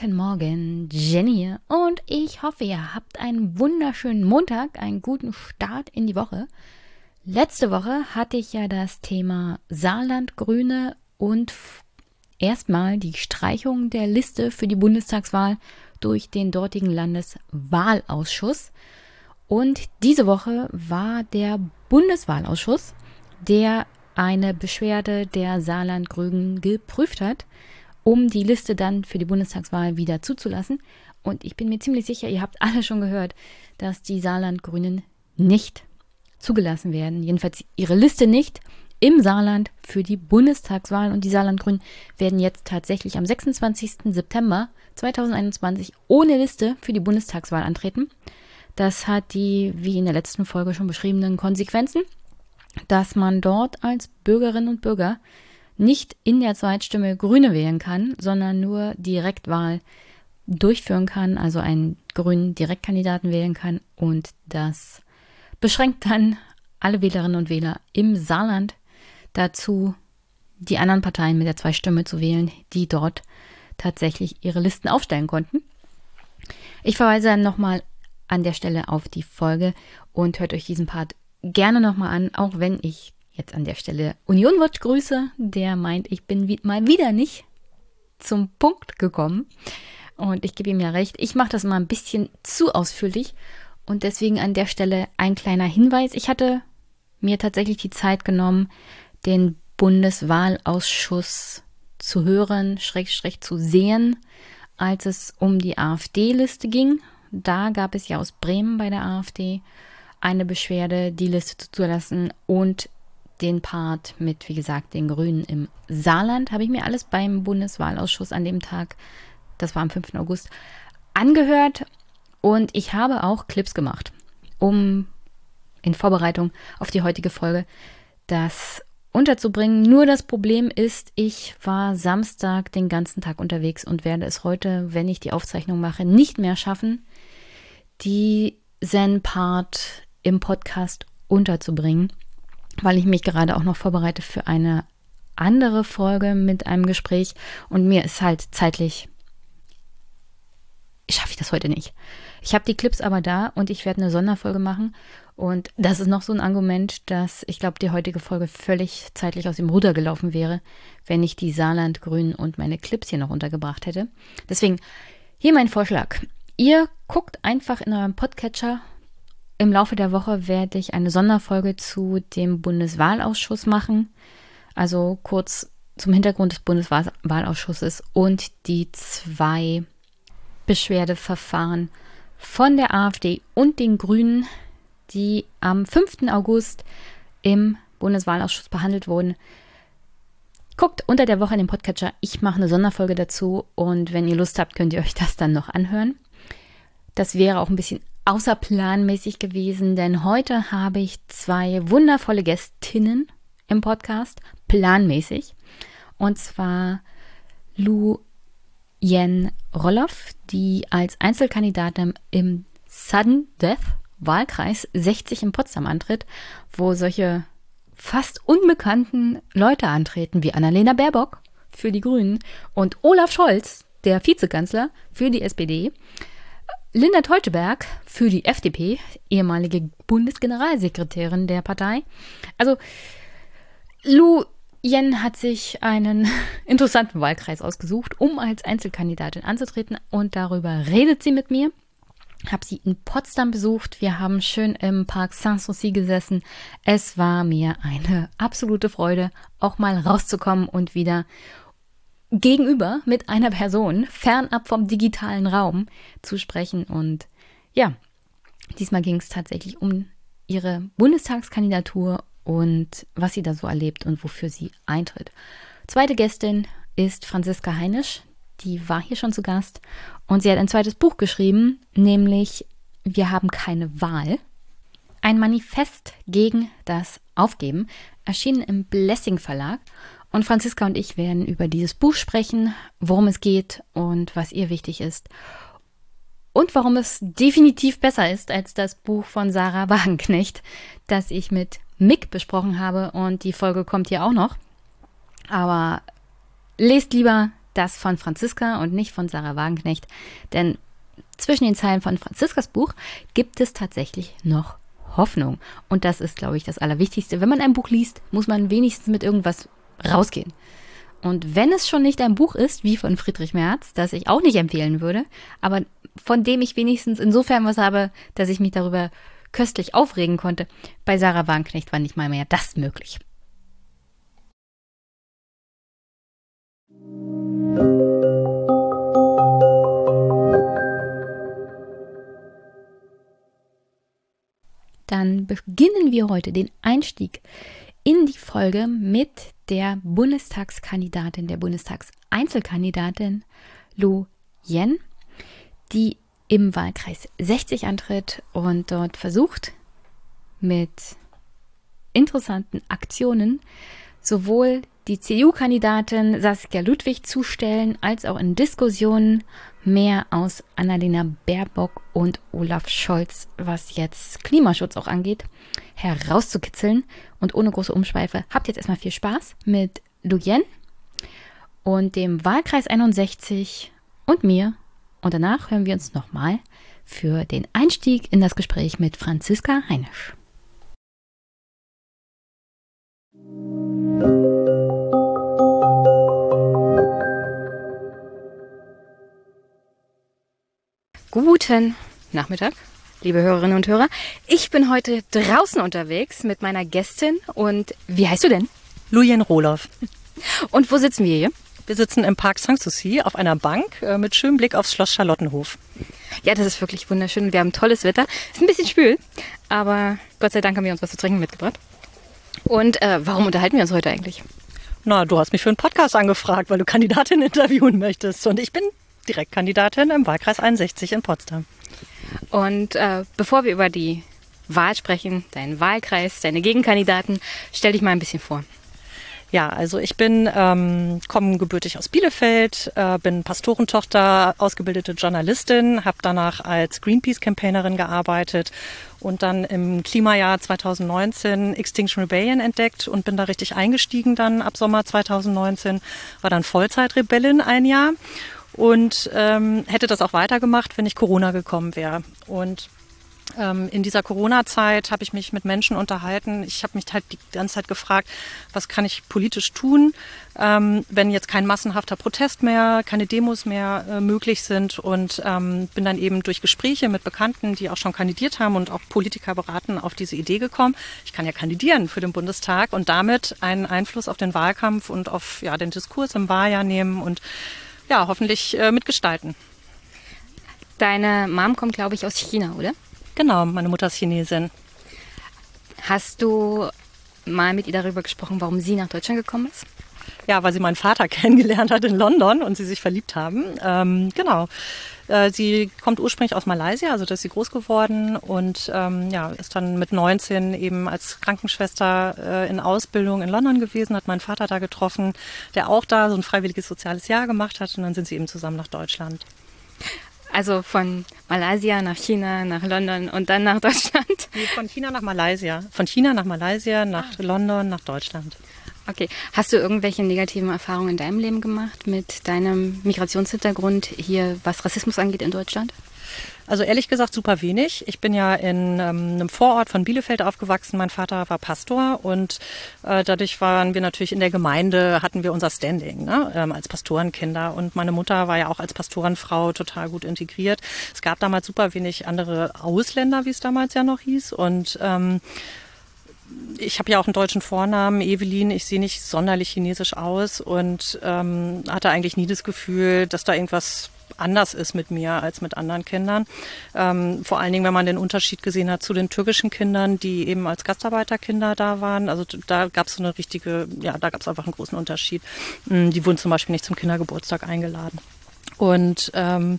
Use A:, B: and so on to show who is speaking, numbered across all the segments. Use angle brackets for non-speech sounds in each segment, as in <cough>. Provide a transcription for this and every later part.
A: Guten Morgen, Jenny und ich hoffe, ihr habt einen wunderschönen Montag, einen guten Start in die Woche. Letzte Woche hatte ich ja das Thema Saarlandgrüne und erstmal die Streichung der Liste für die Bundestagswahl durch den dortigen Landeswahlausschuss. Und diese Woche war der Bundeswahlausschuss, der eine Beschwerde der Saarlandgrünen geprüft hat um die Liste dann für die Bundestagswahl wieder zuzulassen. Und ich bin mir ziemlich sicher, ihr habt alle schon gehört, dass die Saarland-Grünen nicht zugelassen werden. Jedenfalls ihre Liste nicht im Saarland für die Bundestagswahl. Und die Saarland-Grünen werden jetzt tatsächlich am 26. September 2021 ohne Liste für die Bundestagswahl antreten. Das hat die, wie in der letzten Folge schon beschriebenen Konsequenzen, dass man dort als Bürgerinnen und Bürger nicht in der Zweitstimme Grüne wählen kann, sondern nur Direktwahl durchführen kann, also einen grünen Direktkandidaten wählen kann und das beschränkt dann alle Wählerinnen und Wähler im Saarland dazu, die anderen Parteien mit der Zweistimme zu wählen, die dort tatsächlich ihre Listen aufstellen konnten. Ich verweise dann nochmal an der Stelle auf die Folge und hört euch diesen Part gerne nochmal an, auch wenn ich jetzt an der Stelle Union wird Grüße, der meint, ich bin mal wieder nicht zum Punkt gekommen. Und ich gebe ihm ja recht, ich mache das mal ein bisschen zu ausführlich. Und deswegen an der Stelle ein kleiner Hinweis. Ich hatte mir tatsächlich die Zeit genommen, den Bundeswahlausschuss zu hören, schräg, schräg zu sehen, als es um die AfD-Liste ging. Da gab es ja aus Bremen bei der AfD eine Beschwerde, die Liste zuzulassen und den Part mit, wie gesagt, den Grünen im Saarland habe ich mir alles beim Bundeswahlausschuss an dem Tag, das war am 5. August, angehört und ich habe auch Clips gemacht, um in Vorbereitung auf die heutige Folge das unterzubringen. Nur das Problem ist, ich war Samstag den ganzen Tag unterwegs und werde es heute, wenn ich die Aufzeichnung mache, nicht mehr schaffen, diesen Part im Podcast unterzubringen weil ich mich gerade auch noch vorbereite für eine andere Folge mit einem Gespräch und mir ist halt zeitlich schaffe ich das heute nicht. Ich habe die Clips aber da und ich werde eine Sonderfolge machen und das ist noch so ein Argument, dass ich glaube, die heutige Folge völlig zeitlich aus dem Ruder gelaufen wäre, wenn ich die Saarland Grünen und meine Clips hier noch untergebracht hätte. Deswegen hier mein Vorschlag. Ihr guckt einfach in eurem Podcatcher im Laufe der Woche werde ich eine Sonderfolge zu dem Bundeswahlausschuss machen. Also kurz zum Hintergrund des Bundeswahlausschusses und die zwei Beschwerdeverfahren von der AfD und den Grünen, die am 5. August im Bundeswahlausschuss behandelt wurden. Guckt unter der Woche in den Podcatcher. Ich mache eine Sonderfolge dazu und wenn ihr Lust habt, könnt ihr euch das dann noch anhören. Das wäre auch ein bisschen außerplanmäßig gewesen, denn heute habe ich zwei wundervolle Gästinnen im Podcast, planmäßig. Und zwar Lu Yen Roloff, die als Einzelkandidatin im Sudden Death Wahlkreis 60 in Potsdam antritt, wo solche fast unbekannten Leute antreten wie Annalena Baerbock für die Grünen und Olaf Scholz, der Vizekanzler für die SPD. Linda Teuteberg für die FDP, ehemalige Bundesgeneralsekretärin der Partei. Also Lu Yen hat sich einen <laughs> interessanten Wahlkreis ausgesucht, um als Einzelkandidatin anzutreten und darüber redet sie mit mir. Hab sie in Potsdam besucht. Wir haben schön im Park Saint-Souci gesessen. Es war mir eine absolute Freude, auch mal rauszukommen und wieder gegenüber mit einer Person, fernab vom digitalen Raum zu sprechen. Und ja, diesmal ging es tatsächlich um ihre Bundestagskandidatur und was sie da so erlebt und wofür sie eintritt. Zweite Gästin ist Franziska Heinisch, die war hier schon zu Gast und sie hat ein zweites Buch geschrieben, nämlich Wir haben keine Wahl. Ein Manifest gegen das Aufgeben, erschienen im Blessing Verlag und Franziska und ich werden über dieses Buch sprechen, worum es geht und was ihr wichtig ist. Und warum es definitiv besser ist als das Buch von Sarah Wagenknecht, das ich mit Mick besprochen habe. Und die Folge kommt hier auch noch. Aber lest lieber das von Franziska und nicht von Sarah Wagenknecht. Denn zwischen den Zeilen von Franziskas Buch gibt es tatsächlich noch Hoffnung. Und das ist, glaube ich, das Allerwichtigste. Wenn man ein Buch liest, muss man wenigstens mit irgendwas rausgehen. Und wenn es schon nicht ein Buch ist, wie von Friedrich Merz, das ich auch nicht empfehlen würde, aber von dem ich wenigstens insofern was habe, dass ich mich darüber köstlich aufregen konnte, bei Sarah Wagenknecht war nicht mal mehr das möglich. Dann beginnen wir heute den Einstieg in die Folge mit der Bundestagskandidatin, der Bundestagseinzelkandidatin Lu Yen, die im Wahlkreis 60 antritt und dort versucht, mit interessanten Aktionen sowohl die CDU-Kandidatin Saskia Ludwig zu stellen, als auch in Diskussionen mehr aus Annalena Baerbock und Olaf Scholz, was jetzt Klimaschutz auch angeht, herauszukitzeln. Und ohne große Umschweife, habt jetzt erstmal viel Spaß mit Luyen und dem Wahlkreis 61 und mir. Und danach hören wir uns nochmal für den Einstieg in das Gespräch mit Franziska Heinisch. Guten Nachmittag, liebe Hörerinnen und Hörer. Ich bin heute draußen unterwegs mit meiner Gästin und wie heißt du denn?
B: Lujen Rohloff. <laughs>
A: Und wo sitzen wir hier?
B: Wir sitzen im Park Sanssouci auf einer Bank äh, mit schönem Blick aufs Schloss Charlottenhof.
A: Ja, das ist wirklich wunderschön. Wir haben tolles Wetter. Ist ein bisschen schwül, aber Gott sei Dank haben wir uns was zu trinken mitgebracht. Und äh, warum unterhalten wir uns heute eigentlich?
B: Na, du hast mich für einen Podcast angefragt, weil du Kandidatin <laughs> interviewen möchtest. Und ich bin Direktkandidatin im Wahlkreis 61 in Potsdam.
A: Und äh, bevor wir über die Wahl sprechen, deinen Wahlkreis, deine Gegenkandidaten, stell dich mal ein bisschen vor.
B: Ja, also ich bin, ähm, komme gebürtig aus Bielefeld, äh, bin Pastorentochter, ausgebildete Journalistin, habe danach als Greenpeace-Campaignerin gearbeitet und dann im Klimajahr 2019 Extinction Rebellion entdeckt und bin da richtig eingestiegen dann ab Sommer 2019, war dann Vollzeitrebellin ein Jahr und ähm, hätte das auch weitergemacht, wenn nicht Corona gekommen wäre. Und ähm, in dieser Corona-Zeit habe ich mich mit Menschen unterhalten. Ich habe mich halt die ganze Zeit gefragt, was kann ich politisch tun, ähm, wenn jetzt kein massenhafter Protest mehr, keine Demos mehr äh, möglich sind und ähm, bin dann eben durch Gespräche mit Bekannten, die auch schon kandidiert haben und auch Politiker beraten, auf diese Idee gekommen. Ich kann ja kandidieren für den Bundestag und damit einen Einfluss auf den Wahlkampf und auf ja, den Diskurs im Wahljahr nehmen und ja, hoffentlich äh, mitgestalten.
A: Deine Mom kommt, glaube ich, aus China, oder?
B: Genau, meine Mutter ist Chinesin.
A: Hast du mal mit ihr darüber gesprochen, warum sie nach Deutschland gekommen ist?
B: Ja, weil sie meinen Vater <laughs> kennengelernt hat in London und sie sich verliebt haben. Ähm, genau. Äh, sie kommt ursprünglich aus Malaysia, also da ist sie groß geworden und ähm, ja, ist dann mit 19 eben als Krankenschwester äh, in Ausbildung in London gewesen, hat meinen Vater da getroffen, der auch da so ein freiwilliges soziales Jahr gemacht hat und dann sind sie eben zusammen nach Deutschland.
A: Also von Malaysia nach China, nach London und dann nach Deutschland?
B: Nee, von China nach Malaysia. Von China nach Malaysia, nach ah. London, nach Deutschland.
A: Okay. Hast du irgendwelche negativen Erfahrungen in deinem Leben gemacht mit deinem Migrationshintergrund hier, was Rassismus angeht in Deutschland?
B: Also ehrlich gesagt super wenig. Ich bin ja in ähm, einem Vorort von Bielefeld aufgewachsen. Mein Vater war Pastor und äh, dadurch waren wir natürlich in der Gemeinde, hatten wir unser Standing ne, ähm, als Pastorenkinder. Und meine Mutter war ja auch als Pastorenfrau total gut integriert. Es gab damals super wenig andere Ausländer, wie es damals ja noch hieß. Und ähm, ich habe ja auch einen deutschen Vornamen, Evelyn. Ich sehe nicht sonderlich chinesisch aus und ähm, hatte eigentlich nie das Gefühl, dass da irgendwas anders ist mit mir als mit anderen Kindern. Ähm, vor allen Dingen, wenn man den Unterschied gesehen hat zu den türkischen Kindern, die eben als Gastarbeiterkinder da waren. Also da gab es so eine richtige, ja, da gab es einfach einen großen Unterschied. Mm, die wurden zum Beispiel nicht zum Kindergeburtstag eingeladen. Und ähm,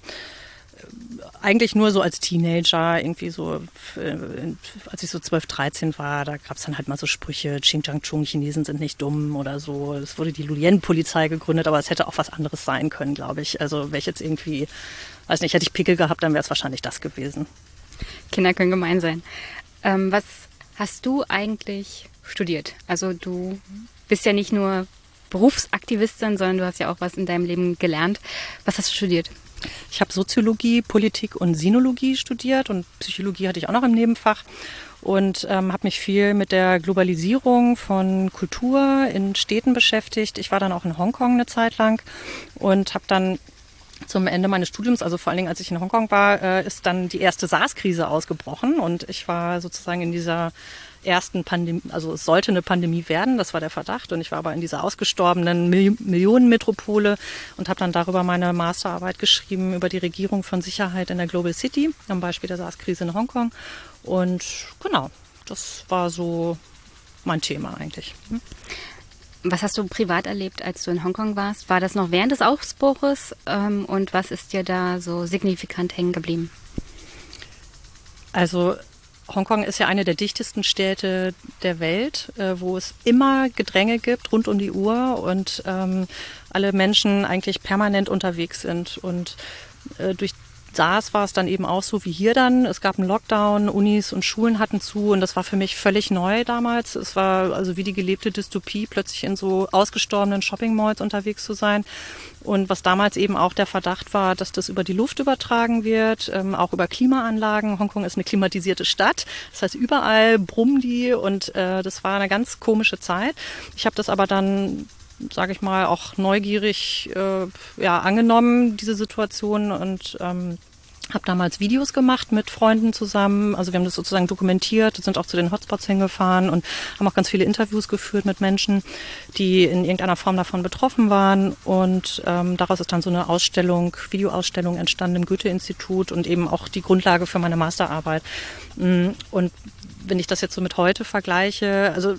B: eigentlich nur so als Teenager, irgendwie so, äh, als ich so 12, 13 war, da gab es dann halt mal so Sprüche, Xinjiang-Chung, Chinesen sind nicht dumm oder so. Es wurde die Lulien-Polizei gegründet, aber es hätte auch was anderes sein können, glaube ich. Also wäre ich jetzt irgendwie, weiß nicht, hätte ich Pickel gehabt, dann wäre es wahrscheinlich das gewesen.
A: Kinder können gemein sein. Ähm, was hast du eigentlich studiert? Also du bist ja nicht nur Berufsaktivistin, sondern du hast ja auch was in deinem Leben gelernt. Was hast du studiert?
B: Ich habe Soziologie, Politik und Sinologie studiert und Psychologie hatte ich auch noch im Nebenfach und ähm, habe mich viel mit der Globalisierung von Kultur in Städten beschäftigt. Ich war dann auch in Hongkong eine Zeit lang und habe dann zum Ende meines Studiums, also vor allen Dingen als ich in Hongkong war, äh, ist dann die erste SARS-Krise ausgebrochen und ich war sozusagen in dieser ersten Pandemie, also es sollte eine Pandemie werden, das war der Verdacht. Und ich war aber in dieser ausgestorbenen Mil Millionenmetropole und habe dann darüber meine Masterarbeit geschrieben über die Regierung von Sicherheit in der Global City, am Beispiel der SARS-Krise in Hongkong. Und genau, das war so mein Thema eigentlich. Hm?
A: Was hast du privat erlebt, als du in Hongkong warst? War das noch während des Ausbruches? Ähm, und was ist dir da so signifikant hängen geblieben?
B: Also Hongkong ist ja eine der dichtesten Städte der Welt, äh, wo es immer Gedränge gibt rund um die Uhr und ähm, alle Menschen eigentlich permanent unterwegs sind. Und äh, durch SARS war es dann eben auch so wie hier dann. Es gab einen Lockdown, Unis und Schulen hatten zu und das war für mich völlig neu damals. Es war also wie die gelebte Dystopie, plötzlich in so ausgestorbenen Shopping-Malls unterwegs zu sein. Und was damals eben auch der Verdacht war, dass das über die Luft übertragen wird, ähm, auch über Klimaanlagen. Hongkong ist eine klimatisierte Stadt. Das heißt, überall brummen die und äh, das war eine ganz komische Zeit. Ich habe das aber dann sage ich mal, auch neugierig äh, ja, angenommen, diese Situation und ähm, habe damals Videos gemacht mit Freunden zusammen. Also wir haben das sozusagen dokumentiert, sind auch zu den Hotspots hingefahren und haben auch ganz viele Interviews geführt mit Menschen, die in irgendeiner Form davon betroffen waren. Und ähm, daraus ist dann so eine Ausstellung, Videoausstellung entstanden im Goethe-Institut und eben auch die Grundlage für meine Masterarbeit. Mm, und wenn ich das jetzt so mit heute vergleiche, also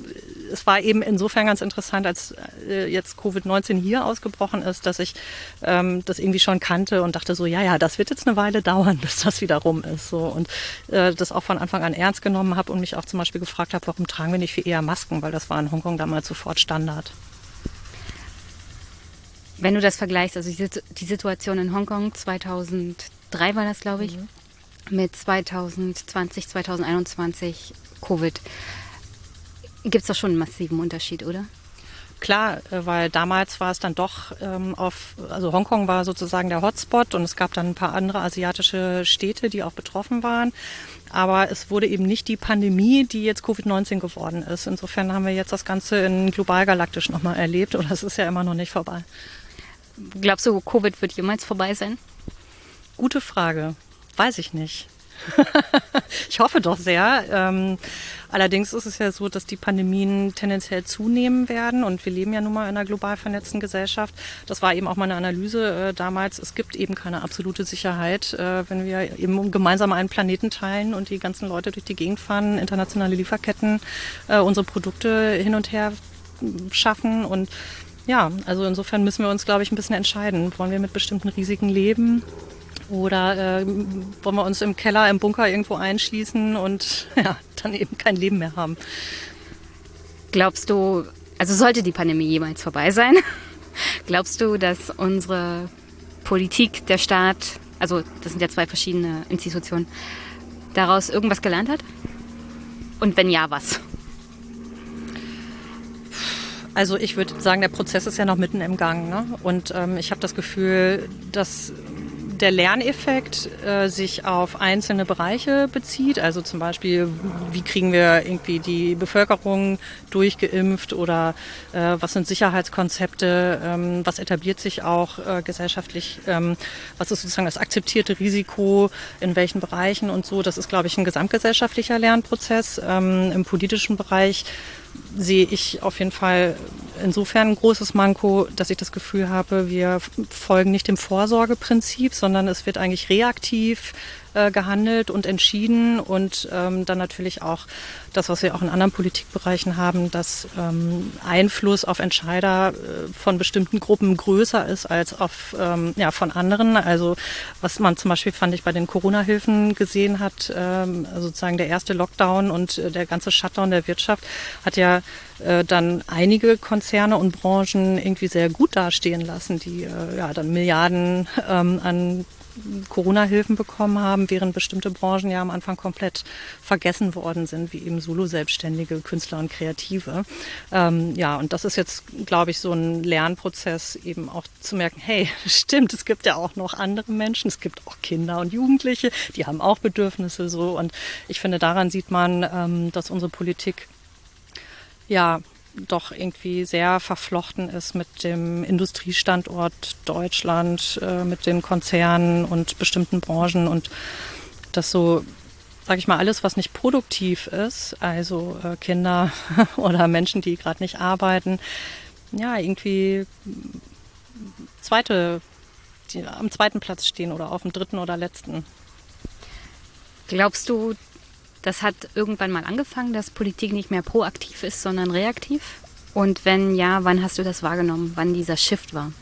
B: es war eben insofern ganz interessant, als äh, jetzt Covid-19 hier ausgebrochen ist, dass ich ähm, das irgendwie schon kannte und dachte so, ja, ja, das wird jetzt eine Weile <laughs> dauern, bis das wieder rum ist. So und äh, das auch von Anfang an ernst genommen habe und mich auch zum Beispiel gefragt habe, warum tragen wir nicht viel eher Masken, weil das war in Hongkong damals sofort Standard.
A: Wenn du das vergleichst, also die Situation in Hongkong 2003 war das, glaube ich, mhm. Mit 2020, 2021 Covid gibt es doch schon einen massiven Unterschied, oder?
B: Klar, äh, weil damals war es dann doch ähm, auf, also Hongkong war sozusagen der Hotspot und es gab dann ein paar andere asiatische Städte, die auch betroffen waren. Aber es wurde eben nicht die Pandemie, die jetzt Covid-19 geworden ist. Insofern haben wir jetzt das Ganze in global galaktisch nochmal erlebt oder es ist ja immer noch nicht vorbei.
A: Glaubst du, Covid wird jemals vorbei sein?
B: Gute Frage. Weiß ich nicht. <laughs> ich hoffe doch sehr. Ähm, allerdings ist es ja so, dass die Pandemien tendenziell zunehmen werden und wir leben ja nun mal in einer global vernetzten Gesellschaft. Das war eben auch meine Analyse äh, damals. Es gibt eben keine absolute Sicherheit, äh, wenn wir eben gemeinsam einen Planeten teilen und die ganzen Leute durch die Gegend fahren, internationale Lieferketten, äh, unsere Produkte hin und her schaffen und ja, also insofern müssen wir uns, glaube ich, ein bisschen entscheiden. Wollen wir mit bestimmten Risiken leben oder äh, wollen wir uns im Keller, im Bunker irgendwo einschließen und <laughs> ja, dann eben kein Leben mehr haben.
A: Glaubst du, also sollte die Pandemie jemals vorbei sein, <laughs> glaubst du, dass unsere Politik, der Staat, also das sind ja zwei verschiedene Institutionen, daraus irgendwas gelernt hat? Und wenn ja, was?
B: Also ich würde sagen, der Prozess ist ja noch mitten im Gang. Ne? Und ähm, ich habe das Gefühl, dass der Lerneffekt äh, sich auf einzelne Bereiche bezieht. Also zum Beispiel, wie kriegen wir irgendwie die Bevölkerung durchgeimpft oder äh, was sind Sicherheitskonzepte, ähm, was etabliert sich auch äh, gesellschaftlich, ähm, was ist sozusagen das akzeptierte Risiko, in welchen Bereichen und so. Das ist, glaube ich, ein gesamtgesellschaftlicher Lernprozess. Ähm, Im politischen Bereich sehe ich auf jeden Fall insofern ein großes Manko, dass ich das Gefühl habe, wir folgen nicht dem Vorsorgeprinzip, sondern es wird eigentlich reaktiv äh, gehandelt und entschieden und ähm, dann natürlich auch das, was wir auch in anderen Politikbereichen haben, dass ähm, Einfluss auf Entscheider äh, von bestimmten Gruppen größer ist als auf ähm, ja von anderen. Also was man zum Beispiel fand ich bei den Corona-Hilfen gesehen hat, ähm, also sozusagen der erste Lockdown und äh, der ganze Shutdown der Wirtschaft hat ja dann einige Konzerne und Branchen irgendwie sehr gut dastehen lassen, die ja dann Milliarden ähm, an Corona-Hilfen bekommen haben, während bestimmte Branchen ja am Anfang komplett vergessen worden sind, wie eben Solo-Selbstständige, Künstler und Kreative. Ähm, ja, und das ist jetzt, glaube ich, so ein Lernprozess, eben auch zu merken, hey, <laughs> stimmt, es gibt ja auch noch andere Menschen, es gibt auch Kinder und Jugendliche, die haben auch Bedürfnisse so. Und ich finde, daran sieht man, ähm, dass unsere Politik ja doch irgendwie sehr verflochten ist mit dem Industriestandort Deutschland, äh, mit den Konzernen und bestimmten Branchen und das so, sage ich mal, alles, was nicht produktiv ist, also äh, Kinder <laughs> oder Menschen, die gerade nicht arbeiten, ja, irgendwie zweite, am zweiten Platz stehen oder auf dem dritten oder letzten.
A: Glaubst du, das hat irgendwann mal angefangen, dass Politik nicht mehr proaktiv ist, sondern reaktiv? Und wenn ja, wann hast du das wahrgenommen, wann dieser Shift war?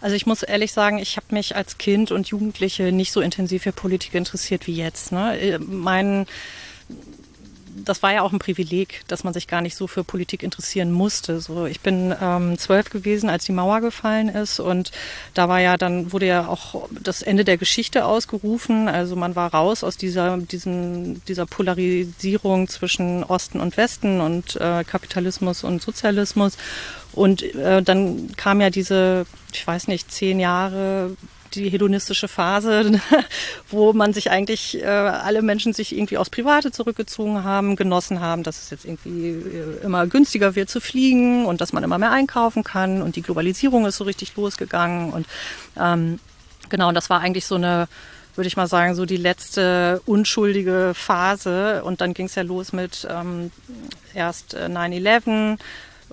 B: Also ich muss ehrlich sagen, ich habe mich als Kind und Jugendliche nicht so intensiv für Politik interessiert wie jetzt. Ne? Mein das war ja auch ein Privileg, dass man sich gar nicht so für Politik interessieren musste. So, ich bin ähm, zwölf gewesen, als die Mauer gefallen ist und da war ja dann wurde ja auch das Ende der Geschichte ausgerufen. Also man war raus aus dieser diesen, dieser Polarisierung zwischen Osten und Westen und äh, Kapitalismus und Sozialismus. Und äh, dann kam ja diese, ich weiß nicht, zehn Jahre die hedonistische Phase, <laughs> wo man sich eigentlich, äh, alle Menschen sich irgendwie aufs Private zurückgezogen haben, genossen haben, dass es jetzt irgendwie äh, immer günstiger wird zu fliegen und dass man immer mehr einkaufen kann und die Globalisierung ist so richtig losgegangen und ähm, genau, und das war eigentlich so eine würde ich mal sagen, so die letzte unschuldige Phase. Und dann ging es ja los mit ähm, erst 9-11, äh,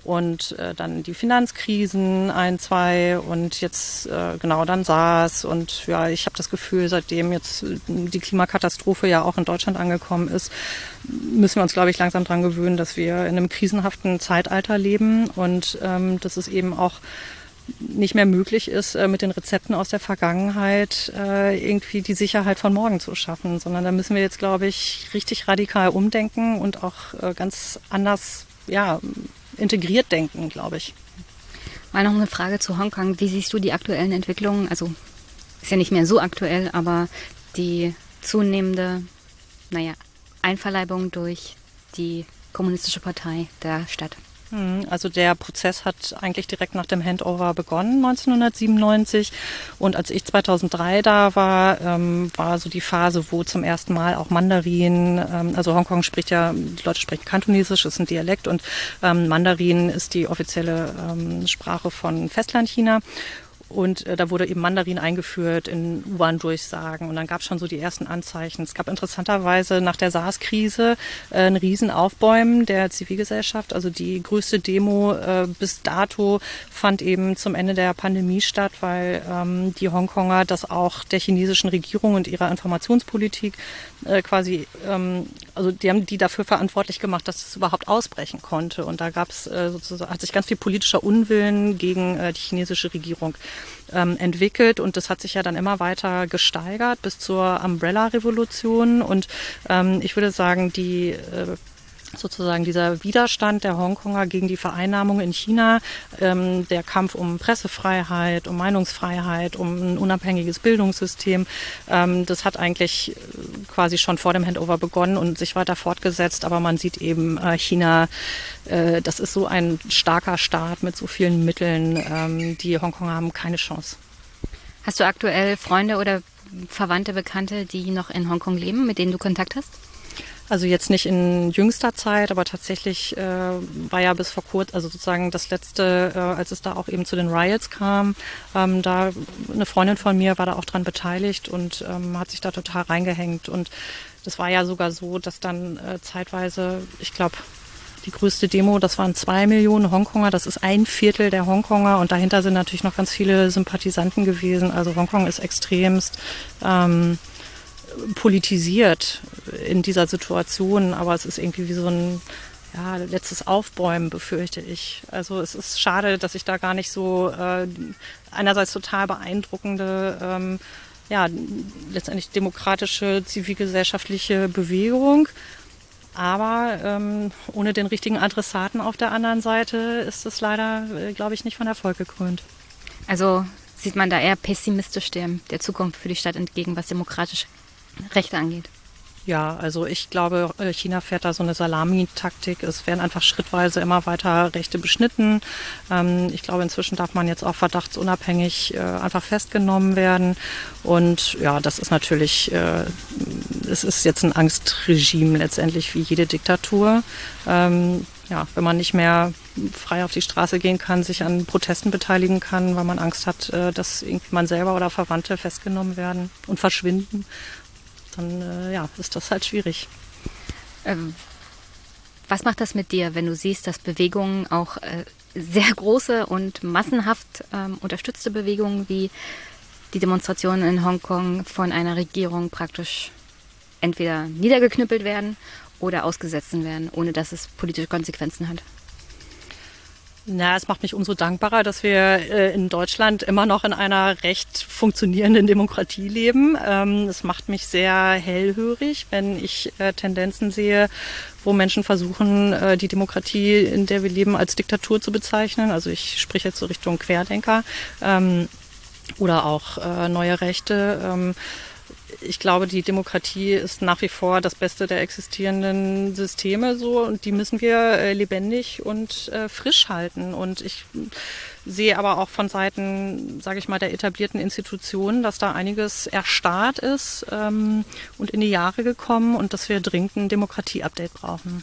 B: und äh, dann die Finanzkrisen ein, zwei und jetzt äh, genau dann SARS und ja, ich habe das Gefühl, seitdem jetzt äh, die Klimakatastrophe ja auch in Deutschland angekommen ist, müssen wir uns, glaube ich, langsam dran gewöhnen, dass wir in einem krisenhaften Zeitalter leben und ähm, dass es eben auch nicht mehr möglich ist, äh, mit den Rezepten aus der Vergangenheit äh, irgendwie die Sicherheit von morgen zu schaffen, sondern da müssen wir jetzt, glaube ich, richtig radikal umdenken und auch ganz anders ja, integriert denken, glaube ich.
A: Mal noch eine Frage zu Hongkong. Wie siehst du die aktuellen Entwicklungen? Also ist ja nicht mehr so aktuell, aber die zunehmende, naja, Einverleibung durch die kommunistische Partei der Stadt.
B: Hm, also der Prozess hat eigentlich direkt nach dem Handover begonnen, 1997. Und als ich 2003 da war, ähm, war so die Phase, wo zum ersten Mal auch Mandarin, ähm, also Hongkong spricht ja, die Leute sprechen Kantonesisch, ist ein Dialekt und ähm, Mandarin ist die offizielle ähm, Sprache von Festlandchina. Und äh, da wurde eben Mandarin eingeführt in U-Bahn-Durchsagen. Und dann gab es schon so die ersten Anzeichen. Es gab interessanterweise nach der SARS-Krise äh, ein Riesenaufbäumen der Zivilgesellschaft. Also die größte Demo äh, bis dato fand eben zum Ende der Pandemie statt, weil ähm, die Hongkonger das auch der chinesischen Regierung und ihrer Informationspolitik äh, quasi, ähm, also die haben die dafür verantwortlich gemacht, dass es überhaupt ausbrechen konnte. Und da gab es äh, sozusagen, hat sich ganz viel politischer Unwillen gegen äh, die chinesische Regierung ähm, entwickelt und das hat sich ja dann immer weiter gesteigert bis zur Umbrella-Revolution und ähm, ich würde sagen, die äh, sozusagen dieser Widerstand der Hongkonger gegen die Vereinnahmung in China, ähm, der Kampf um Pressefreiheit, um Meinungsfreiheit, um ein unabhängiges Bildungssystem, ähm, das hat eigentlich äh, quasi schon vor dem Handover begonnen und sich weiter fortgesetzt. Aber man sieht eben, äh, China, äh, das ist so ein starker Staat mit so vielen Mitteln. Ähm, die Hongkonger haben keine Chance.
A: Hast du aktuell Freunde oder Verwandte, Bekannte, die noch in Hongkong leben, mit denen du Kontakt hast?
B: Also jetzt nicht in jüngster Zeit, aber tatsächlich äh, war ja bis vor kurzem, also sozusagen das letzte, äh, als es da auch eben zu den Riots kam, ähm, da eine Freundin von mir war da auch dran beteiligt und ähm, hat sich da total reingehängt. Und das war ja sogar so, dass dann äh, zeitweise, ich glaube, die größte Demo, das waren zwei Millionen Hongkonger, das ist ein Viertel der Hongkonger und dahinter sind natürlich noch ganz viele Sympathisanten gewesen. Also Hongkong ist extremst ähm, politisiert in dieser Situation, aber es ist irgendwie wie so ein ja, letztes Aufbäumen, befürchte ich. Also es ist schade, dass ich da gar nicht so äh, einerseits total beeindruckende, ähm, ja, letztendlich demokratische, zivilgesellschaftliche Bewegung. Aber ähm, ohne den richtigen Adressaten auf der anderen Seite ist es leider, äh, glaube ich, nicht von Erfolg gekrönt.
A: Also sieht man da eher pessimistisch der, der Zukunft für die Stadt entgegen, was demokratische Rechte angeht.
B: Ja, also ich glaube, äh, China fährt da so eine Salami-Taktik. Es werden einfach schrittweise immer weiter Rechte beschnitten. Ähm, ich glaube, inzwischen darf man jetzt auch verdachtsunabhängig äh, einfach festgenommen werden. Und ja, das ist natürlich, äh, es ist jetzt ein Angstregime letztendlich wie jede Diktatur. Ähm, ja, wenn man nicht mehr frei auf die Straße gehen kann, sich an Protesten beteiligen kann, weil man Angst hat, dass man selber oder Verwandte festgenommen werden und verschwinden dann äh, ja, ist das halt schwierig.
A: Ähm, was macht das mit dir, wenn du siehst, dass Bewegungen auch äh, sehr große und massenhaft ähm, unterstützte Bewegungen wie die Demonstrationen in Hongkong von einer Regierung praktisch entweder niedergeknüppelt werden oder ausgesetzt werden, ohne dass es politische Konsequenzen hat?
B: Na, es macht mich umso dankbarer, dass wir äh, in Deutschland immer noch in einer recht funktionierenden Demokratie leben. Ähm, es macht mich sehr hellhörig, wenn ich äh, Tendenzen sehe, wo Menschen versuchen, äh, die Demokratie, in der wir leben, als Diktatur zu bezeichnen. Also ich spreche jetzt so Richtung Querdenker ähm, oder auch äh, neue Rechte. Ähm, ich glaube, die Demokratie ist nach wie vor das Beste der existierenden Systeme so und die müssen wir äh, lebendig und äh, frisch halten. Und ich sehe aber auch von Seiten, sage ich mal, der etablierten Institutionen, dass da einiges erstarrt ist ähm, und in die Jahre gekommen und dass wir dringend ein Demokratie-Update brauchen.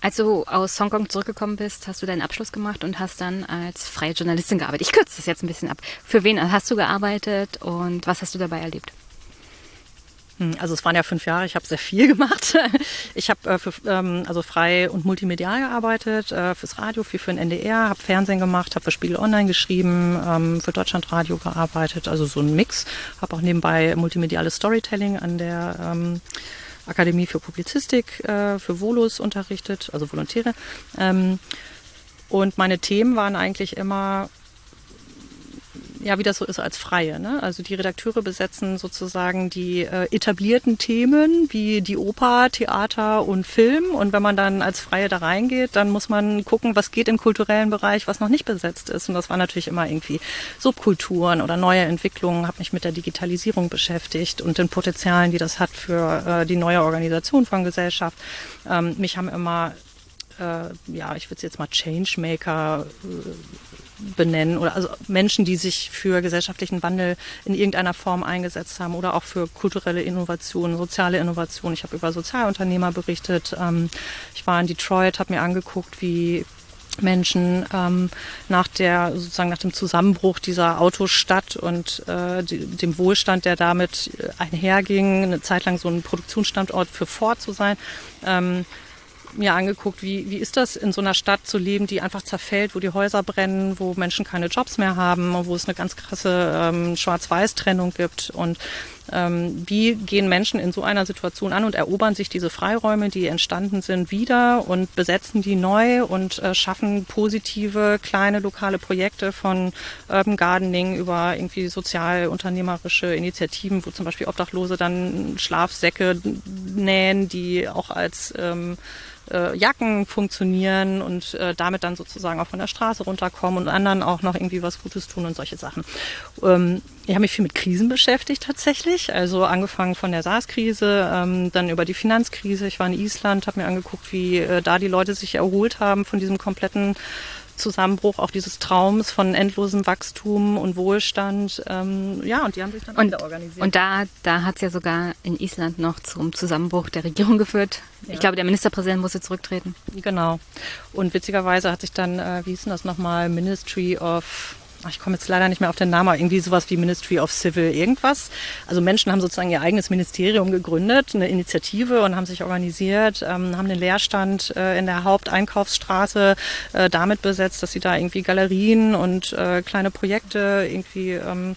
A: Als du aus Hongkong zurückgekommen bist, hast du deinen Abschluss gemacht und hast dann als freie Journalistin gearbeitet. Ich kürze das jetzt ein bisschen ab. Für wen hast du gearbeitet und was hast du dabei erlebt?
B: Hm, also es waren ja fünf Jahre, ich habe sehr viel <laughs> gemacht. Ich habe äh, ähm, also frei und multimedial gearbeitet, äh, fürs Radio, viel für den NDR, habe Fernsehen gemacht, habe für Spiegel Online geschrieben, ähm, für Deutschlandradio gearbeitet, also so ein Mix. Habe auch nebenbei multimediales Storytelling an der ähm, Akademie für Publizistik äh, für Volus unterrichtet, also Volontäre. Ähm, und meine Themen waren eigentlich immer ja, wie das so ist als Freie. Ne? Also die Redakteure besetzen sozusagen die äh, etablierten Themen wie die Oper, Theater und Film. Und wenn man dann als Freie da reingeht, dann muss man gucken, was geht im kulturellen Bereich, was noch nicht besetzt ist. Und das war natürlich immer irgendwie Subkulturen oder neue Entwicklungen. Habe mich mit der Digitalisierung beschäftigt und den Potenzialen, die das hat für äh, die neue Organisation von Gesellschaft. Ähm, mich haben immer äh, ja, ich würde es jetzt mal Changemaker äh, benennen oder also Menschen, die sich für gesellschaftlichen Wandel in irgendeiner Form eingesetzt haben oder auch für kulturelle Innovation, soziale Innovation. Ich habe über Sozialunternehmer berichtet. Ähm, ich war in Detroit, habe mir angeguckt, wie Menschen ähm, nach der sozusagen nach dem Zusammenbruch dieser Autostadt und äh, die, dem Wohlstand, der damit einherging, eine Zeit lang so ein Produktionsstandort für Ford zu sein, ähm, mir angeguckt, wie, wie ist das in so einer Stadt zu leben, die einfach zerfällt, wo die Häuser brennen, wo Menschen keine Jobs mehr haben, wo es eine ganz krasse ähm, Schwarz-Weiß-Trennung gibt. Und ähm, wie gehen Menschen in so einer Situation an und erobern sich diese Freiräume, die entstanden sind, wieder und besetzen die neu und äh, schaffen positive kleine lokale Projekte von Urban Gardening über irgendwie sozialunternehmerische Initiativen, wo zum Beispiel Obdachlose dann Schlafsäcke nähen, die auch als ähm, äh, Jacken funktionieren und äh, damit dann sozusagen auch von der Straße runterkommen und anderen auch noch irgendwie was Gutes tun und solche Sachen. Ähm, ich habe mich viel mit Krisen beschäftigt tatsächlich, also angefangen von der SARS-Krise, ähm, dann über die Finanzkrise. Ich war in Island, habe mir angeguckt, wie äh, da die Leute sich erholt haben von diesem kompletten Zusammenbruch auch dieses Traums von endlosem Wachstum und Wohlstand. Ähm, ja, und die haben sich dann
A: und, wieder organisiert. Und da, da hat es ja sogar in Island noch zum Zusammenbruch der Regierung geführt. Ja. Ich glaube, der Ministerpräsident musste zurücktreten.
B: Genau. Und witzigerweise hat sich dann, äh, wie hieß denn das nochmal, Ministry of ich komme jetzt leider nicht mehr auf den Namen, aber irgendwie sowas wie Ministry of Civil irgendwas. Also Menschen haben sozusagen ihr eigenes Ministerium gegründet, eine Initiative und haben sich organisiert, ähm, haben den Leerstand äh, in der Haupteinkaufsstraße äh, damit besetzt, dass sie da irgendwie Galerien und äh, kleine Projekte irgendwie ähm,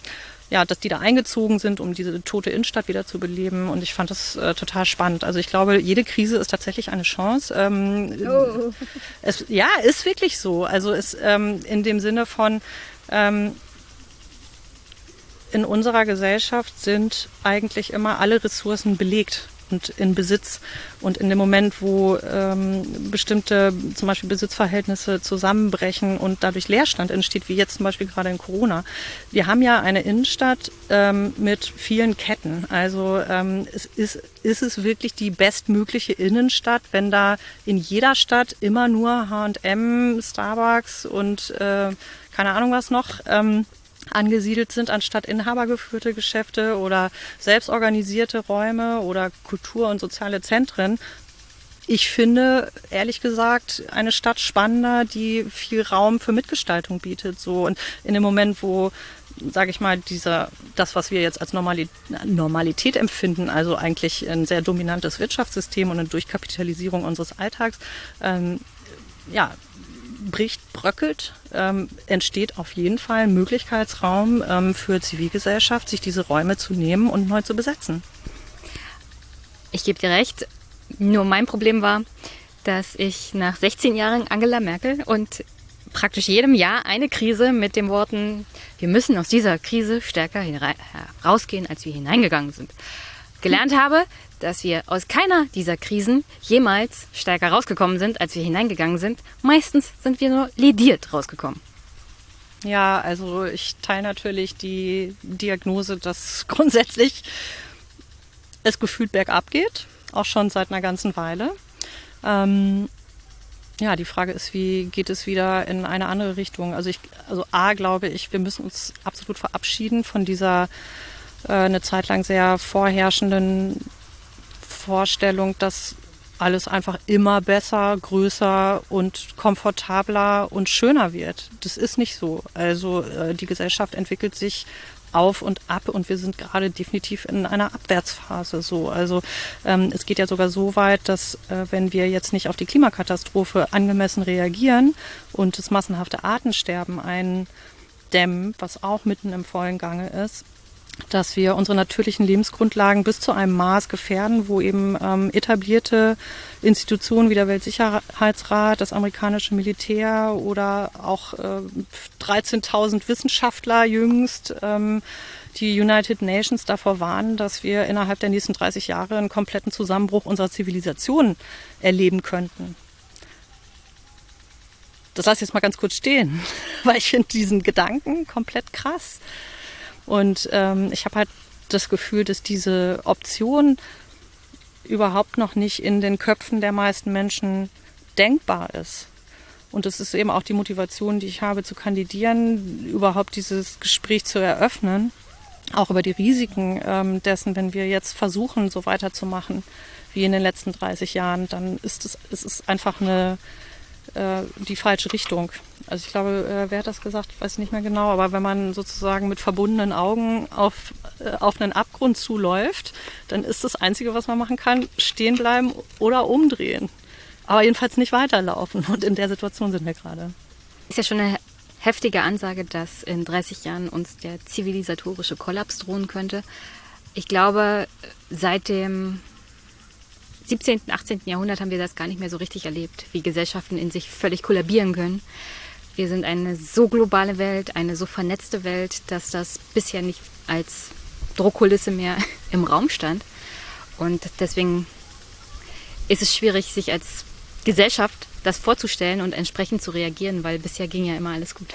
B: ja, dass die da eingezogen sind, um diese tote Innenstadt wieder zu beleben. Und ich fand das äh, total spannend. Also ich glaube, jede Krise ist tatsächlich eine Chance. Ähm, oh. es, ja, ist wirklich so. Also es ähm, in dem Sinne von ähm, in unserer Gesellschaft sind eigentlich immer alle Ressourcen belegt. und in Besitz. Und in dem Moment, wo ähm, bestimmte zum Beispiel Besitzverhältnisse zusammenbrechen und dadurch Leerstand entsteht, wie jetzt zum Beispiel gerade in Corona. Wir haben ja eine Innenstadt ähm, mit vielen Ketten. Also ähm, es ist, ist es wirklich die bestmögliche Innenstadt, wenn da in jeder Stadt immer nur H&M, Starbucks und äh, keine Ahnung was noch ähm, angesiedelt sind, anstatt inhabergeführte Geschäfte oder selbstorganisierte Räume oder Kultur- und soziale Zentren. Ich finde, ehrlich gesagt, eine Stadt spannender, die viel Raum für Mitgestaltung bietet. So und in dem Moment, wo sage ich mal, dieser, das, was wir jetzt als Normalität, Normalität empfinden, also eigentlich ein sehr dominantes Wirtschaftssystem und eine Durchkapitalisierung unseres Alltags, ähm, ja, bricht, bröckelt, ähm, entsteht auf jeden Fall Möglichkeitsraum ähm, für Zivilgesellschaft, sich diese Räume zu nehmen und neu zu besetzen.
A: Ich gebe dir recht. Nur mein Problem war, dass ich nach 16 Jahren Angela Merkel und praktisch jedem Jahr eine Krise mit den Worten, wir müssen aus dieser Krise stärker herausgehen, als wir hineingegangen sind, gelernt habe, dass wir aus keiner dieser Krisen jemals stärker rausgekommen sind, als wir hineingegangen sind. Meistens sind wir nur lediert rausgekommen.
B: Ja, also ich teile natürlich die Diagnose, dass grundsätzlich es gefühlt bergab geht, auch schon seit einer ganzen Weile. Ähm, ja, die Frage ist, wie geht es wieder in eine andere Richtung? Also ich, also A glaube ich, wir müssen uns absolut verabschieden von dieser äh, eine Zeit lang sehr vorherrschenden Vorstellung, dass alles einfach immer besser, größer und komfortabler und schöner wird. Das ist nicht so. Also äh, die Gesellschaft entwickelt sich auf und ab und wir sind gerade definitiv in einer Abwärtsphase so. Also ähm, es geht ja sogar so weit, dass äh, wenn wir jetzt nicht auf die Klimakatastrophe angemessen reagieren und das massenhafte Artensterben eindämmen, was auch mitten im vollen Gange ist, dass wir unsere natürlichen Lebensgrundlagen bis zu einem Maß gefährden, wo eben ähm, etablierte Institutionen wie der Weltsicherheitsrat, das amerikanische Militär oder auch äh, 13.000 Wissenschaftler jüngst ähm, die United Nations davor warnen, dass wir innerhalb der nächsten 30 Jahre einen kompletten Zusammenbruch unserer Zivilisation erleben könnten. Das lasse ich jetzt mal ganz kurz stehen, <laughs> weil ich finde diesen Gedanken komplett krass. Und ähm, ich habe halt das Gefühl, dass diese Option überhaupt noch nicht in den Köpfen der meisten Menschen denkbar ist. Und das ist eben auch die Motivation, die ich habe zu kandidieren, überhaupt dieses Gespräch zu eröffnen, auch über die Risiken ähm, dessen, wenn wir jetzt versuchen, so weiterzumachen wie in den letzten 30 Jahren, dann ist es, es ist einfach eine, äh, die falsche Richtung. Also ich glaube, äh, wer hat das gesagt? Ich weiß nicht mehr genau, aber wenn man sozusagen mit verbundenen Augen auf, äh, auf einen Abgrund zuläuft, dann ist das Einzige, was man machen kann, stehen bleiben oder umdrehen. Aber jedenfalls nicht weiterlaufen. Und in der Situation sind wir gerade.
A: Ist ja schon eine heftige Ansage, dass in 30 Jahren uns der zivilisatorische Kollaps drohen könnte. Ich glaube, seit dem 17., 18. Jahrhundert haben wir das gar nicht mehr so richtig erlebt, wie Gesellschaften in sich völlig kollabieren können. Wir sind eine so globale Welt, eine so vernetzte Welt, dass das bisher nicht als Druckkulisse mehr <laughs> im Raum stand. Und deswegen ist es schwierig, sich als Gesellschaft das vorzustellen und entsprechend zu reagieren, weil bisher ging ja immer alles gut.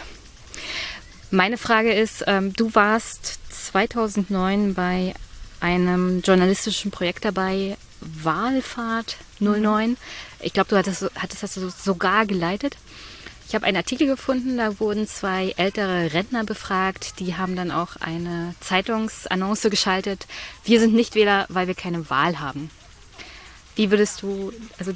A: Meine Frage ist, ähm, du warst 2009 bei einem journalistischen Projekt dabei, Wahlfahrt 09. Ich glaube, du hattest, hattest das sogar geleitet. Ich habe einen Artikel gefunden, da wurden zwei ältere Rentner befragt. Die haben dann auch eine Zeitungsannonce geschaltet. Wir sind nicht Wähler, weil wir keine Wahl haben. Wie würdest du also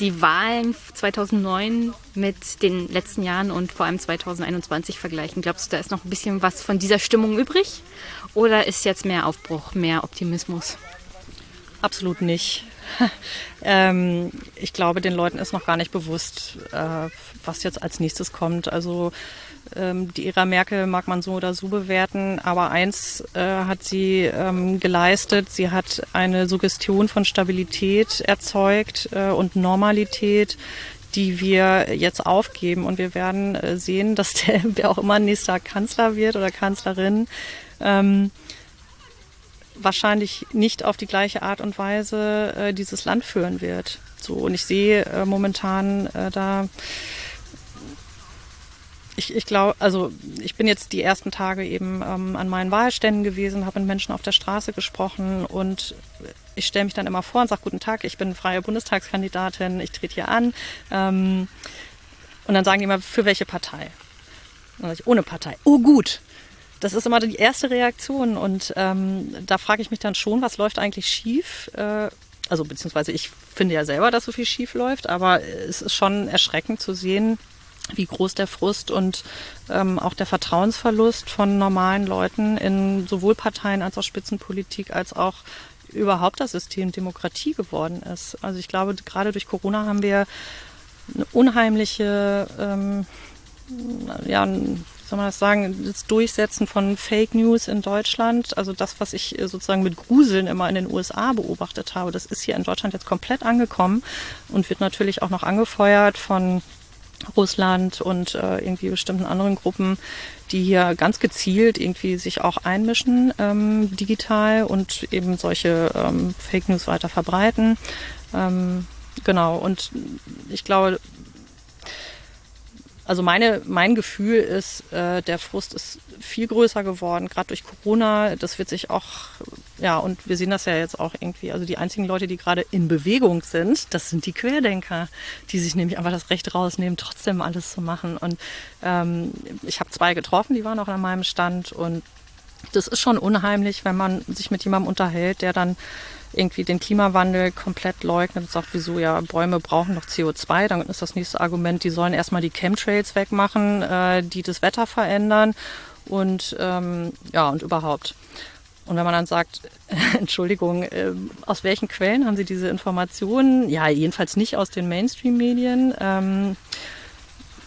A: die Wahlen 2009 mit den letzten Jahren und vor allem 2021 vergleichen? Glaubst du, da ist noch ein bisschen was von dieser Stimmung übrig? Oder ist jetzt mehr Aufbruch, mehr Optimismus?
B: Absolut nicht. <laughs> ähm, ich glaube, den Leuten ist noch gar nicht bewusst, äh, was jetzt als nächstes kommt. Also ähm, die Ära Merkel mag man so oder so bewerten, aber eins äh, hat sie ähm, geleistet. Sie hat eine Suggestion von Stabilität erzeugt äh, und Normalität, die wir jetzt aufgeben. Und wir werden äh, sehen, dass <laughs> der, wer auch immer nächster Kanzler wird oder Kanzlerin, ähm, wahrscheinlich nicht auf die gleiche Art und Weise äh, dieses Land führen wird. So, und ich sehe äh, momentan äh, da ich, ich glaube, also ich bin jetzt die ersten Tage eben ähm, an meinen Wahlständen gewesen, habe mit Menschen auf der Straße gesprochen und ich stelle mich dann immer vor und sage, guten Tag, ich bin freie Bundestagskandidatin, ich trete hier an. Ähm, und dann sagen die immer, für welche Partei? Und dann sage ich, ohne Partei. Oh gut. Das ist immer die erste Reaktion und ähm, da frage ich mich dann schon, was läuft eigentlich schief? Äh, also beziehungsweise ich finde ja selber, dass so viel schief läuft, aber es ist schon erschreckend zu sehen, wie groß der Frust und ähm, auch der Vertrauensverlust von normalen Leuten in sowohl Parteien als auch Spitzenpolitik als auch überhaupt das System Demokratie geworden ist. Also ich glaube, gerade durch Corona haben wir eine unheimliche, ähm, ja, soll man das sagen, das Durchsetzen von Fake News in Deutschland. Also das, was ich sozusagen mit Gruseln immer in den USA beobachtet habe, das ist hier in Deutschland jetzt komplett angekommen und wird natürlich auch noch angefeuert von Russland und äh, irgendwie bestimmten anderen Gruppen, die hier ganz gezielt irgendwie sich auch einmischen ähm, digital und eben solche ähm, Fake News weiter verbreiten. Ähm, genau, und ich glaube, also meine, mein Gefühl ist, äh, der Frust ist viel größer geworden, gerade durch Corona. Das wird sich auch, ja, und wir sehen das ja jetzt auch irgendwie. Also die einzigen Leute, die gerade in Bewegung sind, das sind die Querdenker, die sich nämlich einfach das Recht rausnehmen, trotzdem alles zu machen. Und ähm, ich habe zwei getroffen, die waren auch an meinem Stand. Und das ist schon unheimlich, wenn man sich mit jemandem unterhält, der dann irgendwie den Klimawandel komplett leugnet und sagt, wieso ja, Bäume brauchen noch CO2, dann ist das nächste Argument, die sollen erstmal die Chemtrails wegmachen, äh, die das Wetter verändern und ähm, ja, und überhaupt. Und wenn man dann sagt, <laughs> Entschuldigung, äh, aus welchen Quellen haben Sie diese Informationen? Ja, jedenfalls nicht aus den Mainstream-Medien. Ähm,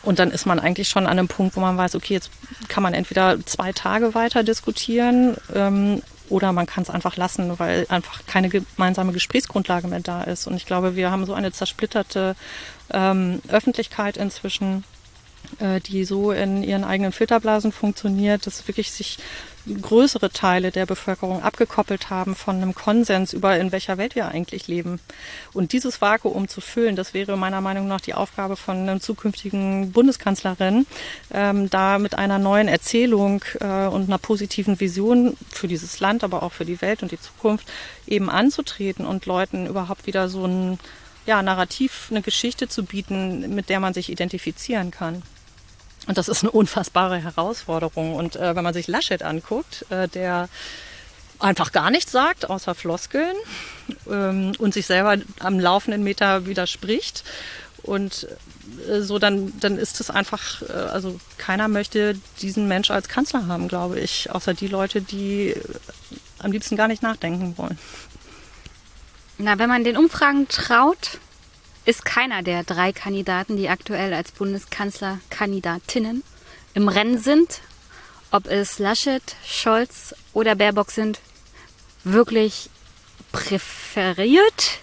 B: und dann ist man eigentlich schon an einem Punkt, wo man weiß, okay, jetzt kann man entweder zwei Tage weiter diskutieren ähm, oder man kann es einfach lassen, weil einfach keine gemeinsame Gesprächsgrundlage mehr da ist. Und ich glaube, wir haben so eine zersplitterte ähm, Öffentlichkeit inzwischen, äh, die so in ihren eigenen Filterblasen funktioniert, dass wirklich sich größere Teile der Bevölkerung abgekoppelt haben von einem Konsens über, in welcher Welt wir eigentlich leben. Und dieses Vakuum zu füllen, das wäre meiner Meinung nach die Aufgabe von einer zukünftigen Bundeskanzlerin, ähm, da mit einer neuen Erzählung äh, und einer positiven Vision für dieses Land, aber auch für die Welt und die Zukunft eben anzutreten und Leuten überhaupt wieder so ein ja, Narrativ, eine Geschichte zu bieten, mit der man sich identifizieren kann. Und das ist eine unfassbare Herausforderung. Und äh, wenn man sich Laschet anguckt, äh, der einfach gar nichts sagt, außer Floskeln ähm, und sich selber am laufenden Meter widerspricht. Und äh, so, dann, dann ist es einfach, äh, also keiner möchte diesen Mensch als Kanzler haben, glaube ich, außer die Leute, die äh, am liebsten gar nicht nachdenken wollen.
A: Na, wenn man den Umfragen traut, ist keiner der drei Kandidaten, die aktuell als Bundeskanzlerkandidatinnen im Rennen sind, ob es Laschet, Scholz oder Baerbock sind, wirklich präferiert.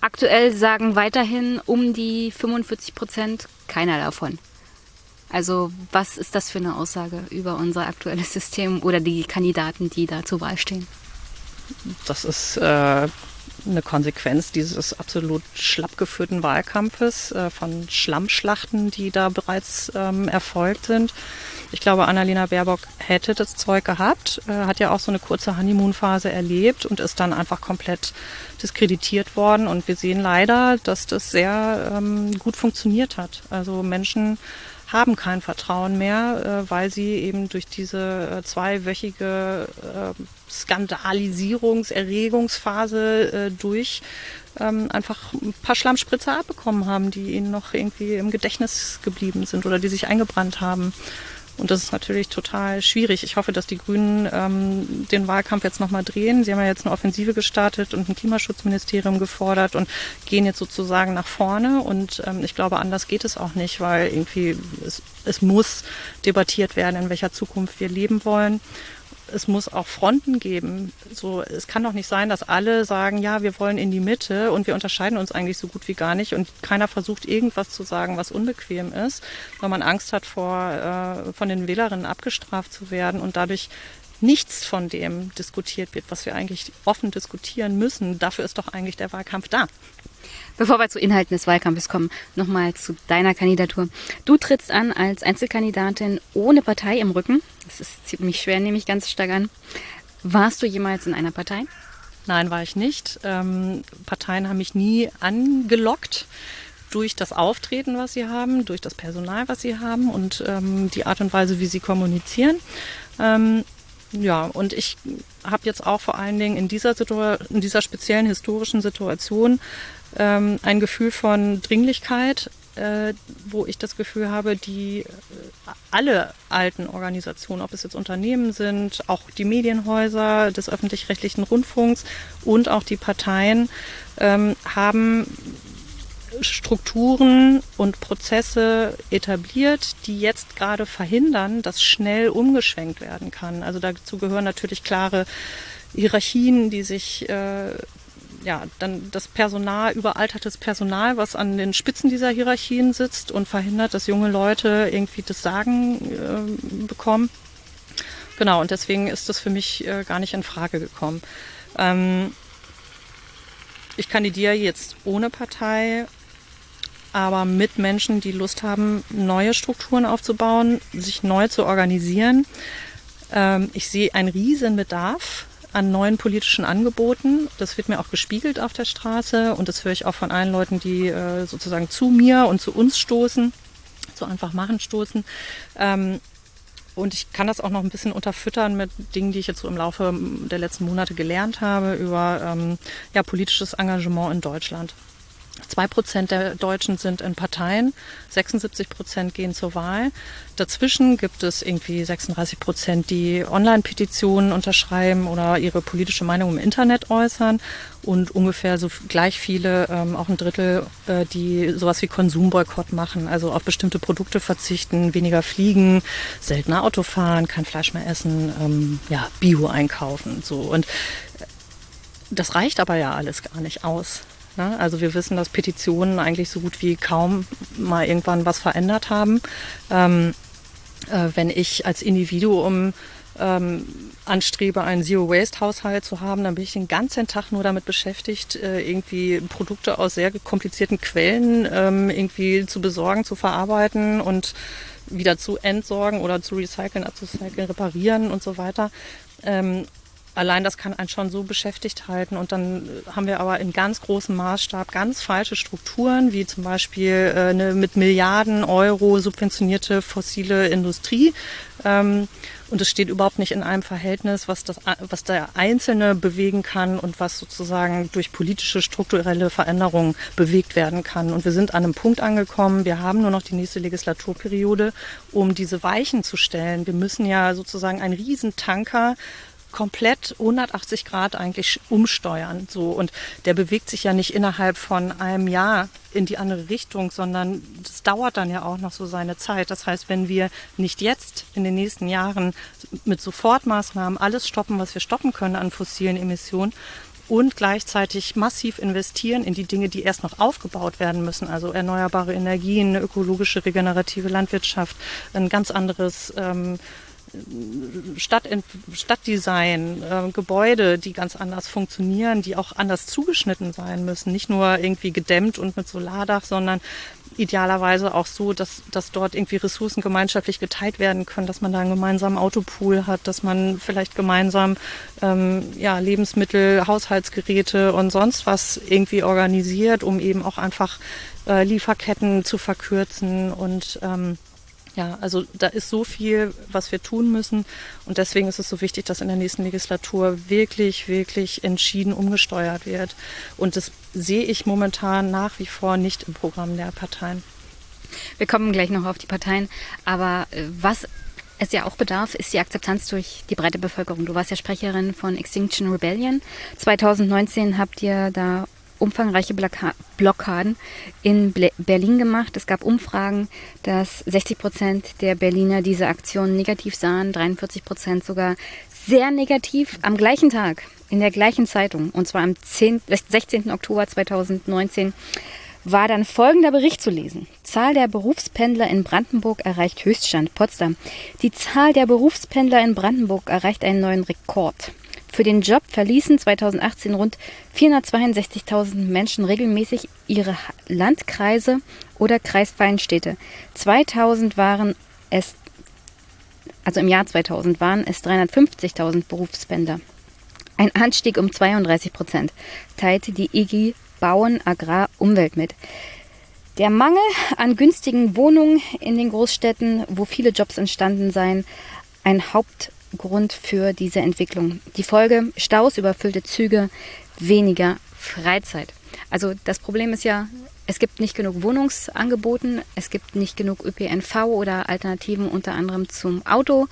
A: Aktuell sagen weiterhin um die 45 Prozent keiner davon. Also was ist das für eine Aussage über unser aktuelles System oder die Kandidaten, die da zur Wahl stehen?
B: Das ist äh, eine Konsequenz dieses absolut schlapp geführten Wahlkampfes, äh, von Schlammschlachten, die da bereits ähm, erfolgt sind. Ich glaube, Annalena Baerbock hätte das Zeug gehabt, äh, hat ja auch so eine kurze Honeymoon-Phase erlebt und ist dann einfach komplett diskreditiert worden. Und wir sehen leider, dass das sehr ähm, gut funktioniert hat. Also Menschen haben kein Vertrauen mehr, äh, weil sie eben durch diese äh, zweiwöchige äh, durch ähm, einfach ein paar Schlammspritzer abbekommen haben, die ihnen noch irgendwie im Gedächtnis geblieben sind oder die sich eingebrannt haben. Und das ist natürlich total schwierig. Ich hoffe, dass die Grünen ähm, den Wahlkampf jetzt nochmal drehen. Sie haben ja jetzt eine Offensive gestartet und ein Klimaschutzministerium gefordert und gehen jetzt sozusagen nach vorne. Und ähm, ich glaube, anders geht es auch nicht, weil irgendwie es, es muss debattiert werden, in welcher Zukunft wir leben wollen es muss auch Fronten geben. So, es kann doch nicht sein, dass alle sagen, ja, wir wollen in die Mitte und wir unterscheiden uns eigentlich so gut wie gar nicht und keiner versucht irgendwas zu sagen, was unbequem ist, weil man Angst hat vor, äh, von den Wählerinnen abgestraft zu werden und dadurch nichts von dem diskutiert wird, was wir eigentlich offen diskutieren müssen. Dafür ist doch eigentlich der Wahlkampf da.
A: Bevor wir zu Inhalten des Wahlkampfes kommen, nochmal zu deiner Kandidatur. Du trittst an als Einzelkandidatin ohne Partei im Rücken. Das ist ziemlich schwer, nehme ich ganz stark an. Warst du jemals in einer Partei?
B: Nein, war ich nicht. Ähm, Parteien haben mich nie angelockt durch das Auftreten, was sie haben, durch das Personal, was sie haben und ähm, die Art und Weise, wie sie kommunizieren. Ähm, ja, und ich habe jetzt auch vor allen Dingen in dieser, in dieser speziellen historischen Situation ähm, ein Gefühl von Dringlichkeit, äh, wo ich das Gefühl habe, die äh, alle alten Organisationen, ob es jetzt Unternehmen sind, auch die Medienhäuser des öffentlich-rechtlichen Rundfunks und auch die Parteien ähm, haben Strukturen und Prozesse etabliert, die jetzt gerade verhindern, dass schnell umgeschwenkt werden kann. Also dazu gehören natürlich klare Hierarchien, die sich äh, ja, dann das Personal, überaltertes Personal, was an den Spitzen dieser Hierarchien sitzt und verhindert, dass junge Leute irgendwie das Sagen äh, bekommen. Genau, und deswegen ist das für mich äh, gar nicht in Frage gekommen. Ähm, ich kandidiere jetzt ohne Partei, aber mit Menschen, die Lust haben, neue Strukturen aufzubauen, sich neu zu organisieren. Ähm, ich sehe einen riesen Bedarf an neuen politischen Angeboten. Das wird mir auch gespiegelt auf der Straße und das höre ich auch von allen Leuten, die äh, sozusagen zu mir und zu uns stoßen, zu einfach machen stoßen. Ähm, und ich kann das auch noch ein bisschen unterfüttern mit Dingen, die ich jetzt so im Laufe der letzten Monate gelernt habe über ähm, ja, politisches Engagement in Deutschland. Zwei Prozent der Deutschen sind in Parteien, 76 Prozent gehen zur Wahl. Dazwischen gibt es irgendwie 36 Prozent, die Online-Petitionen unterschreiben oder ihre politische Meinung im Internet äußern und ungefähr so gleich viele, ähm, auch ein Drittel, äh, die sowas wie Konsumboykott machen, also auf bestimmte Produkte verzichten, weniger fliegen, seltener Auto fahren, kein Fleisch mehr essen, ähm, ja, Bio einkaufen, so und das reicht aber ja alles gar nicht aus. Ne? Also wir wissen, dass Petitionen eigentlich so gut wie kaum mal irgendwann was verändert haben. Ähm, äh, wenn ich als Individuum ähm, anstrebe, einen Zero-Waste-Haushalt zu haben, dann bin ich den ganzen Tag nur damit beschäftigt, äh, irgendwie Produkte aus sehr komplizierten Quellen ähm, irgendwie zu besorgen, zu verarbeiten und wieder zu entsorgen oder zu recyceln, abzucyceln, reparieren und so weiter. Ähm, allein das kann einen schon so beschäftigt halten. Und dann haben wir aber in ganz großem Maßstab ganz falsche Strukturen, wie zum Beispiel äh, eine mit Milliarden Euro subventionierte fossile Industrie. Ähm, und es steht überhaupt nicht in einem Verhältnis, was, das, was der Einzelne bewegen kann und was sozusagen durch politische strukturelle Veränderungen bewegt werden kann. Und wir sind an einem Punkt angekommen, wir haben nur noch die nächste Legislaturperiode, um diese Weichen zu stellen. Wir müssen ja sozusagen einen Riesentanker komplett 180 Grad eigentlich umsteuern. So und der bewegt sich ja nicht innerhalb von einem Jahr in die andere Richtung, sondern das dauert dann ja auch noch so seine Zeit. Das heißt, wenn wir nicht jetzt in den nächsten Jahren mit Sofortmaßnahmen alles stoppen, was wir stoppen können an fossilen Emissionen, und gleichzeitig massiv investieren in die Dinge, die erst noch aufgebaut werden müssen, also erneuerbare Energien, ökologische regenerative Landwirtschaft, ein ganz anderes ähm, Stadt, Stadtdesign, äh, Gebäude, die ganz anders funktionieren, die auch anders zugeschnitten sein müssen. Nicht nur irgendwie gedämmt und mit Solardach, sondern idealerweise auch so, dass, dass dort irgendwie Ressourcen gemeinschaftlich geteilt werden können, dass man da einen gemeinsamen Autopool hat, dass man vielleicht gemeinsam ähm, ja, Lebensmittel, Haushaltsgeräte und sonst was irgendwie organisiert, um eben auch einfach äh, Lieferketten zu verkürzen und ähm, ja, also da ist so viel, was wir tun müssen. Und deswegen ist es so wichtig, dass in der nächsten Legislatur wirklich, wirklich entschieden umgesteuert wird. Und das sehe ich momentan nach wie vor nicht im Programm der Parteien.
A: Wir kommen gleich noch auf die Parteien. Aber äh, was es ja auch bedarf, ist die Akzeptanz durch die breite Bevölkerung. Du warst ja Sprecherin von Extinction Rebellion. 2019 habt ihr da umfangreiche Blockaden in Berlin gemacht. Es gab Umfragen, dass 60 Prozent der Berliner diese Aktion negativ sahen, 43 Prozent sogar sehr negativ am gleichen Tag in der gleichen Zeitung, und zwar am 10, 16. Oktober 2019, war dann folgender Bericht zu lesen. Zahl der Berufspendler in Brandenburg erreicht Höchststand. Potsdam. Die Zahl der Berufspendler in Brandenburg erreicht einen neuen Rekord. Für den Job verließen 2018 rund 462.000 Menschen regelmäßig ihre Landkreise oder kreisfreien Städte. 2000 waren es, also im Jahr 2000 waren es 350.000 Berufspendler. Ein Anstieg um 32 Prozent, teilte die IG Bauen Agrar Umwelt mit. Der Mangel an günstigen Wohnungen in den Großstädten, wo viele Jobs entstanden seien, ein Hauptgrund für diese Entwicklung. Die Folge Staus, überfüllte Züge, weniger Freizeit. Also das Problem ist ja, es gibt nicht genug Wohnungsangeboten, es gibt nicht genug ÖPNV oder Alternativen unter anderem zum Auto.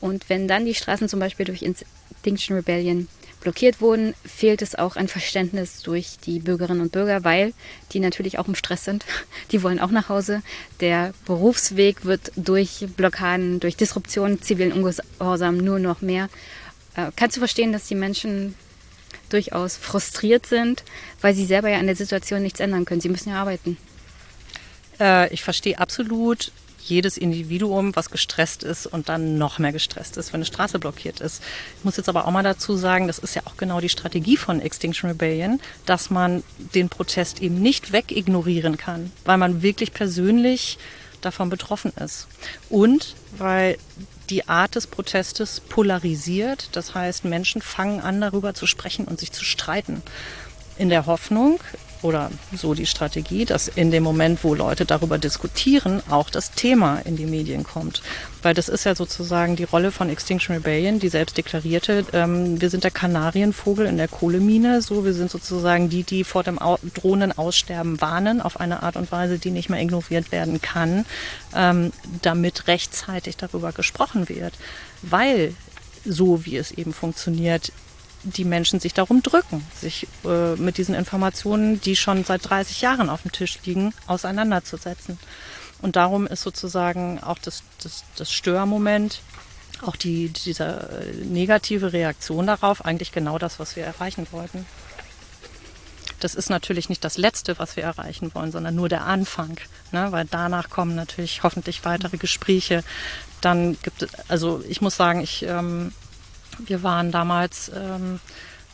A: Und wenn dann die Straßen zum Beispiel durch Extinction Rebellion blockiert wurden, fehlt es auch an Verständnis durch die Bürgerinnen und Bürger, weil die natürlich auch im Stress sind. <laughs> Die wollen auch nach Hause. Der Berufsweg wird durch Blockaden, durch Disruption, zivilen Ungehorsam nur noch mehr. Äh, kannst du verstehen, dass die Menschen durchaus frustriert sind, weil sie selber ja an der Situation nichts ändern können? Sie müssen ja arbeiten.
B: Äh, ich verstehe absolut jedes Individuum, was gestresst ist und dann noch mehr gestresst ist, wenn eine Straße blockiert ist. Ich muss jetzt aber auch mal dazu sagen, das ist ja auch genau die Strategie von Extinction Rebellion, dass man den Protest eben nicht wegignorieren kann, weil man wirklich persönlich davon betroffen ist. Und weil die Art des Protestes polarisiert. Das heißt, Menschen fangen an, darüber zu sprechen und sich zu streiten. In der Hoffnung, oder so die Strategie, dass in dem Moment, wo Leute darüber diskutieren, auch das Thema in die Medien kommt. Weil das ist ja sozusagen die Rolle von Extinction Rebellion, die selbst deklarierte, ähm, wir sind der Kanarienvogel in der Kohlemine, so wir sind sozusagen die, die vor dem drohenden Aussterben warnen, auf eine Art und Weise, die nicht mehr ignoriert werden kann, ähm, damit rechtzeitig darüber gesprochen wird. Weil so wie es eben funktioniert, die Menschen sich darum drücken, sich äh, mit diesen Informationen, die schon seit 30 Jahren auf dem Tisch liegen, auseinanderzusetzen. Und darum ist sozusagen auch das, das, das Störmoment, auch die, diese äh, negative Reaktion darauf eigentlich genau das, was wir erreichen wollten. Das ist natürlich nicht das Letzte, was wir erreichen wollen, sondern nur der Anfang, ne? weil danach kommen natürlich hoffentlich weitere Gespräche. Dann gibt es, also ich muss sagen, ich ähm, wir waren damals, ähm,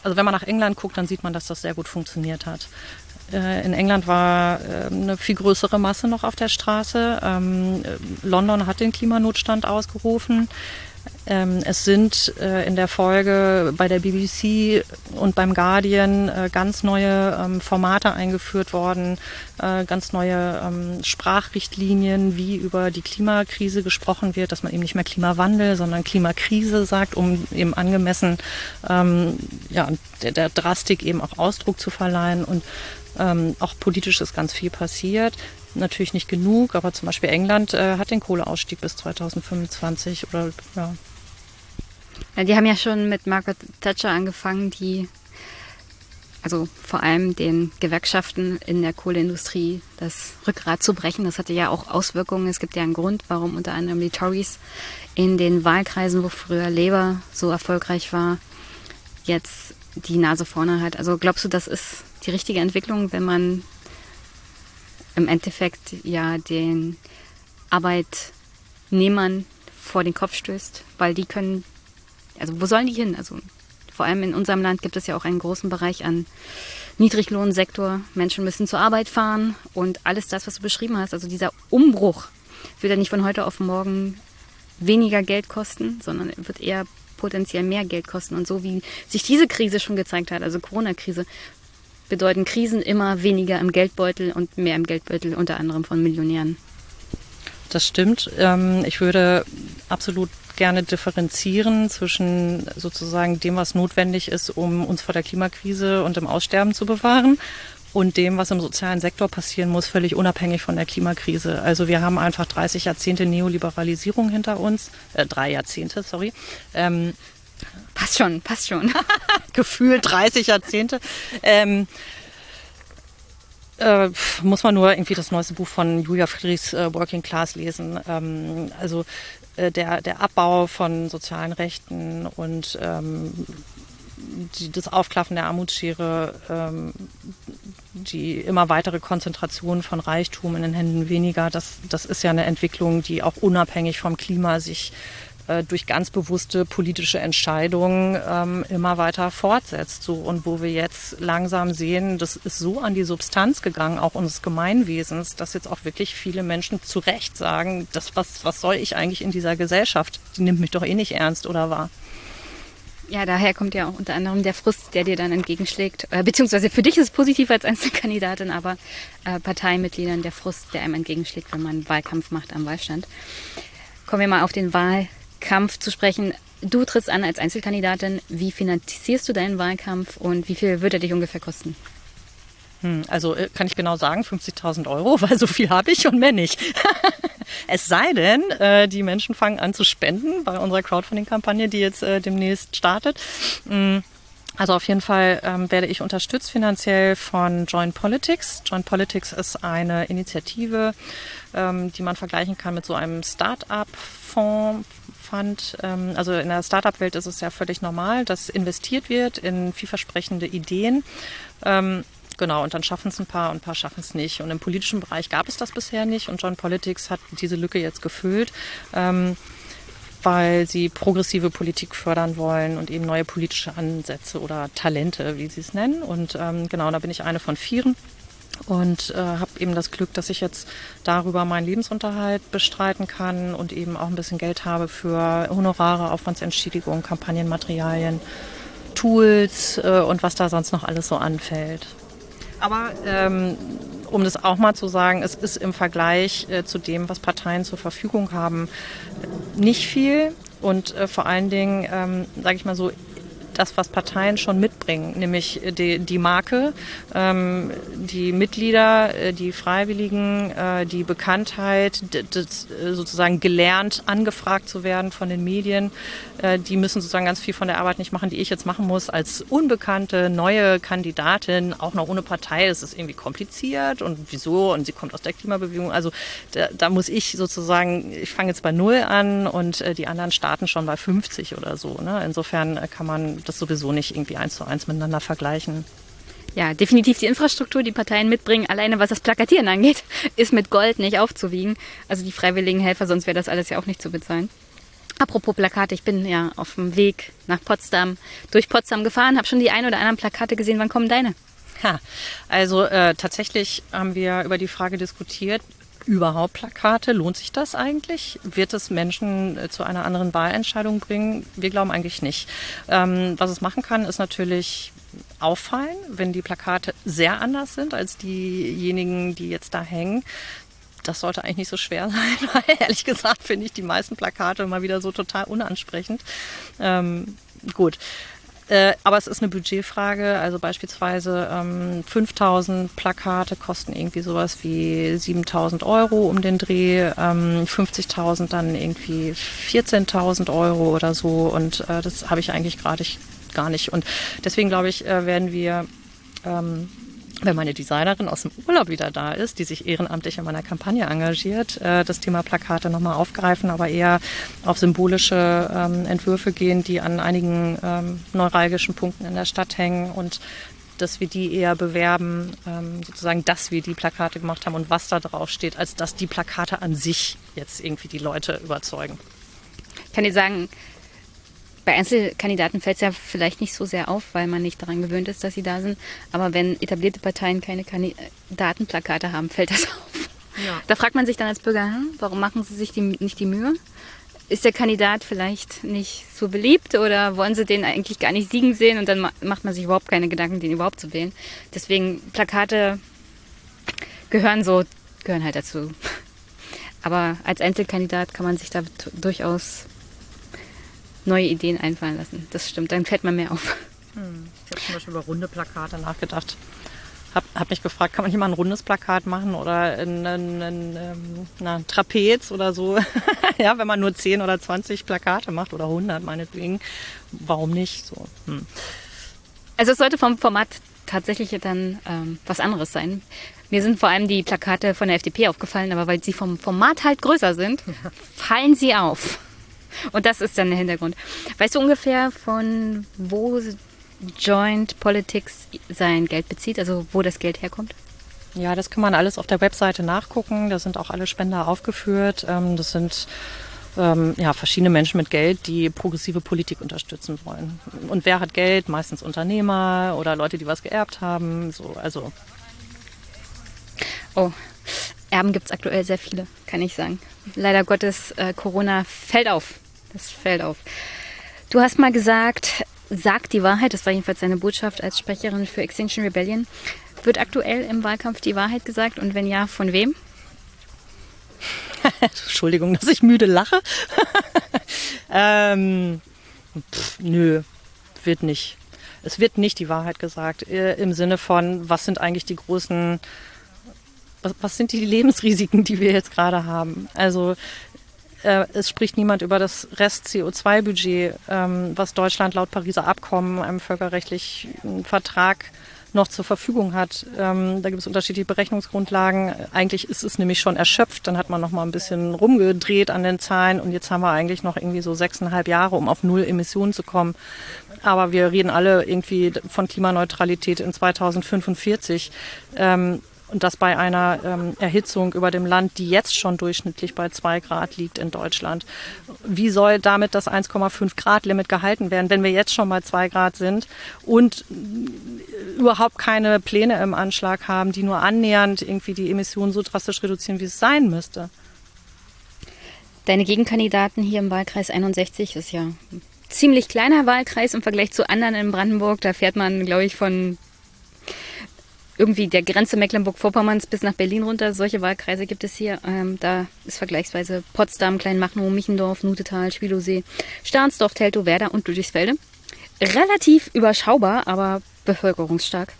B: also wenn man nach England guckt, dann sieht man, dass das sehr gut funktioniert hat. Äh, in England war äh, eine viel größere Masse noch auf der Straße. Ähm, London hat den Klimanotstand ausgerufen. Ähm, es sind äh, in der Folge bei der BBC und beim Guardian äh, ganz neue ähm, Formate eingeführt worden, äh, ganz neue ähm, Sprachrichtlinien, wie über die Klimakrise gesprochen wird, dass man eben nicht mehr Klimawandel, sondern Klimakrise sagt, um eben angemessen ähm, ja, der, der Drastik eben auch Ausdruck zu verleihen und ähm, auch politisch ist ganz viel passiert. Natürlich nicht genug, aber zum Beispiel England äh, hat den Kohleausstieg bis 2025 oder ja.
A: ja. Die haben ja schon mit Margaret Thatcher angefangen, die also vor allem den Gewerkschaften in der Kohleindustrie das Rückgrat zu brechen. Das hatte ja auch Auswirkungen. Es gibt ja einen Grund, warum unter anderem die Tories in den Wahlkreisen, wo früher Labour so erfolgreich war, jetzt die Nase vorne hat. Also glaubst du, das ist die richtige Entwicklung, wenn man im Endeffekt ja den Arbeitnehmern vor den Kopf stößt, weil die können, also wo sollen die hin? Also vor allem in unserem Land gibt es ja auch einen großen Bereich an Niedriglohnsektor. Menschen müssen zur Arbeit fahren und alles das, was du beschrieben hast, also dieser Umbruch wird ja nicht von heute auf morgen weniger Geld kosten, sondern wird eher potenziell mehr Geld kosten. Und so wie sich diese Krise schon gezeigt hat, also Corona-Krise, bedeuten Krisen immer weniger im Geldbeutel und mehr im Geldbeutel unter anderem von Millionären.
B: Das stimmt. Ähm, ich würde absolut gerne differenzieren zwischen sozusagen dem, was notwendig ist, um uns vor der Klimakrise und dem Aussterben zu bewahren und dem, was im sozialen Sektor passieren muss, völlig unabhängig von der Klimakrise. Also wir haben einfach 30 Jahrzehnte Neoliberalisierung hinter uns, äh, drei Jahrzehnte, sorry. Ähm,
A: Passt schon, passt schon. <laughs>
B: Gefühlt 30 Jahrzehnte. Ähm, äh, muss man nur irgendwie das neueste Buch von Julia Friedrichs äh, Working Class lesen. Ähm, also äh, der, der Abbau von sozialen Rechten und ähm, die, das Aufklaffen der Armutsschere, ähm, die immer weitere Konzentration von Reichtum in den Händen weniger, das, das ist ja eine Entwicklung, die auch unabhängig vom Klima sich äh, durch ganz bewusste politische Entscheidungen ähm, immer weiter fortsetzt. So, und wo wir jetzt langsam sehen, das ist so an die Substanz gegangen, auch unseres Gemeinwesens, dass jetzt auch wirklich viele Menschen zu Recht sagen, das, was, was soll ich eigentlich in dieser Gesellschaft? Die nimmt mich doch eh nicht ernst oder wahr.
A: Ja, daher kommt ja auch unter anderem der Frust, der dir dann entgegenschlägt. Äh, beziehungsweise für dich ist es positiv als Einzelkandidatin, aber äh, Parteimitgliedern der Frust, der einem entgegenschlägt, wenn man Wahlkampf macht am Wahlstand. Kommen wir mal auf den Wahlkampf zu sprechen. Du trittst an als Einzelkandidatin. Wie finanzierst du deinen Wahlkampf und wie viel wird er dich ungefähr kosten?
B: Hm, also äh, kann ich genau sagen, 50.000 Euro, <laughs> weil so viel habe ich und mehr nicht. <laughs> es sei denn, äh, die Menschen fangen an zu spenden bei unserer Crowdfunding-Kampagne, die jetzt äh, demnächst startet. Hm, also auf jeden Fall ähm, werde ich unterstützt finanziell von Join Politics. Join Politics ist eine Initiative, ähm, die man vergleichen kann mit so einem Start-up-Fonds. Fund. Ähm, also in der Startup-Welt ist es ja völlig normal, dass investiert wird in vielversprechende Ideen. Ähm, Genau, und dann schaffen es ein paar und ein paar schaffen es nicht. Und im politischen Bereich gab es das bisher nicht und John Politics hat diese Lücke jetzt gefüllt. Ähm, weil sie progressive Politik fördern wollen und eben neue politische Ansätze oder Talente, wie sie es nennen. Und ähm, genau, da bin ich eine von vieren und äh, habe eben das Glück, dass ich jetzt darüber meinen Lebensunterhalt bestreiten kann und eben auch ein bisschen Geld habe für Honorare, Aufwandsentschädigung, Kampagnenmaterialien, Tools äh, und was da sonst noch alles so anfällt. Aber ähm, um das auch mal zu sagen, es ist im Vergleich äh, zu dem, was Parteien zur Verfügung haben, nicht viel. Und äh, vor allen Dingen, ähm, sage ich mal so, das, was Parteien schon mitbringen, nämlich die, die Marke, ähm, die Mitglieder, äh, die Freiwilligen, äh, die Bekanntheit, das, äh, sozusagen gelernt, angefragt zu werden von den Medien. Äh, die müssen sozusagen ganz viel von der Arbeit nicht machen, die ich jetzt machen muss als unbekannte neue Kandidatin, auch noch ohne Partei. Das ist irgendwie kompliziert und wieso? Und sie kommt aus der Klimabewegung. Also da, da muss ich sozusagen, ich fange jetzt bei null an und äh, die anderen starten schon bei 50 oder so. Ne? Insofern äh, kann man das sowieso nicht irgendwie eins zu eins miteinander vergleichen.
A: Ja, definitiv die Infrastruktur, die Parteien mitbringen, alleine was das Plakatieren angeht, <laughs> ist mit Gold nicht aufzuwiegen. Also die freiwilligen Helfer, sonst wäre das alles ja auch nicht zu bezahlen. Apropos Plakate, ich bin ja auf dem Weg nach Potsdam, durch Potsdam gefahren, habe schon die ein oder anderen Plakate gesehen. Wann kommen deine?
B: Ha, also äh, tatsächlich haben wir über die Frage diskutiert, überhaupt Plakate? Lohnt sich das eigentlich? Wird es Menschen äh, zu einer anderen Wahlentscheidung bringen? Wir glauben eigentlich nicht. Ähm, was es machen kann, ist natürlich auffallen, wenn die Plakate sehr anders sind als diejenigen, die jetzt da hängen. Das sollte eigentlich nicht so schwer <laughs> sein, weil ehrlich gesagt finde ich die meisten Plakate mal wieder so total unansprechend. Ähm, gut. Äh, aber es ist eine Budgetfrage. Also beispielsweise ähm, 5000 Plakate kosten irgendwie sowas wie 7000 Euro um den Dreh, ähm, 50.000 dann irgendwie 14.000 Euro oder so. Und äh, das habe ich eigentlich gerade gar nicht. Und deswegen glaube ich, äh, werden wir ähm, wenn meine Designerin aus dem Urlaub wieder da ist, die sich ehrenamtlich in meiner Kampagne engagiert, äh, das Thema Plakate nochmal aufgreifen, aber eher auf symbolische ähm, Entwürfe gehen, die an einigen ähm, neuralgischen Punkten in der Stadt hängen und dass wir die eher bewerben, ähm, sozusagen, dass wir die Plakate gemacht haben und was da drauf steht, als dass die Plakate an sich jetzt irgendwie die Leute überzeugen.
A: Ich kann dir sagen, bei Einzelkandidaten fällt es ja vielleicht nicht so sehr auf, weil man nicht daran gewöhnt ist, dass sie da sind. Aber wenn etablierte Parteien keine Kandidatenplakate haben, fällt das <laughs> auf. Ja. Da fragt man sich dann als Bürger, hm, warum machen sie sich die, nicht die Mühe? Ist der Kandidat vielleicht nicht so beliebt oder wollen sie den eigentlich gar nicht siegen sehen und dann macht man sich überhaupt keine Gedanken, den überhaupt zu wählen? Deswegen Plakate gehören so, gehören halt dazu. <laughs> Aber als Einzelkandidat kann man sich da durchaus neue Ideen einfallen lassen. Das stimmt, dann fällt man mehr auf.
B: Hm. Ich habe zum Beispiel über runde Plakate nachgedacht. Hab, hab mich gefragt, kann man hier mal ein rundes Plakat machen oder ein, ein, ein, ähm, ein Trapez oder so? <laughs> ja, wenn man nur 10 oder 20 Plakate macht oder 100 meinetwegen, warum nicht? So. Hm.
A: Also es sollte vom Format tatsächlich dann ähm, was anderes sein. Mir sind vor allem die Plakate von der FDP aufgefallen, aber weil sie vom Format halt größer sind, fallen sie auf. Und das ist dann der Hintergrund. Weißt du ungefähr, von wo Joint Politics sein Geld bezieht, also wo das Geld herkommt?
B: Ja, das kann man alles auf der Webseite nachgucken. Da sind auch alle Spender aufgeführt. Ähm, das sind ähm, ja, verschiedene Menschen mit Geld, die progressive Politik unterstützen wollen. Und wer hat Geld? Meistens Unternehmer oder Leute, die was geerbt haben. So, also.
A: Oh, Erben gibt es aktuell sehr viele, kann ich sagen. Leider Gottes, äh, Corona fällt auf. Das fällt auf. Du hast mal gesagt, sag die Wahrheit. Das war jedenfalls deine Botschaft als Sprecherin für Extinction Rebellion. Wird aktuell im Wahlkampf die Wahrheit gesagt und wenn ja, von wem? <laughs>
B: Entschuldigung, dass ich müde lache. <laughs> ähm, pff, nö, wird nicht. Es wird nicht die Wahrheit gesagt äh, im Sinne von, was sind eigentlich die großen, was, was sind die Lebensrisiken, die wir jetzt gerade haben? Also äh, es spricht niemand über das Rest-CO2-Budget, ähm, was Deutschland laut Pariser Abkommen, einem völkerrechtlichen Vertrag, noch zur Verfügung hat. Ähm, da gibt es unterschiedliche Berechnungsgrundlagen. Eigentlich ist es nämlich schon erschöpft. Dann hat man noch mal ein bisschen rumgedreht an den Zahlen und jetzt haben wir eigentlich noch irgendwie so sechseinhalb Jahre, um auf null Emissionen zu kommen. Aber wir reden alle irgendwie von Klimaneutralität in 2045. Ähm, und das bei einer ähm, Erhitzung über dem Land, die jetzt schon durchschnittlich bei zwei Grad liegt in Deutschland. Wie soll damit das 1,5 Grad Limit gehalten werden, wenn wir jetzt schon mal zwei Grad sind und überhaupt keine Pläne im Anschlag haben, die nur annähernd irgendwie die Emissionen so drastisch reduzieren, wie es sein müsste?
A: Deine Gegenkandidaten hier im Wahlkreis 61 ist ja ein ziemlich kleiner Wahlkreis im Vergleich zu anderen in Brandenburg. Da fährt man, glaube ich, von irgendwie der Grenze Mecklenburg-Vorpommerns bis nach Berlin runter. Solche Wahlkreise gibt es hier. Ähm, da ist vergleichsweise Potsdam, Kleinmachnow, Michendorf, Nutetal, Schwilosee, Stahnsdorf, Teltow, Werder und Ludwigsfelde. Relativ überschaubar, aber bevölkerungsstark.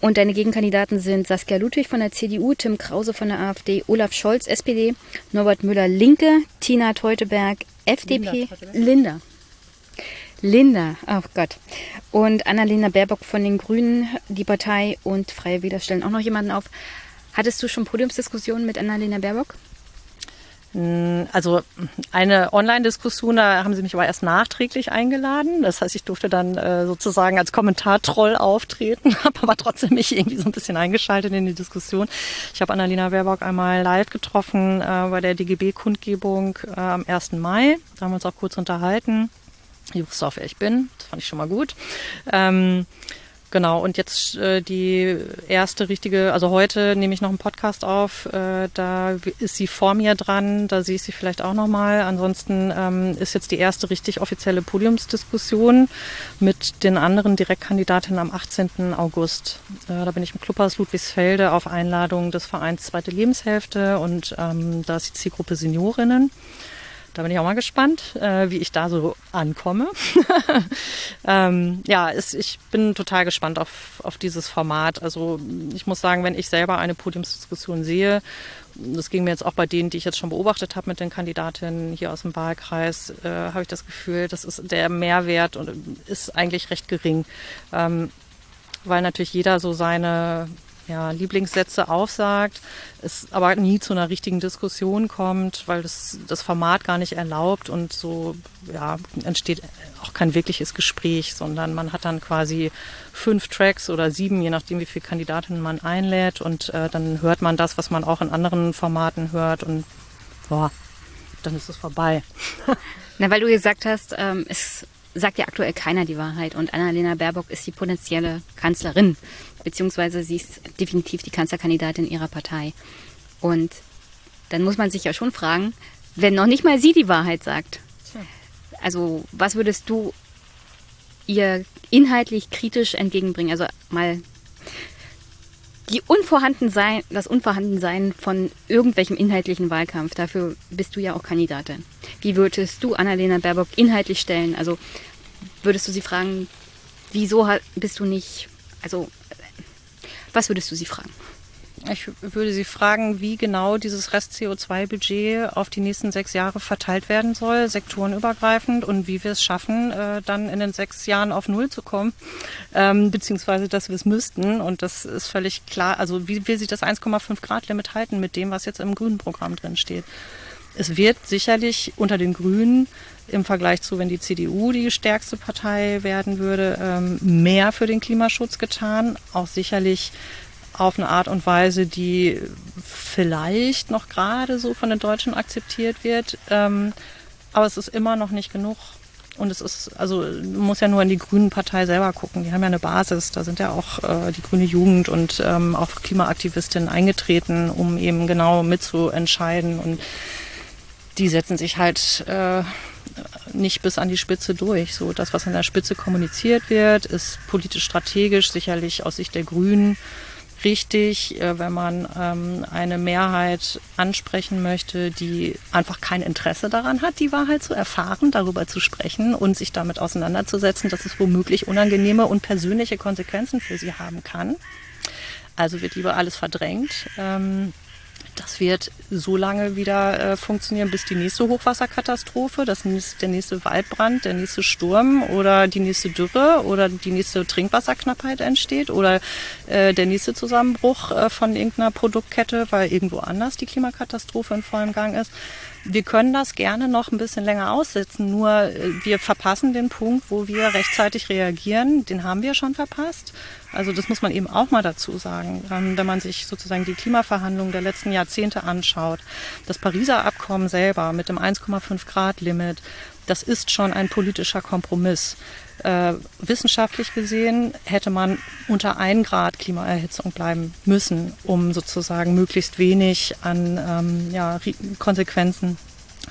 A: Und deine Gegenkandidaten sind Saskia Ludwig von der CDU, Tim Krause von der AfD, Olaf Scholz, SPD, Norbert Müller, Linke, Tina Teuteberg, FDP, Linda. Linda. Linda, oh Gott. Und Annalena Baerbock von den Grünen, die Partei und Freie Wähler stellen auch noch jemanden auf. Hattest du schon Podiumsdiskussionen mit Annalena Baerbock?
B: Hm, also eine Online-Diskussion, da haben sie mich aber erst nachträglich eingeladen. Das heißt, ich durfte dann äh, sozusagen als Kommentartroll auftreten, <laughs> habe aber trotzdem mich irgendwie so ein bisschen eingeschaltet in die Diskussion. Ich habe Annalena Baerbock einmal live getroffen äh, bei der DGB-Kundgebung äh, am 1. Mai. Da haben wir uns auch kurz unterhalten. Auch, wer ich bin. Das fand ich schon mal gut. Ähm, genau, und jetzt äh, die erste richtige, also heute nehme ich noch einen Podcast auf. Äh, da ist sie vor mir dran, da sehe ich sie vielleicht auch nochmal. Ansonsten ähm, ist jetzt die erste richtig offizielle Podiumsdiskussion mit den anderen Direktkandidatinnen am 18. August. Äh, da bin ich im Clubhaus Ludwigsfelde auf Einladung des Vereins Zweite Lebenshälfte und ähm, da ist die Zielgruppe Seniorinnen. Da bin ich auch mal gespannt, äh, wie ich da so ankomme. <laughs> ähm, ja, es, ich bin total gespannt auf, auf dieses Format. Also ich muss sagen, wenn ich selber eine Podiumsdiskussion sehe, das ging mir jetzt auch bei denen, die ich jetzt schon beobachtet habe mit den Kandidatinnen hier aus dem Wahlkreis, äh, habe ich das Gefühl, das ist der Mehrwert und ist eigentlich recht gering. Ähm, weil natürlich jeder so seine ja, Lieblingssätze aufsagt, es aber nie zu einer richtigen Diskussion kommt, weil das das Format gar nicht erlaubt und so ja, entsteht auch kein wirkliches Gespräch, sondern man hat dann quasi fünf Tracks oder sieben, je nachdem, wie viele Kandidatinnen man einlädt und äh, dann hört man das, was man auch in anderen Formaten hört und boah, dann ist es vorbei. <laughs>
A: Na, weil du gesagt hast, ähm, es sagt ja aktuell keiner die Wahrheit und Annalena Baerbock ist die potenzielle Kanzlerin beziehungsweise sie ist definitiv die Kanzlerkandidatin ihrer Partei. Und dann muss man sich ja schon fragen, wenn noch nicht mal sie die Wahrheit sagt. Also was würdest du ihr inhaltlich kritisch entgegenbringen? Also mal die Unvorhandensein, das Unvorhandensein von irgendwelchem inhaltlichen Wahlkampf. Dafür bist du ja auch Kandidatin. Wie würdest du Annalena Baerbock inhaltlich stellen? Also würdest du sie fragen, wieso bist du nicht, also was würdest du sie fragen?
B: Ich würde Sie fragen, wie genau dieses Rest-CO2-Budget auf die nächsten sechs Jahre verteilt werden soll, sektorenübergreifend, und wie wir es schaffen, äh, dann in den sechs Jahren auf Null zu kommen, ähm, beziehungsweise dass wir es müssten. Und das ist völlig klar. Also wie will sie das 1,5 Grad Limit halten mit dem, was jetzt im grünen Programm drin steht? es wird sicherlich unter den Grünen im Vergleich zu, wenn die CDU die stärkste Partei werden würde, ähm, mehr für den Klimaschutz getan. Auch sicherlich auf eine Art und Weise, die vielleicht noch gerade so von den Deutschen akzeptiert wird. Ähm, aber es ist immer noch nicht genug. Und es ist, also man muss ja nur in die Grünen Partei selber gucken. Die haben ja eine Basis. Da sind ja auch äh, die grüne Jugend und ähm, auch Klimaaktivistinnen eingetreten, um eben genau mitzuentscheiden. Und die setzen sich halt äh, nicht bis an die Spitze durch. So das, was an der Spitze kommuniziert wird, ist politisch strategisch sicherlich aus Sicht der Grünen richtig, äh, wenn man ähm, eine Mehrheit ansprechen möchte, die einfach kein Interesse daran hat, die Wahrheit zu erfahren, darüber zu sprechen und sich damit auseinanderzusetzen, dass es womöglich unangenehme und persönliche Konsequenzen für sie haben kann. Also wird lieber alles verdrängt. Ähm, das wird so lange wieder äh, funktionieren, bis die nächste Hochwasserkatastrophe, das nächste, der nächste Waldbrand, der nächste Sturm oder die nächste Dürre oder die nächste Trinkwasserknappheit entsteht oder äh, der nächste Zusammenbruch äh, von irgendeiner Produktkette, weil irgendwo anders die Klimakatastrophe in vollem Gang ist. Wir können das gerne noch ein bisschen länger aussitzen, nur äh, wir verpassen den Punkt, wo wir rechtzeitig reagieren. Den haben wir schon verpasst. Also das muss man eben auch mal dazu sagen, ähm, wenn man sich sozusagen die Klimaverhandlungen der letzten Jahrzehnte anschaut. Das Pariser Abkommen selber mit dem 1,5 Grad Limit, das ist schon ein politischer Kompromiss. Äh, wissenschaftlich gesehen hätte man unter 1 Grad Klimaerhitzung bleiben müssen, um sozusagen möglichst wenig an ähm, ja, Konsequenzen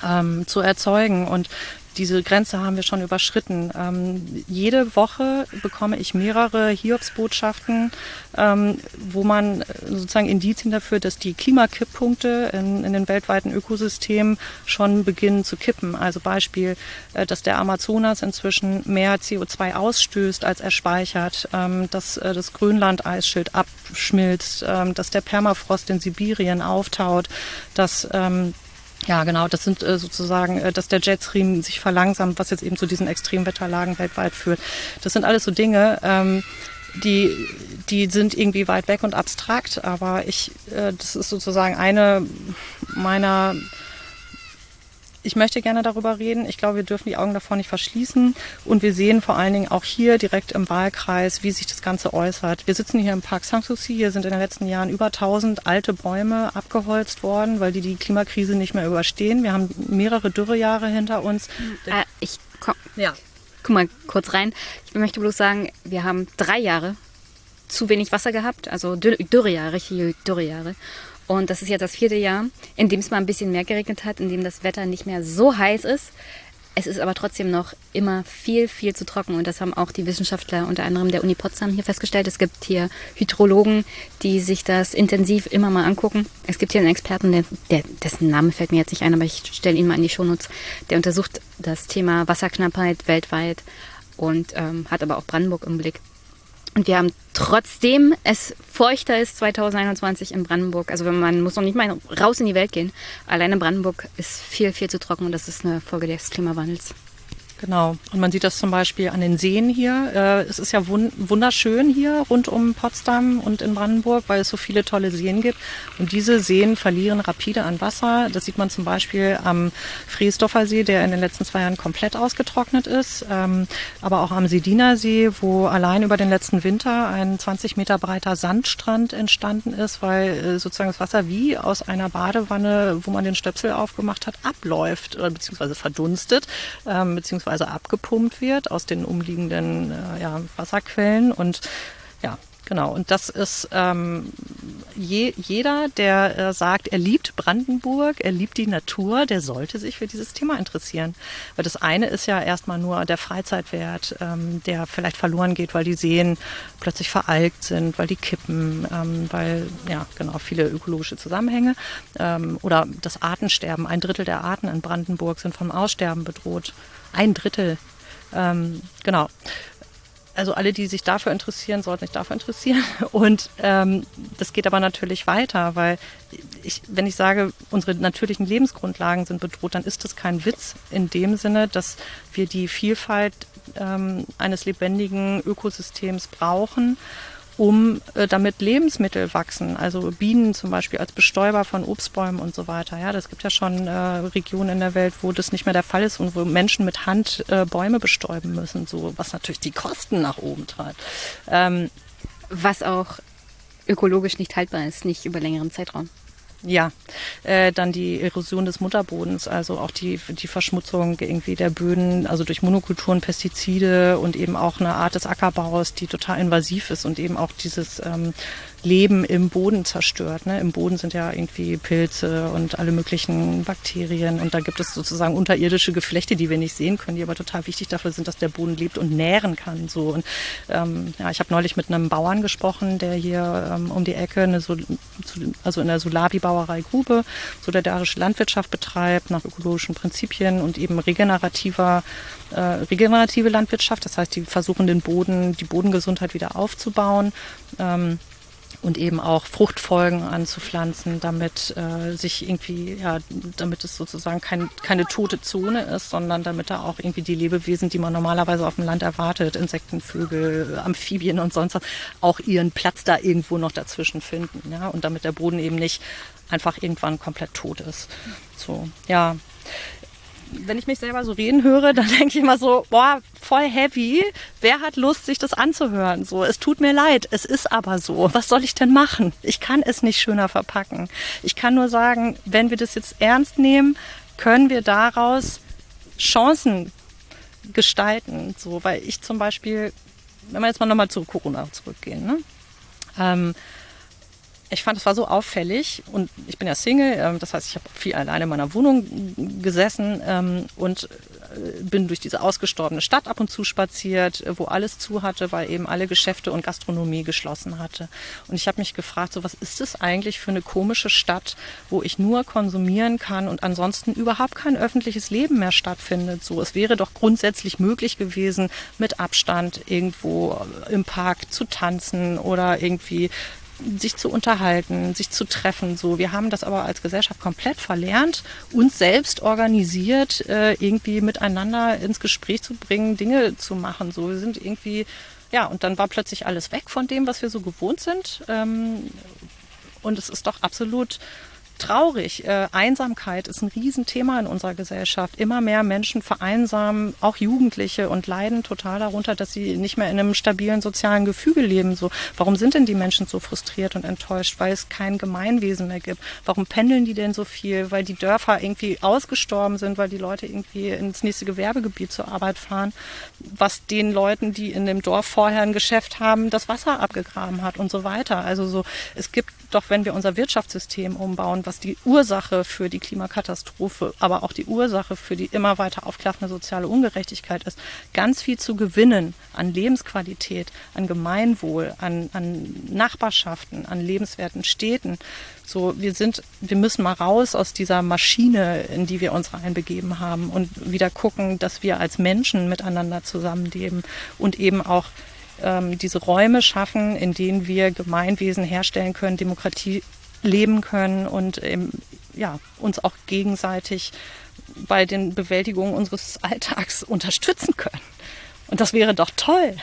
B: ähm, zu erzeugen. Und diese Grenze haben wir schon überschritten. Ähm, jede Woche bekomme ich mehrere Hiobsbotschaften, ähm, wo man sozusagen Indizien dafür, dass die Klimakipppunkte in, in, den weltweiten Ökosystemen schon beginnen zu kippen. Also Beispiel, äh, dass der Amazonas inzwischen mehr CO2 ausstößt, als er speichert, ähm, dass äh, das Grönland-Eisschild abschmilzt, ähm, dass der Permafrost in Sibirien auftaut, dass ähm, ja, genau. Das sind äh, sozusagen, äh, dass der Jetstream sich verlangsamt, was jetzt eben zu diesen Extremwetterlagen weltweit führt. Das sind alles so Dinge, ähm, die, die sind irgendwie weit weg und abstrakt, aber ich, äh, das ist sozusagen eine meiner ich möchte gerne darüber reden. Ich glaube, wir dürfen die Augen davor nicht verschließen. Und wir sehen vor allen Dingen auch hier direkt im Wahlkreis, wie sich das Ganze äußert. Wir sitzen hier im Park Sanssouci. Hier sind in den letzten Jahren über 1000 alte Bäume abgeholzt worden, weil die die Klimakrise nicht mehr überstehen. Wir haben mehrere Dürrejahre hinter uns.
A: Äh, ich komm, ja. guck mal kurz rein. Ich möchte bloß sagen, wir haben drei Jahre zu wenig Wasser gehabt, also Dürrejahre, richtige Dürrejahre. Und das ist jetzt das vierte Jahr, in dem es mal ein bisschen mehr geregnet hat, in dem das Wetter nicht mehr so heiß ist. Es ist aber trotzdem noch immer viel, viel zu trocken. Und das haben auch die Wissenschaftler unter anderem der Uni Potsdam hier festgestellt. Es gibt hier Hydrologen, die sich das intensiv immer mal angucken. Es gibt hier einen Experten, der, der, dessen Name fällt mir jetzt nicht ein, aber ich stelle ihn mal in die Shownotes. Der untersucht das Thema Wasserknappheit weltweit und ähm, hat aber auch Brandenburg im Blick. Und wir haben trotzdem es feuchter ist 2021 in Brandenburg. Also man muss noch nicht mal raus in die Welt gehen. Alleine Brandenburg ist viel, viel zu trocken und das ist eine Folge des Klimawandels.
B: Genau. Und man sieht das zum Beispiel an den Seen hier. Äh, es ist ja wunderschön hier rund um Potsdam und in Brandenburg, weil es so viele tolle Seen gibt. Und diese Seen verlieren rapide an Wasser. Das sieht man zum Beispiel am Friesdorfer See, der in den letzten zwei Jahren komplett ausgetrocknet ist. Ähm, aber auch am Sediner See, wo allein über den letzten Winter ein 20 Meter breiter Sandstrand entstanden ist, weil äh, sozusagen das Wasser wie aus einer Badewanne, wo man den Stöpsel aufgemacht hat, abläuft, beziehungsweise verdunstet, ähm, beziehungsweise beziehungsweise abgepumpt wird aus den umliegenden äh, ja, Wasserquellen. Und ja, genau. Und das ist ähm, je, jeder, der äh, sagt, er liebt Brandenburg, er liebt die Natur, der sollte sich für dieses Thema interessieren. Weil das eine ist ja erstmal nur der Freizeitwert, ähm, der vielleicht verloren geht, weil die Seen plötzlich veralgt sind, weil die kippen, ähm, weil, ja, genau, viele ökologische Zusammenhänge. Ähm, oder das Artensterben. Ein Drittel der Arten in Brandenburg sind vom Aussterben bedroht. Ein Drittel. Ähm, genau. Also alle, die sich dafür interessieren, sollten sich dafür interessieren. <laughs> Und ähm, das geht aber natürlich weiter, weil ich, wenn ich sage, unsere natürlichen Lebensgrundlagen sind bedroht, dann ist das kein Witz in dem Sinne, dass wir die Vielfalt ähm, eines lebendigen Ökosystems brauchen um äh, damit Lebensmittel wachsen. Also Bienen zum Beispiel als Bestäuber von Obstbäumen und so weiter. Ja, das gibt ja schon äh, Regionen in der Welt, wo das nicht mehr der Fall ist und wo Menschen mit Hand äh, Bäume bestäuben müssen, so was natürlich die Kosten nach oben treibt. Ähm,
A: was auch ökologisch nicht haltbar ist, nicht über längeren Zeitraum.
B: Ja, äh, dann die Erosion des Mutterbodens, also auch die, die Verschmutzung irgendwie der Böden, also durch Monokulturen, Pestizide und eben auch eine Art des Ackerbaus, die total invasiv ist und eben auch dieses ähm, Leben im Boden zerstört. Ne? Im Boden sind ja irgendwie Pilze und alle möglichen Bakterien und da gibt es sozusagen unterirdische Geflechte, die wir nicht sehen können, die aber total wichtig dafür sind, dass der Boden lebt und nähren kann. So und ähm, ja, ich habe neulich mit einem Bauern gesprochen, der hier ähm, um die Ecke eine Sol also in der Solavi-Bauerei Grube solidarische Landwirtschaft betreibt nach ökologischen Prinzipien und eben regenerativer äh, regenerative Landwirtschaft. Das heißt, die versuchen den Boden, die Bodengesundheit wieder aufzubauen. Ähm, und eben auch Fruchtfolgen anzupflanzen, damit äh, sich irgendwie, ja, damit es sozusagen kein, keine tote Zone ist, sondern damit da auch irgendwie die Lebewesen, die man normalerweise auf dem Land erwartet, Insekten, Vögel, Amphibien und sonst was, auch ihren Platz da irgendwo noch dazwischen finden. Ja? Und damit der Boden eben nicht einfach irgendwann komplett tot ist. So, ja wenn ich mich selber so reden höre, <laughs> dann denke ich immer so, boah, voll heavy. Wer hat Lust, sich das anzuhören? So, es tut mir leid, es ist aber so. Was soll ich denn machen? Ich kann es nicht schöner verpacken. Ich kann nur sagen, wenn wir das jetzt ernst nehmen, können wir daraus Chancen gestalten. So, weil ich zum Beispiel, wenn wir jetzt mal nochmal zu Corona zurückgehen, ne? Ähm, ich fand, es war so auffällig und ich bin ja Single, ähm, das heißt, ich habe viel alleine in meiner Wohnung gesessen ähm, und äh, bin durch diese ausgestorbene Stadt ab und zu spaziert, äh, wo alles zu hatte, weil eben alle Geschäfte und Gastronomie geschlossen hatte. Und ich habe mich gefragt, so was ist es eigentlich für eine komische Stadt, wo ich nur konsumieren kann und ansonsten überhaupt kein öffentliches Leben mehr stattfindet. So, es wäre doch grundsätzlich möglich gewesen, mit Abstand irgendwo im Park zu tanzen oder irgendwie sich zu unterhalten, sich zu treffen. So, wir haben das aber als Gesellschaft komplett verlernt, uns selbst organisiert, äh, irgendwie miteinander ins Gespräch zu bringen, Dinge zu machen. So, wir sind irgendwie, ja, und dann war plötzlich alles weg von dem, was wir so gewohnt sind. Ähm, und es ist doch absolut traurig. Äh, Einsamkeit ist ein Riesenthema in unserer Gesellschaft. Immer mehr Menschen vereinsamen, auch Jugendliche, und leiden total darunter, dass sie nicht mehr in einem stabilen sozialen Gefüge leben. So, warum sind denn die Menschen so frustriert und enttäuscht? Weil es kein Gemeinwesen mehr gibt. Warum pendeln die denn so viel? Weil die Dörfer irgendwie ausgestorben sind, weil die Leute irgendwie ins nächste Gewerbegebiet zur Arbeit fahren, was den Leuten, die in dem Dorf vorher ein Geschäft haben, das Wasser abgegraben hat und so weiter. Also so, es gibt doch, wenn wir unser Wirtschaftssystem umbauen, was die Ursache für die Klimakatastrophe, aber auch die Ursache für die immer weiter aufklaffende soziale Ungerechtigkeit ist, ganz viel zu gewinnen an Lebensqualität, an Gemeinwohl, an, an Nachbarschaften, an lebenswerten Städten. So, wir sind, wir müssen mal raus aus dieser Maschine, in die wir uns reinbegeben haben und wieder gucken, dass wir als Menschen miteinander zusammenleben und eben auch ähm, diese Räume schaffen, in denen wir Gemeinwesen herstellen können, Demokratie leben können und ähm, ja, uns auch gegenseitig bei den Bewältigungen unseres <laughs> Alltags unterstützen können. Und das wäre doch toll.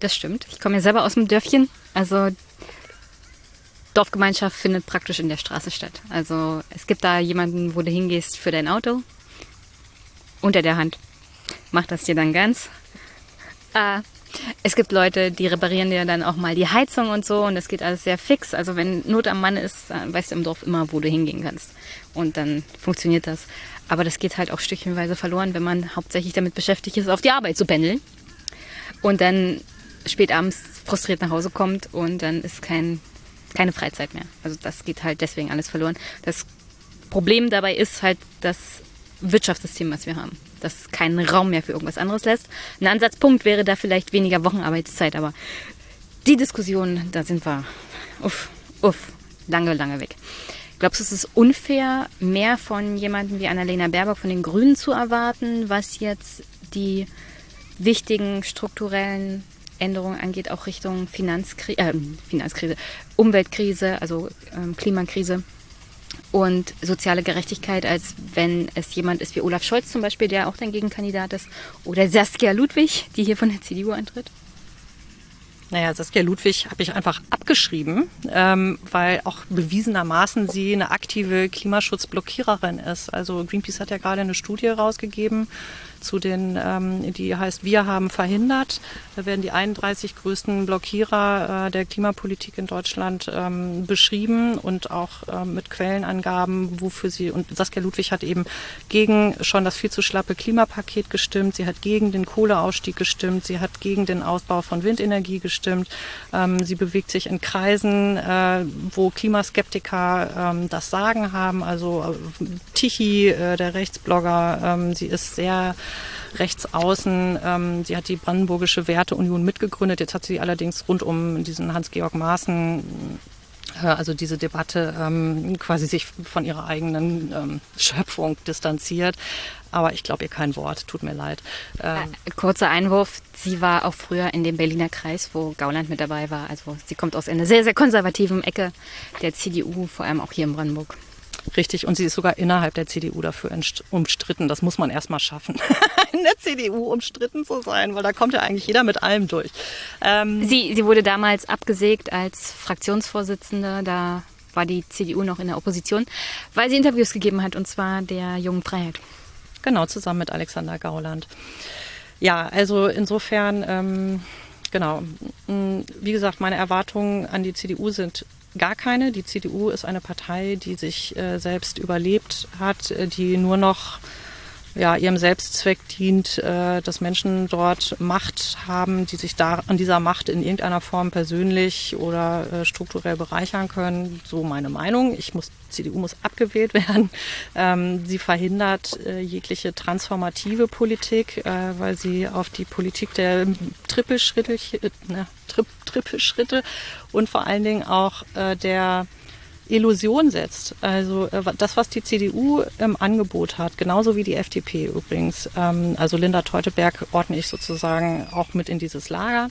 A: Das stimmt. Ich komme ja selber aus dem Dörfchen. Also Dorfgemeinschaft findet praktisch in der Straße statt. Also es gibt da jemanden, wo du hingehst für dein Auto. Unter der Hand. Mach das dir dann ganz. Äh, es gibt Leute, die reparieren dir dann auch mal die Heizung und so und das geht alles sehr fix. Also wenn Not am Mann ist, weißt du im Dorf immer, wo du hingehen kannst. Und dann funktioniert das. Aber das geht halt auch stückchenweise verloren, wenn man hauptsächlich damit beschäftigt ist, auf die Arbeit zu pendeln. Und dann spät abends frustriert nach Hause kommt und dann ist kein, keine Freizeit mehr. Also das geht halt deswegen alles verloren. Das Problem dabei ist halt das Wirtschaftssystem, was wir haben das keinen Raum mehr für irgendwas anderes lässt. Ein Ansatzpunkt wäre da vielleicht weniger Wochenarbeitszeit, aber die Diskussion, da sind wir uff, uff, lange, lange weg. Glaubst du, es ist unfair, mehr von jemandem wie Annalena Baerbock von den Grünen zu erwarten, was jetzt die wichtigen strukturellen Änderungen angeht, auch Richtung Finanzkrise, äh, Finanzkrise Umweltkrise, also ähm, Klimakrise? Und soziale Gerechtigkeit, als wenn es jemand ist wie Olaf Scholz zum Beispiel, der auch dein Gegenkandidat ist, oder Saskia Ludwig, die hier von der CDU antritt?
B: Naja, Saskia Ludwig habe ich einfach abgeschrieben, ähm, weil auch bewiesenermaßen sie eine aktive Klimaschutzblockiererin ist. Also Greenpeace hat ja gerade eine Studie rausgegeben, zu den, ähm, die heißt Wir haben verhindert. Da werden die 31 größten Blockierer äh, der Klimapolitik in Deutschland ähm, beschrieben und auch ähm, mit Quellenangaben, wofür sie, und Saskia Ludwig hat eben gegen schon das viel zu schlappe Klimapaket gestimmt, sie hat gegen den Kohleausstieg gestimmt, sie hat gegen den Ausbau von Windenergie gestimmt, ähm, sie bewegt sich in Kreisen, äh, wo Klimaskeptiker ähm, das Sagen haben, also äh, Tichy, äh, der Rechtsblogger, ähm, sie ist sehr rechts außen. Ähm, sie hat die Brandenburgische Werteunion mitgegründet. Jetzt hat sie allerdings rund um diesen Hans-Georg Maaßen äh, also diese Debatte ähm, quasi sich von ihrer eigenen ähm, Schöpfung distanziert. Aber ich glaube ihr kein Wort, tut mir leid.
A: Ähm, äh, kurzer Einwurf, sie war auch früher in dem Berliner Kreis, wo Gauland mit dabei war. Also sie kommt aus einer sehr, sehr konservativen Ecke der CDU, vor allem auch hier in Brandenburg.
B: Richtig, und sie ist sogar innerhalb der CDU dafür umstritten. Das muss man erstmal schaffen, <laughs> in der CDU umstritten zu sein, weil da kommt ja eigentlich jeder mit allem durch.
A: Ähm sie, sie wurde damals abgesägt als Fraktionsvorsitzende. Da war die CDU noch in der Opposition, weil sie Interviews gegeben hat, und zwar der Jungen Freiheit.
B: Genau, zusammen mit Alexander Gauland. Ja, also insofern, ähm, genau, wie gesagt, meine Erwartungen an die CDU sind gar keine. Die CDU ist eine Partei, die sich äh, selbst überlebt hat, äh, die nur noch ja, ihrem Selbstzweck dient, äh, dass Menschen dort Macht haben, die sich da an dieser Macht in irgendeiner Form persönlich oder äh, strukturell bereichern können. So meine Meinung. Ich muss, CDU muss abgewählt <laughs> werden. Ähm, sie verhindert äh, jegliche transformative Politik, äh, weil sie auf die Politik der Trippelschritte, äh, Tri Trippelschritte und vor allen Dingen auch äh, der Illusion setzt. Also äh, das, was die CDU im Angebot hat, genauso wie die FDP übrigens. Ähm, also Linda Teuteberg ordne ich sozusagen auch mit in dieses Lager.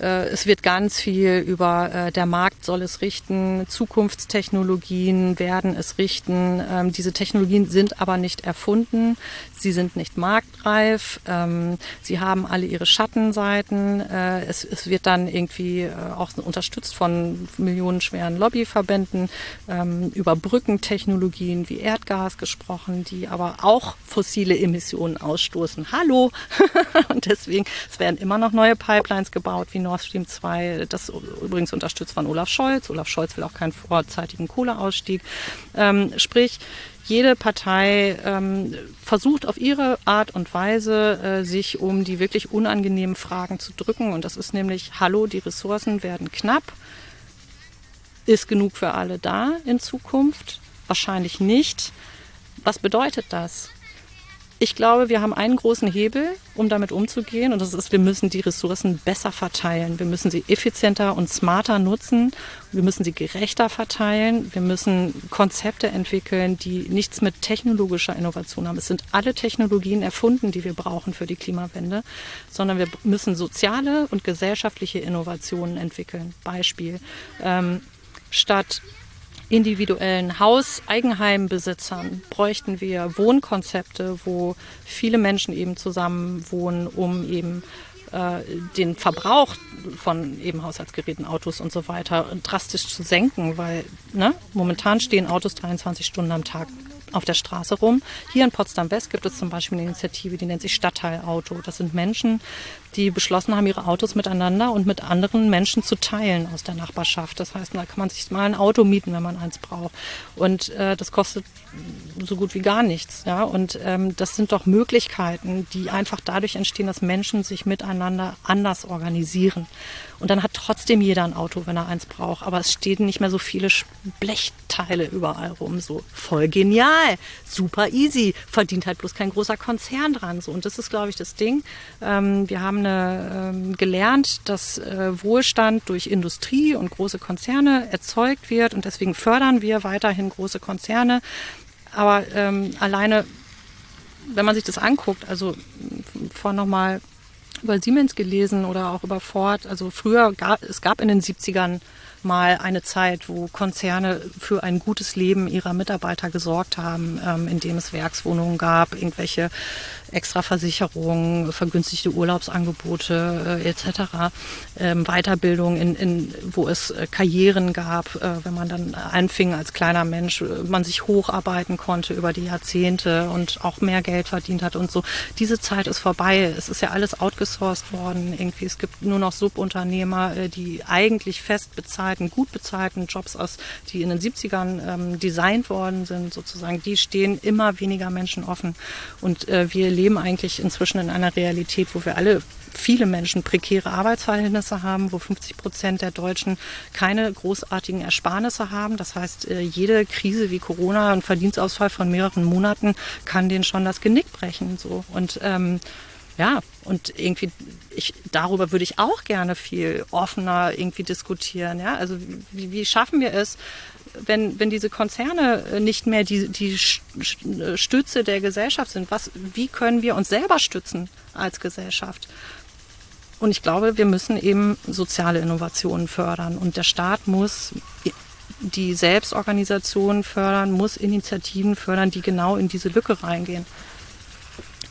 B: Äh, es wird ganz viel über äh, der Markt soll es richten, Zukunftstechnologien werden es richten. Ähm, diese Technologien sind aber nicht erfunden, sie sind nicht marktreif, ähm, sie haben alle ihre Schattenseiten. Äh, es, es wird dann irgendwie auch unterstützt von millionenschweren Lobbyverbänden ähm, über Brückentechnologien wie Erdgas gesprochen, die aber auch fossile Emissionen ausstoßen. Hallo! <laughs> Und deswegen, es werden immer noch neue Pipelines gebaut, wie Nord Stream 2, das übrigens unterstützt von Olaf Scholz. Olaf Scholz will auch keinen vorzeitigen Kohleausstieg. Ähm, sprich, jede Partei ähm, versucht auf ihre Art und Weise, äh, sich um die wirklich unangenehmen Fragen zu drücken. Und das ist nämlich, hallo, die Ressourcen werden knapp. Ist genug für alle da in Zukunft? Wahrscheinlich nicht. Was bedeutet das? Ich glaube, wir haben einen großen Hebel, um damit umzugehen. Und das ist, wir müssen die Ressourcen besser verteilen. Wir müssen sie effizienter und smarter nutzen. Wir müssen sie gerechter verteilen. Wir müssen Konzepte entwickeln, die nichts mit technologischer Innovation haben. Es sind alle Technologien erfunden, die wir brauchen für die Klimawende, sondern wir müssen soziale und gesellschaftliche Innovationen entwickeln. Beispiel. Ähm, statt individuellen Haus-Eigenheimbesitzern bräuchten wir Wohnkonzepte, wo viele Menschen eben zusammen wohnen, um eben äh, den Verbrauch von eben Haushaltsgeräten, Autos und so weiter drastisch zu senken, weil ne, momentan stehen Autos 23 Stunden am Tag auf der Straße rum. Hier in Potsdam West gibt es zum Beispiel eine Initiative, die nennt sich Stadtteilauto. Das sind Menschen, die beschlossen haben, ihre Autos miteinander und mit anderen Menschen zu teilen aus der Nachbarschaft. Das heißt, da kann man sich mal ein Auto mieten, wenn man eins braucht. Und äh, das kostet so gut wie gar nichts. Ja? Und ähm, das sind doch Möglichkeiten, die einfach dadurch entstehen, dass Menschen sich miteinander anders organisieren. Und dann hat trotzdem jeder ein Auto, wenn er eins braucht. Aber es stehen nicht mehr so viele Blechteile überall rum. So voll genial, super easy, verdient halt bloß kein großer Konzern dran. So. Und das ist, glaube ich, das Ding. Ähm, wir haben eine, ähm, gelernt, dass äh, Wohlstand durch Industrie und große Konzerne erzeugt wird. Und deswegen fördern wir weiterhin große Konzerne. Aber ähm, alleine, wenn man sich das anguckt, also vor nochmal über Siemens gelesen oder auch über Ford. Also früher gab es gab in den 70ern mal eine Zeit, wo Konzerne für ein gutes Leben ihrer Mitarbeiter gesorgt haben, ähm, indem es Werkswohnungen gab, irgendwelche Extraversicherungen, vergünstigte Urlaubsangebote äh, etc., ähm, Weiterbildung, in, in, wo es äh, Karrieren gab, äh, wenn man dann anfing als kleiner Mensch, äh, man sich hocharbeiten konnte über die Jahrzehnte und auch mehr Geld verdient hat und so. Diese Zeit ist vorbei. Es ist ja alles outgesourced worden. Irgendwie, es gibt nur noch Subunternehmer, äh, die eigentlich fest bezahlten, gut bezahlten Jobs aus, die in den 70ern ähm, designt worden sind, sozusagen, die stehen immer weniger Menschen offen. Und äh, wir leben leben eigentlich inzwischen in einer Realität, wo wir alle viele Menschen prekäre Arbeitsverhältnisse haben, wo 50 Prozent der Deutschen keine großartigen Ersparnisse haben. Das heißt, äh, jede Krise wie Corona, ein Verdienstausfall von mehreren Monaten kann denen schon das Genick brechen. So. Und ähm, ja, und irgendwie, ich, darüber würde ich auch gerne viel offener irgendwie diskutieren. Ja, also wie, wie schaffen wir es, wenn, wenn diese Konzerne äh, nicht mehr die, die äh, Stütze der Gesellschaft sind, was, wie können wir uns selber stützen als Gesellschaft? Und ich glaube, wir müssen eben soziale Innovationen fördern. Und der Staat muss die Selbstorganisation fördern, muss Initiativen fördern, die genau in diese Lücke reingehen.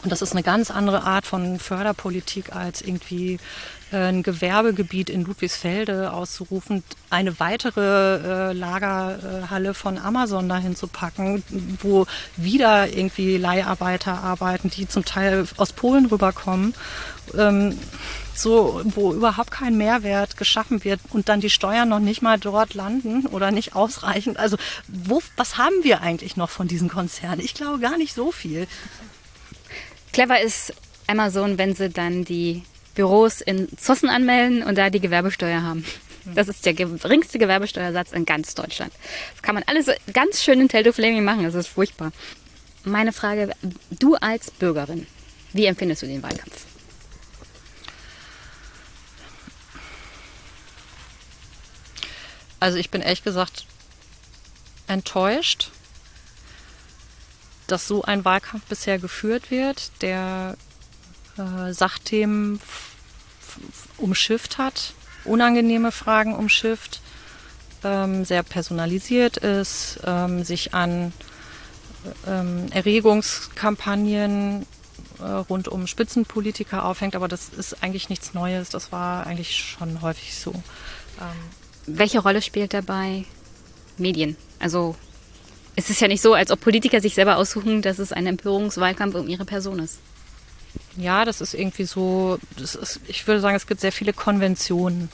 B: Und das ist eine ganz andere Art von Förderpolitik als irgendwie äh, ein Gewerbegebiet in Ludwigsfelde auszurufen, eine weitere äh, Lagerhalle von Amazon dahin zu packen, wo wieder irgendwie Leiharbeiter arbeiten, die zum Teil aus Polen rüberkommen. Ähm, so, wo überhaupt kein Mehrwert geschaffen wird und dann die Steuern noch nicht mal dort landen oder nicht ausreichend. Also, wo, was haben wir eigentlich noch von diesen Konzernen? Ich glaube gar nicht so viel.
A: Clever ist Amazon, wenn sie dann die Büros in Zossen anmelden und da die Gewerbesteuer haben. Das ist der geringste Gewerbesteuersatz in ganz Deutschland. Das kann man alles ganz schön in Telto Flaming machen. Das ist furchtbar. Meine Frage, du als Bürgerin, wie empfindest du den Wahlkampf?
B: Also ich bin ehrlich gesagt enttäuscht dass so ein Wahlkampf bisher geführt wird, der äh, Sachthemen umschifft hat, unangenehme Fragen umschifft, ähm, sehr personalisiert ist, ähm, sich an ähm, Erregungskampagnen äh, rund um Spitzenpolitiker aufhängt, aber das ist eigentlich nichts Neues, das war eigentlich schon häufig so. Ähm,
A: Welche Rolle spielt dabei Medien? Also es ist ja nicht so, als ob Politiker sich selber aussuchen, dass es ein Empörungswahlkampf um ihre Person ist.
B: Ja, das ist irgendwie so, ist, ich würde sagen, es gibt sehr viele Konventionen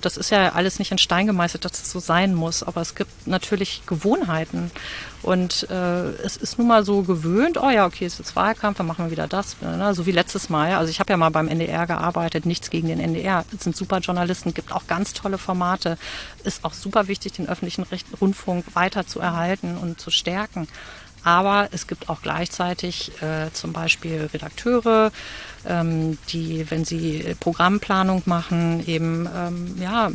B: das ist ja alles nicht in Stein gemeißelt, dass es so sein muss, aber es gibt natürlich Gewohnheiten. Und äh, es ist nun mal so gewöhnt, oh ja, okay, es ist jetzt Wahlkampf, dann machen wir wieder das, ne? so wie letztes Mal. Also ich habe ja mal beim NDR gearbeitet, nichts gegen den NDR. Es sind super Journalisten, gibt auch ganz tolle Formate. Ist auch super wichtig, den öffentlichen Rundfunk weiter zu erhalten und zu stärken. Aber es gibt auch gleichzeitig äh, zum Beispiel Redakteure, ähm, die, wenn sie Programmplanung machen, eben ähm, ja,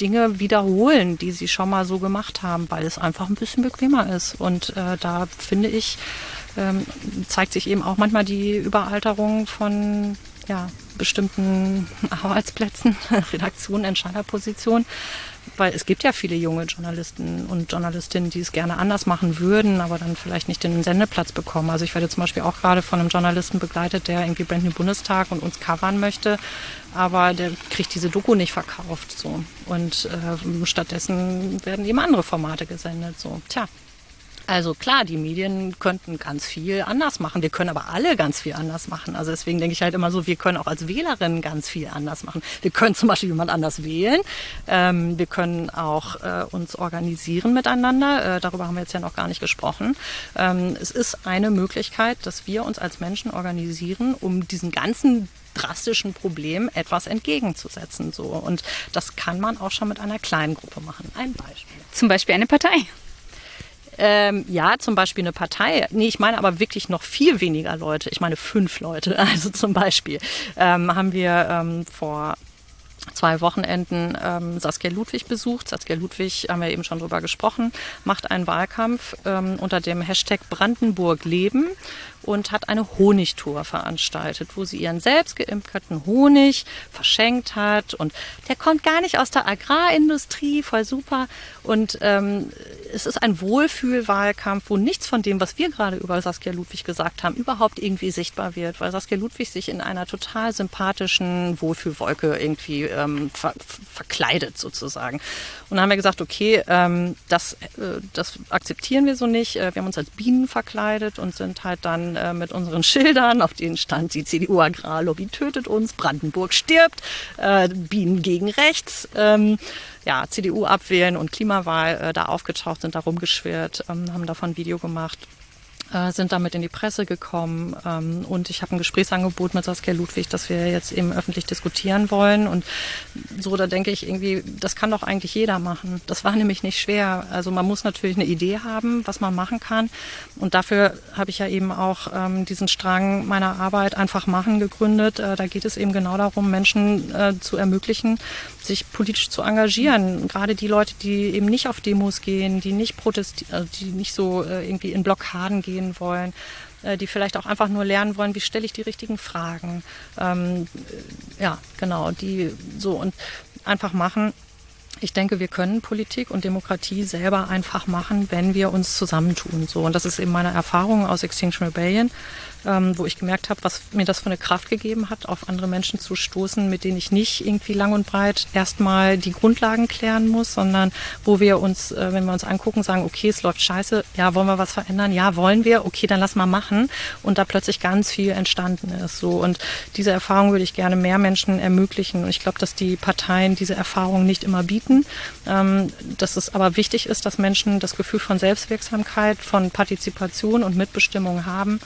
B: Dinge wiederholen, die sie schon mal so gemacht haben, weil es einfach ein bisschen bequemer ist. Und äh, da finde ich, ähm, zeigt sich eben auch manchmal die Überalterung von ja, bestimmten <laughs> Arbeitsplätzen, <laughs> Redaktionen, Entscheiderpositionen weil es gibt ja viele junge Journalisten und Journalistinnen, die es gerne anders machen würden, aber dann vielleicht nicht den Sendeplatz bekommen. Also ich werde zum Beispiel auch gerade von einem Journalisten begleitet, der irgendwie Brand New Bundestag und uns covern möchte, aber der kriegt diese Doku nicht verkauft so und äh, stattdessen werden eben andere Formate gesendet so. Tja, also klar, die Medien könnten ganz viel anders machen. Wir können aber alle ganz viel anders machen. Also deswegen denke ich halt immer so, wir können auch als Wählerinnen ganz viel anders machen. Wir können zum Beispiel jemand anders wählen. Ähm, wir können auch äh, uns organisieren miteinander. Äh, darüber haben wir jetzt ja noch gar nicht gesprochen. Ähm, es ist eine Möglichkeit, dass wir uns als Menschen organisieren, um diesen ganzen drastischen Problem etwas entgegenzusetzen. So. Und das kann man auch schon mit einer kleinen Gruppe machen. Ein Beispiel.
A: Zum Beispiel eine Partei.
B: Ähm, ja, zum Beispiel eine Partei. Nee, ich meine aber wirklich noch viel weniger Leute. Ich meine fünf Leute. <laughs> Also zum Beispiel ähm, haben wir ähm, vor zwei Wochenenden ähm, Saskia Ludwig besucht. Saskia Ludwig, haben wir eben schon drüber gesprochen, macht einen Wahlkampf ähm, unter dem Hashtag Brandenburg leben und hat eine Honigtour veranstaltet, wo sie ihren selbst geimkerten Honig verschenkt hat. Und der kommt gar nicht aus der Agrarindustrie, voll super. Und ähm, es ist ein Wohlfühlwahlkampf, wo nichts von dem, was wir gerade über Saskia Ludwig gesagt haben, überhaupt irgendwie sichtbar wird, weil Saskia Ludwig sich in einer total sympathischen Wohlfühlwolke irgendwie ähm, ver verkleidet sozusagen. Und dann haben wir gesagt, okay, ähm, das, äh, das akzeptieren wir so nicht. Äh, wir haben uns als Bienen verkleidet und sind halt dann äh, mit unseren Schildern, auf denen stand, die CDU-Agrarlobby tötet uns, Brandenburg stirbt, äh, Bienen gegen rechts. Ähm, ja, CDU abwählen und Klimawahl äh, da aufgetaucht sind, da rumgeschwirrt, ähm, haben davon ein Video gemacht äh, sind damit in die Presse gekommen ähm, und ich habe ein Gesprächsangebot mit Saskia Ludwig, das wir jetzt eben öffentlich diskutieren wollen und so, da denke ich irgendwie, das kann doch eigentlich jeder machen. Das war nämlich nicht schwer. Also man muss natürlich eine Idee haben, was man machen kann und dafür habe ich ja eben auch ähm, diesen Strang meiner Arbeit einfach machen gegründet. Äh, da geht es eben genau darum, Menschen äh, zu ermöglichen, sich politisch zu engagieren. Gerade die Leute, die eben nicht auf Demos gehen, die nicht protestieren, also die nicht so äh, irgendwie in Blockaden gehen wollen, äh, die vielleicht auch einfach nur lernen wollen, wie stelle ich die richtigen Fragen. Ähm, ja, genau, die so und einfach machen. Ich denke, wir können Politik und Demokratie selber einfach machen, wenn wir uns zusammentun. So und das ist eben meine Erfahrung aus Extinction Rebellion ähm, wo ich gemerkt habe, was mir das für eine Kraft gegeben hat, auf andere Menschen zu stoßen, mit denen ich nicht irgendwie lang und breit erstmal die Grundlagen klären muss, sondern wo wir uns, äh, wenn wir uns angucken, sagen, okay, es läuft scheiße, ja, wollen wir was verändern? Ja, wollen wir, okay, dann lass mal machen. Und da plötzlich ganz viel entstanden ist. So. Und diese Erfahrung würde ich gerne mehr Menschen ermöglichen. Und ich glaube, dass die Parteien diese Erfahrung nicht immer bieten. Ähm, dass es aber wichtig ist, dass Menschen das Gefühl von Selbstwirksamkeit, von Partizipation und Mitbestimmung haben.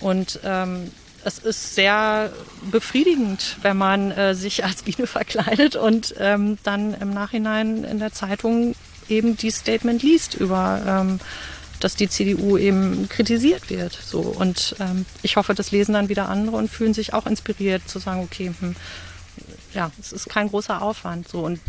B: Und ähm, es ist sehr befriedigend, wenn man äh, sich als Biene <laughs> verkleidet und ähm, dann im Nachhinein in der Zeitung eben die Statement liest über, ähm, dass die CDU eben kritisiert wird. So und ähm, ich hoffe, das lesen dann wieder andere und fühlen sich auch inspiriert zu sagen, okay, hm, ja, es ist kein großer Aufwand. So und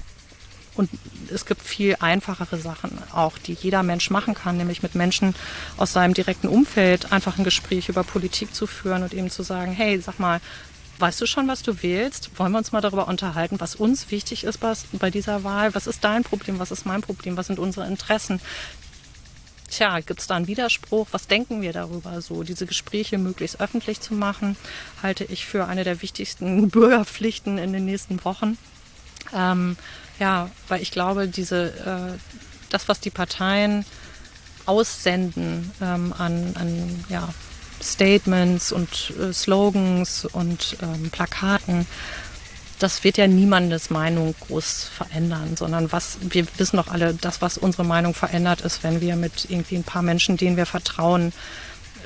B: und es gibt viel einfachere Sachen auch, die jeder Mensch machen kann, nämlich mit Menschen aus seinem direkten Umfeld einfach ein Gespräch über Politik zu führen und eben zu sagen, hey, sag mal, weißt du schon, was du wählst? Wollen wir uns mal darüber unterhalten, was uns wichtig ist bei dieser Wahl? Was ist dein Problem? Was ist mein Problem? Was sind unsere Interessen? Tja, gibt es da einen Widerspruch? Was denken wir darüber? So, diese Gespräche möglichst öffentlich zu machen, halte ich für eine der wichtigsten <laughs> Bürgerpflichten in den nächsten Wochen. Ähm, ja, weil ich glaube, diese, äh, das, was die Parteien aussenden ähm, an, an ja, Statements und äh, Slogans und ähm, Plakaten, das wird ja niemandes Meinung groß verändern, sondern was, wir wissen doch alle, das, was unsere Meinung verändert, ist, wenn wir mit irgendwie ein paar Menschen, denen wir vertrauen,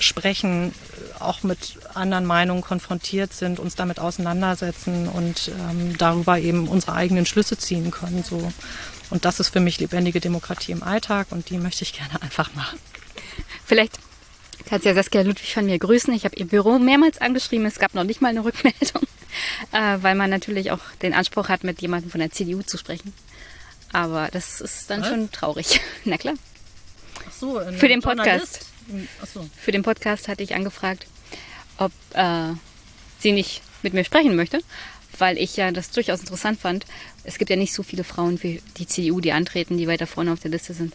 B: sprechen, auch mit anderen Meinungen konfrontiert sind, uns damit auseinandersetzen und ähm, darüber eben unsere eigenen Schlüsse ziehen können. So. Und das ist für mich lebendige Demokratie im Alltag und die möchte ich gerne <laughs> einfach machen.
A: Vielleicht kannst du ja Saskia Ludwig von mir grüßen. Ich habe ihr Büro mehrmals angeschrieben. Es gab noch nicht mal eine Rückmeldung, <laughs> äh, weil man natürlich auch den Anspruch hat, mit jemandem von der CDU zu sprechen. Aber das ist dann Was? schon traurig. <laughs> Na klar. Ach so, für den Podcast. Journalist? So. Für den Podcast hatte ich angefragt, ob äh, sie nicht mit mir sprechen möchte, weil ich ja das durchaus interessant fand. Es gibt ja nicht so viele Frauen für die CDU, die antreten, die weiter vorne auf der Liste sind.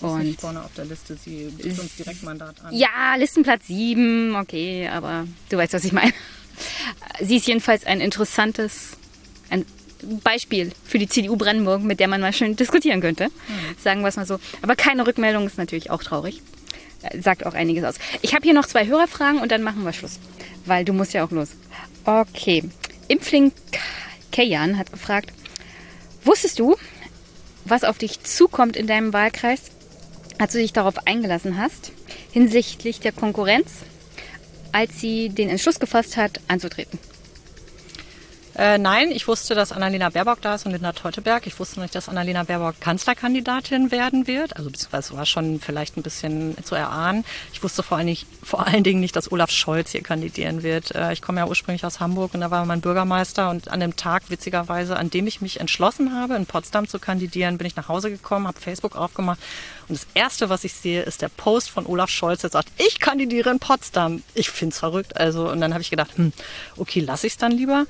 B: Und nicht vorne auf der Liste, sie gibt uns Direktmandat an.
A: Ja, Listenplatz 7, okay, aber du weißt, was ich meine. Sie ist jedenfalls ein interessantes ein Beispiel für die CDU Brandenburg, mit der man mal schön diskutieren könnte. Mhm. Sagen wir es mal so. Aber keine Rückmeldung ist natürlich auch traurig sagt auch einiges aus. Ich habe hier noch zwei Hörerfragen und dann machen wir Schluss, weil du musst ja auch los. Okay. Impfling Kayan hat gefragt, wusstest du, was auf dich zukommt in deinem Wahlkreis, als du dich darauf eingelassen hast, hinsichtlich der Konkurrenz, als sie den Entschluss gefasst hat, anzutreten?
B: Äh, nein, ich wusste, dass Annalena Baerbock da ist und Linda Teuteberg. Ich wusste nicht, dass Annalena Baerbock Kanzlerkandidatin werden wird. Also beziehungsweise war schon vielleicht ein bisschen zu erahnen. Ich wusste vor allen, Dingen, vor allen Dingen nicht, dass Olaf Scholz hier kandidieren wird. Äh, ich komme ja ursprünglich aus Hamburg und da war mein Bürgermeister und an dem Tag, witzigerweise, an dem ich mich entschlossen habe, in Potsdam zu kandidieren, bin ich nach Hause gekommen, habe Facebook aufgemacht Und das Erste, was ich sehe, ist der Post von Olaf Scholz, der sagt, ich kandidiere in Potsdam. Ich finde es verrückt. Also, und dann habe ich gedacht, hm, okay, lasse ich es dann lieber.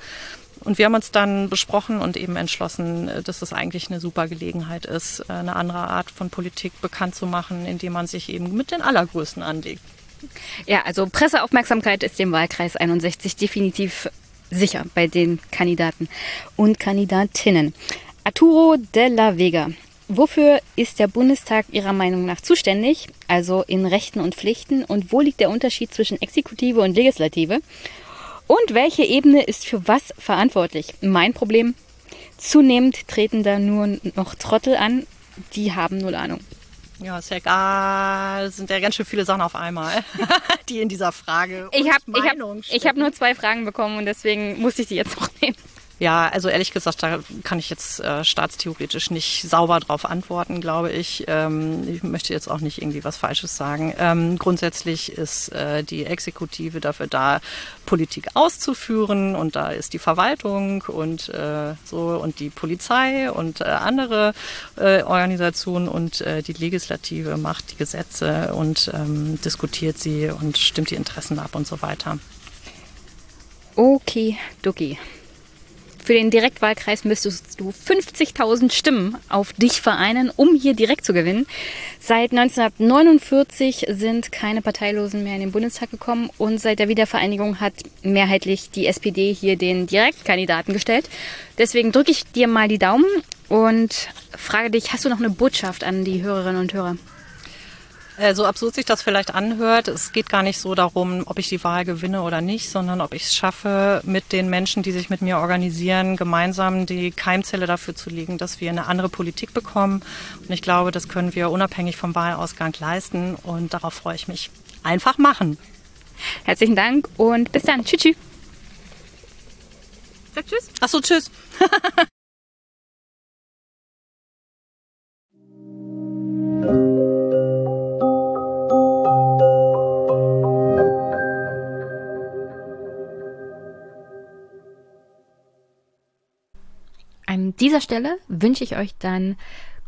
B: Und wir haben uns dann besprochen und eben entschlossen, dass es eigentlich eine super Gelegenheit ist, eine andere Art von Politik bekannt zu machen, indem man sich eben mit den Allergrößten anlegt.
A: Ja, also Presseaufmerksamkeit ist dem Wahlkreis 61 definitiv sicher bei den Kandidaten und Kandidatinnen. Arturo de la Vega. Wofür ist der Bundestag Ihrer Meinung nach zuständig? Also in Rechten und Pflichten? Und wo liegt der Unterschied zwischen Exekutive und Legislative? Und welche Ebene ist für was verantwortlich? Mein Problem, zunehmend treten da nur noch Trottel an, die haben null Ahnung.
B: Ja, ist ja egal. Es sind ja ganz schön viele Sachen auf einmal, <laughs> die in dieser Frage.
A: Ich habe ich hab, ich hab nur zwei Fragen bekommen und deswegen musste ich die jetzt noch nehmen.
B: Ja, also ehrlich gesagt, da kann ich jetzt äh, staatstheoretisch nicht sauber drauf antworten, glaube ich. Ähm, ich möchte jetzt auch nicht irgendwie was Falsches sagen. Ähm, grundsätzlich ist äh, die Exekutive dafür da, Politik auszuführen und da ist die Verwaltung und äh, so und die Polizei und äh, andere äh, Organisationen und äh, die Legislative macht die Gesetze und ähm, diskutiert sie und stimmt die Interessen ab und so weiter.
A: Okay, Ducky. Für den Direktwahlkreis müsstest du 50.000 Stimmen auf dich vereinen, um hier direkt zu gewinnen. Seit 1949 sind keine Parteilosen mehr in den Bundestag gekommen und seit der Wiedervereinigung hat mehrheitlich die SPD hier den Direktkandidaten gestellt. Deswegen drücke ich dir mal die Daumen und frage dich, hast du noch eine Botschaft an die Hörerinnen und Hörer?
B: Äh, so absurd sich das vielleicht anhört, es geht gar nicht so darum, ob ich die Wahl gewinne oder nicht, sondern ob ich es schaffe, mit den Menschen, die sich mit mir organisieren, gemeinsam die Keimzelle dafür zu legen, dass wir eine andere Politik bekommen. Und ich glaube, das können wir unabhängig vom Wahlausgang leisten. Und darauf freue ich mich. Einfach machen.
A: Herzlichen Dank und bis dann. Tschüss. tschüss.
B: Sag tschüss. Achso, tschüss.
A: An <laughs> dieser Stelle wünsche ich euch dann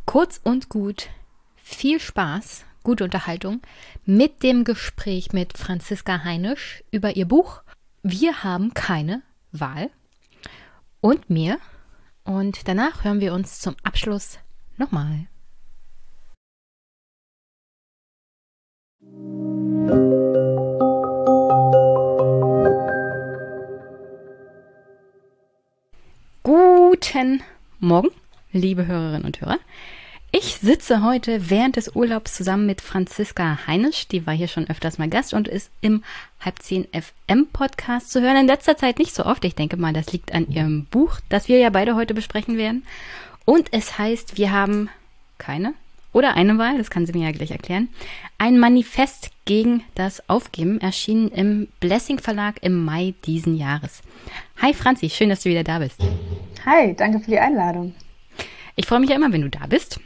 A: kurz und gut viel Spaß, gute Unterhaltung mit dem Gespräch mit Franziska Heinisch über ihr Buch Wir haben keine Wahl und mir. Und danach hören wir uns zum Abschluss nochmal. Guten Morgen, liebe Hörerinnen und Hörer. Ich sitze heute während des Urlaubs zusammen mit Franziska Heinisch, die war hier schon öfters mal Gast und ist im Halb 10 FM Podcast zu hören. In letzter Zeit nicht so oft. Ich denke mal, das liegt an ihrem Buch, das wir ja beide heute besprechen werden. Und es heißt, wir haben keine oder eine Wahl, das kann sie mir ja gleich erklären. Ein Manifest gegen das Aufgeben erschienen im Blessing Verlag im Mai diesen Jahres. Hi Franzi, schön, dass du wieder da bist.
C: Hi, danke für die Einladung.
A: Ich freue mich ja immer, wenn du da bist.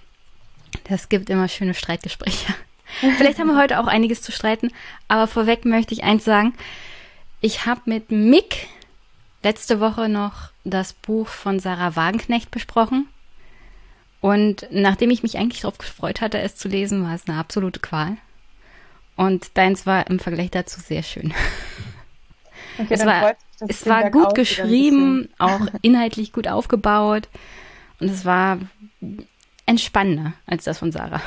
A: Das gibt immer schöne Streitgespräche. <laughs> Vielleicht haben wir heute auch einiges zu streiten, aber vorweg möchte ich eins sagen. Ich habe mit Mick letzte Woche noch das Buch von Sarah Wagenknecht besprochen. Und nachdem ich mich eigentlich darauf gefreut hatte, es zu lesen, war es eine absolute Qual. Und deins war im Vergleich dazu sehr schön. Okay, es war, es war gut geschrieben, auch <laughs> inhaltlich gut aufgebaut. Und es war entspannender als das von Sarah.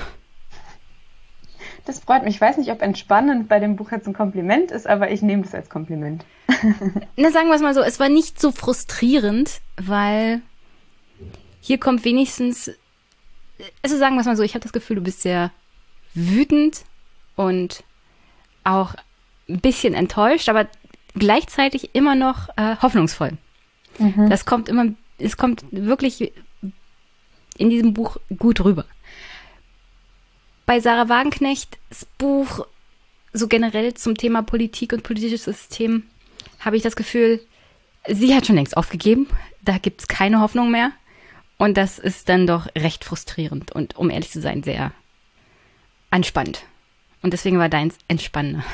C: Das freut mich. Ich weiß nicht, ob entspannend bei dem Buch jetzt ein Kompliment ist, aber ich nehme das als Kompliment. <laughs>
A: Na, sagen wir es mal so, es war nicht so frustrierend, weil hier kommt wenigstens, also sagen wir es mal so, ich habe das Gefühl, du bist sehr wütend und auch ein bisschen enttäuscht, aber gleichzeitig immer noch äh, hoffnungsvoll. Mhm. Das kommt immer, es kommt wirklich in diesem Buch gut rüber. Bei Sarah Wagenknechts Buch, so generell zum Thema Politik und politisches System, habe ich das Gefühl, sie hat schon längst aufgegeben. Da gibt es keine Hoffnung mehr. Und das ist dann doch recht frustrierend und, um ehrlich zu sein, sehr anspannend. Und deswegen war deins entspannender.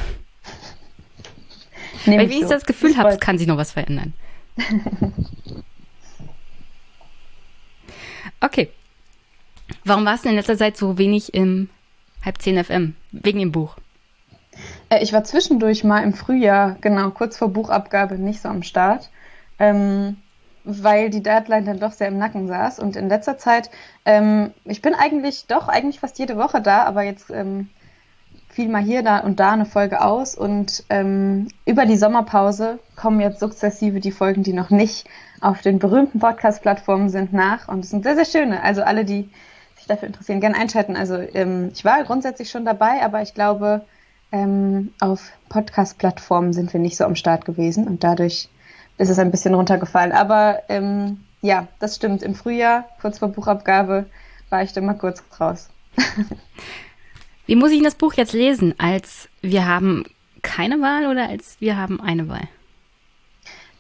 A: Nehm Weil ich so. das Gefühl habe, kann sich noch was verändern. <laughs> okay. Warum warst du in letzter Zeit so wenig im halb 10 FM, wegen dem Buch.
C: Äh, ich war zwischendurch mal im Frühjahr, genau, kurz vor Buchabgabe, nicht so am Start. Ähm, weil die Deadline dann doch sehr im Nacken saß. Und in letzter Zeit, ähm, ich bin eigentlich doch eigentlich fast jede Woche da, aber jetzt ähm, fiel mal hier da und da eine Folge aus. Und ähm, über die Sommerpause kommen jetzt sukzessive die Folgen, die noch nicht auf den berühmten Podcast-Plattformen sind, nach. Und es sind sehr, sehr schöne. Also alle, die sich dafür interessieren, gerne einschalten. Also ähm, ich war grundsätzlich schon dabei, aber ich glaube, ähm, auf Podcast-Plattformen sind wir nicht so am Start gewesen und dadurch ist es ein bisschen runtergefallen. Aber ähm, ja, das stimmt. Im Frühjahr, kurz vor Buchabgabe, war ich da mal kurz raus. <laughs>
A: Wie muss ich das Buch jetzt lesen? Als wir haben keine Wahl oder als wir haben eine Wahl?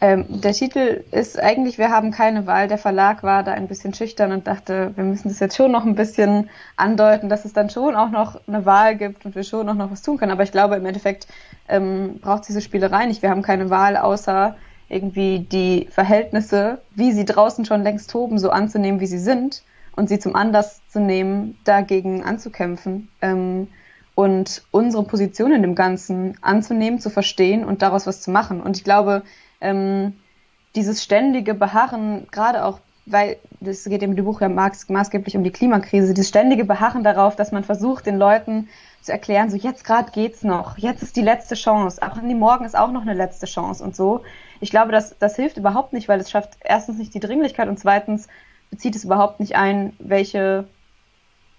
C: Ähm, der Titel ist eigentlich Wir haben keine Wahl. Der Verlag war da ein bisschen schüchtern und dachte, wir müssen das jetzt schon noch ein bisschen andeuten, dass es dann schon auch noch eine Wahl gibt und wir schon auch noch was tun können. Aber ich glaube, im Endeffekt ähm, braucht es diese Spielerei nicht. Wir haben keine Wahl, außer irgendwie die Verhältnisse, wie sie draußen schon längst toben, so anzunehmen, wie sie sind und sie zum Anlass zu nehmen, dagegen anzukämpfen ähm, und unsere Position in dem Ganzen anzunehmen, zu verstehen und daraus was zu machen. Und ich glaube, ähm, dieses ständige Beharren, gerade auch, weil das geht im Buch ja maßgeblich um die Klimakrise, dieses ständige Beharren darauf, dass man versucht, den Leuten zu erklären, so jetzt gerade geht's noch, jetzt ist die letzte Chance, auch in die Morgen ist auch noch eine letzte Chance und so. Ich glaube, das, das hilft überhaupt nicht, weil es schafft erstens nicht die Dringlichkeit und zweitens bezieht es überhaupt nicht ein, welche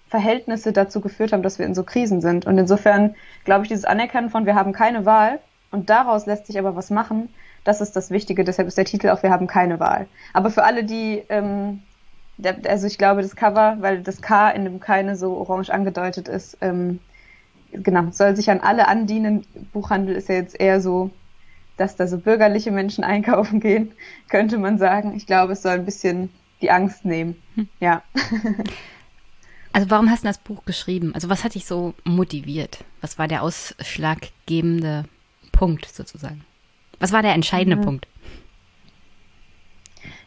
C: Verhältnisse dazu geführt haben, dass wir in so Krisen sind. Und insofern glaube ich, dieses Anerkennen von wir haben keine Wahl und daraus lässt sich aber was machen, das ist das Wichtige. Deshalb ist der Titel auch wir haben keine Wahl. Aber für alle, die ähm, also ich glaube, das Cover, weil das K in dem keine so orange angedeutet ist, ähm, genau, soll sich an alle andienen. Buchhandel ist ja jetzt eher so, dass da so bürgerliche Menschen einkaufen gehen, <laughs> könnte man sagen. Ich glaube, es soll ein bisschen die Angst nehmen. Hm. Ja. <laughs>
A: Also warum hast du das Buch geschrieben? Also was hat dich so motiviert? Was war der ausschlaggebende Punkt sozusagen? Was war der entscheidende mhm. Punkt?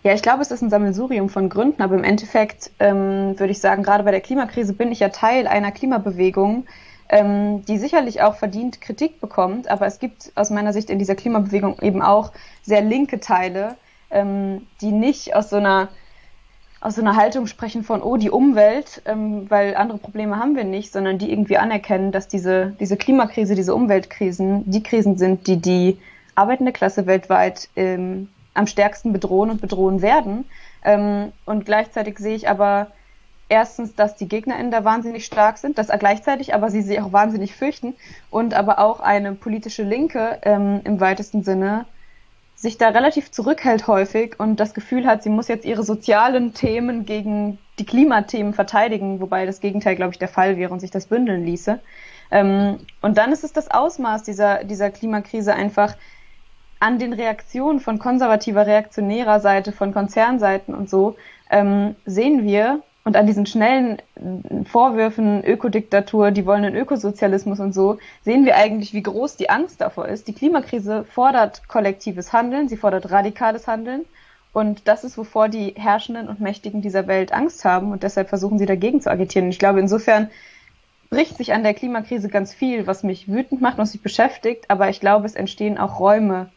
C: Ja, ich glaube, es ist ein Sammelsurium von Gründen, aber im Endeffekt ähm, würde ich sagen, gerade bei der Klimakrise bin ich ja Teil einer Klimabewegung, ähm, die sicherlich auch verdient Kritik bekommt, aber es gibt aus meiner Sicht in dieser Klimabewegung eben auch sehr linke Teile, ähm, die nicht aus so einer aus so einer Haltung sprechen von, oh, die Umwelt, ähm, weil andere Probleme haben wir nicht, sondern die irgendwie anerkennen, dass diese, diese Klimakrise, diese Umweltkrisen die Krisen sind, die die arbeitende Klasse weltweit ähm, am stärksten bedrohen und bedrohen werden. Ähm, und gleichzeitig sehe ich aber erstens, dass die GegnerInnen da wahnsinnig stark sind, dass gleichzeitig aber sie sich auch wahnsinnig fürchten und aber auch eine politische Linke ähm, im weitesten Sinne sich da relativ zurückhält häufig und das Gefühl hat, sie muss jetzt ihre sozialen Themen gegen die Klimathemen verteidigen, wobei das Gegenteil, glaube ich, der Fall wäre und sich das bündeln ließe. Ähm, und dann ist es das Ausmaß dieser, dieser Klimakrise einfach an den Reaktionen von konservativer, reaktionärer Seite, von Konzernseiten und so, ähm, sehen wir, und an diesen schnellen Vorwürfen Ökodiktatur, die wollen einen Ökosozialismus und so, sehen wir eigentlich, wie groß die Angst davor ist. Die Klimakrise fordert kollektives Handeln, sie fordert radikales Handeln. Und das ist, wovor die Herrschenden und Mächtigen dieser Welt Angst haben. Und deshalb versuchen sie dagegen zu agitieren. Und ich glaube, insofern bricht sich an der Klimakrise ganz viel, was mich wütend macht, was mich beschäftigt. Aber ich glaube, es entstehen auch Räume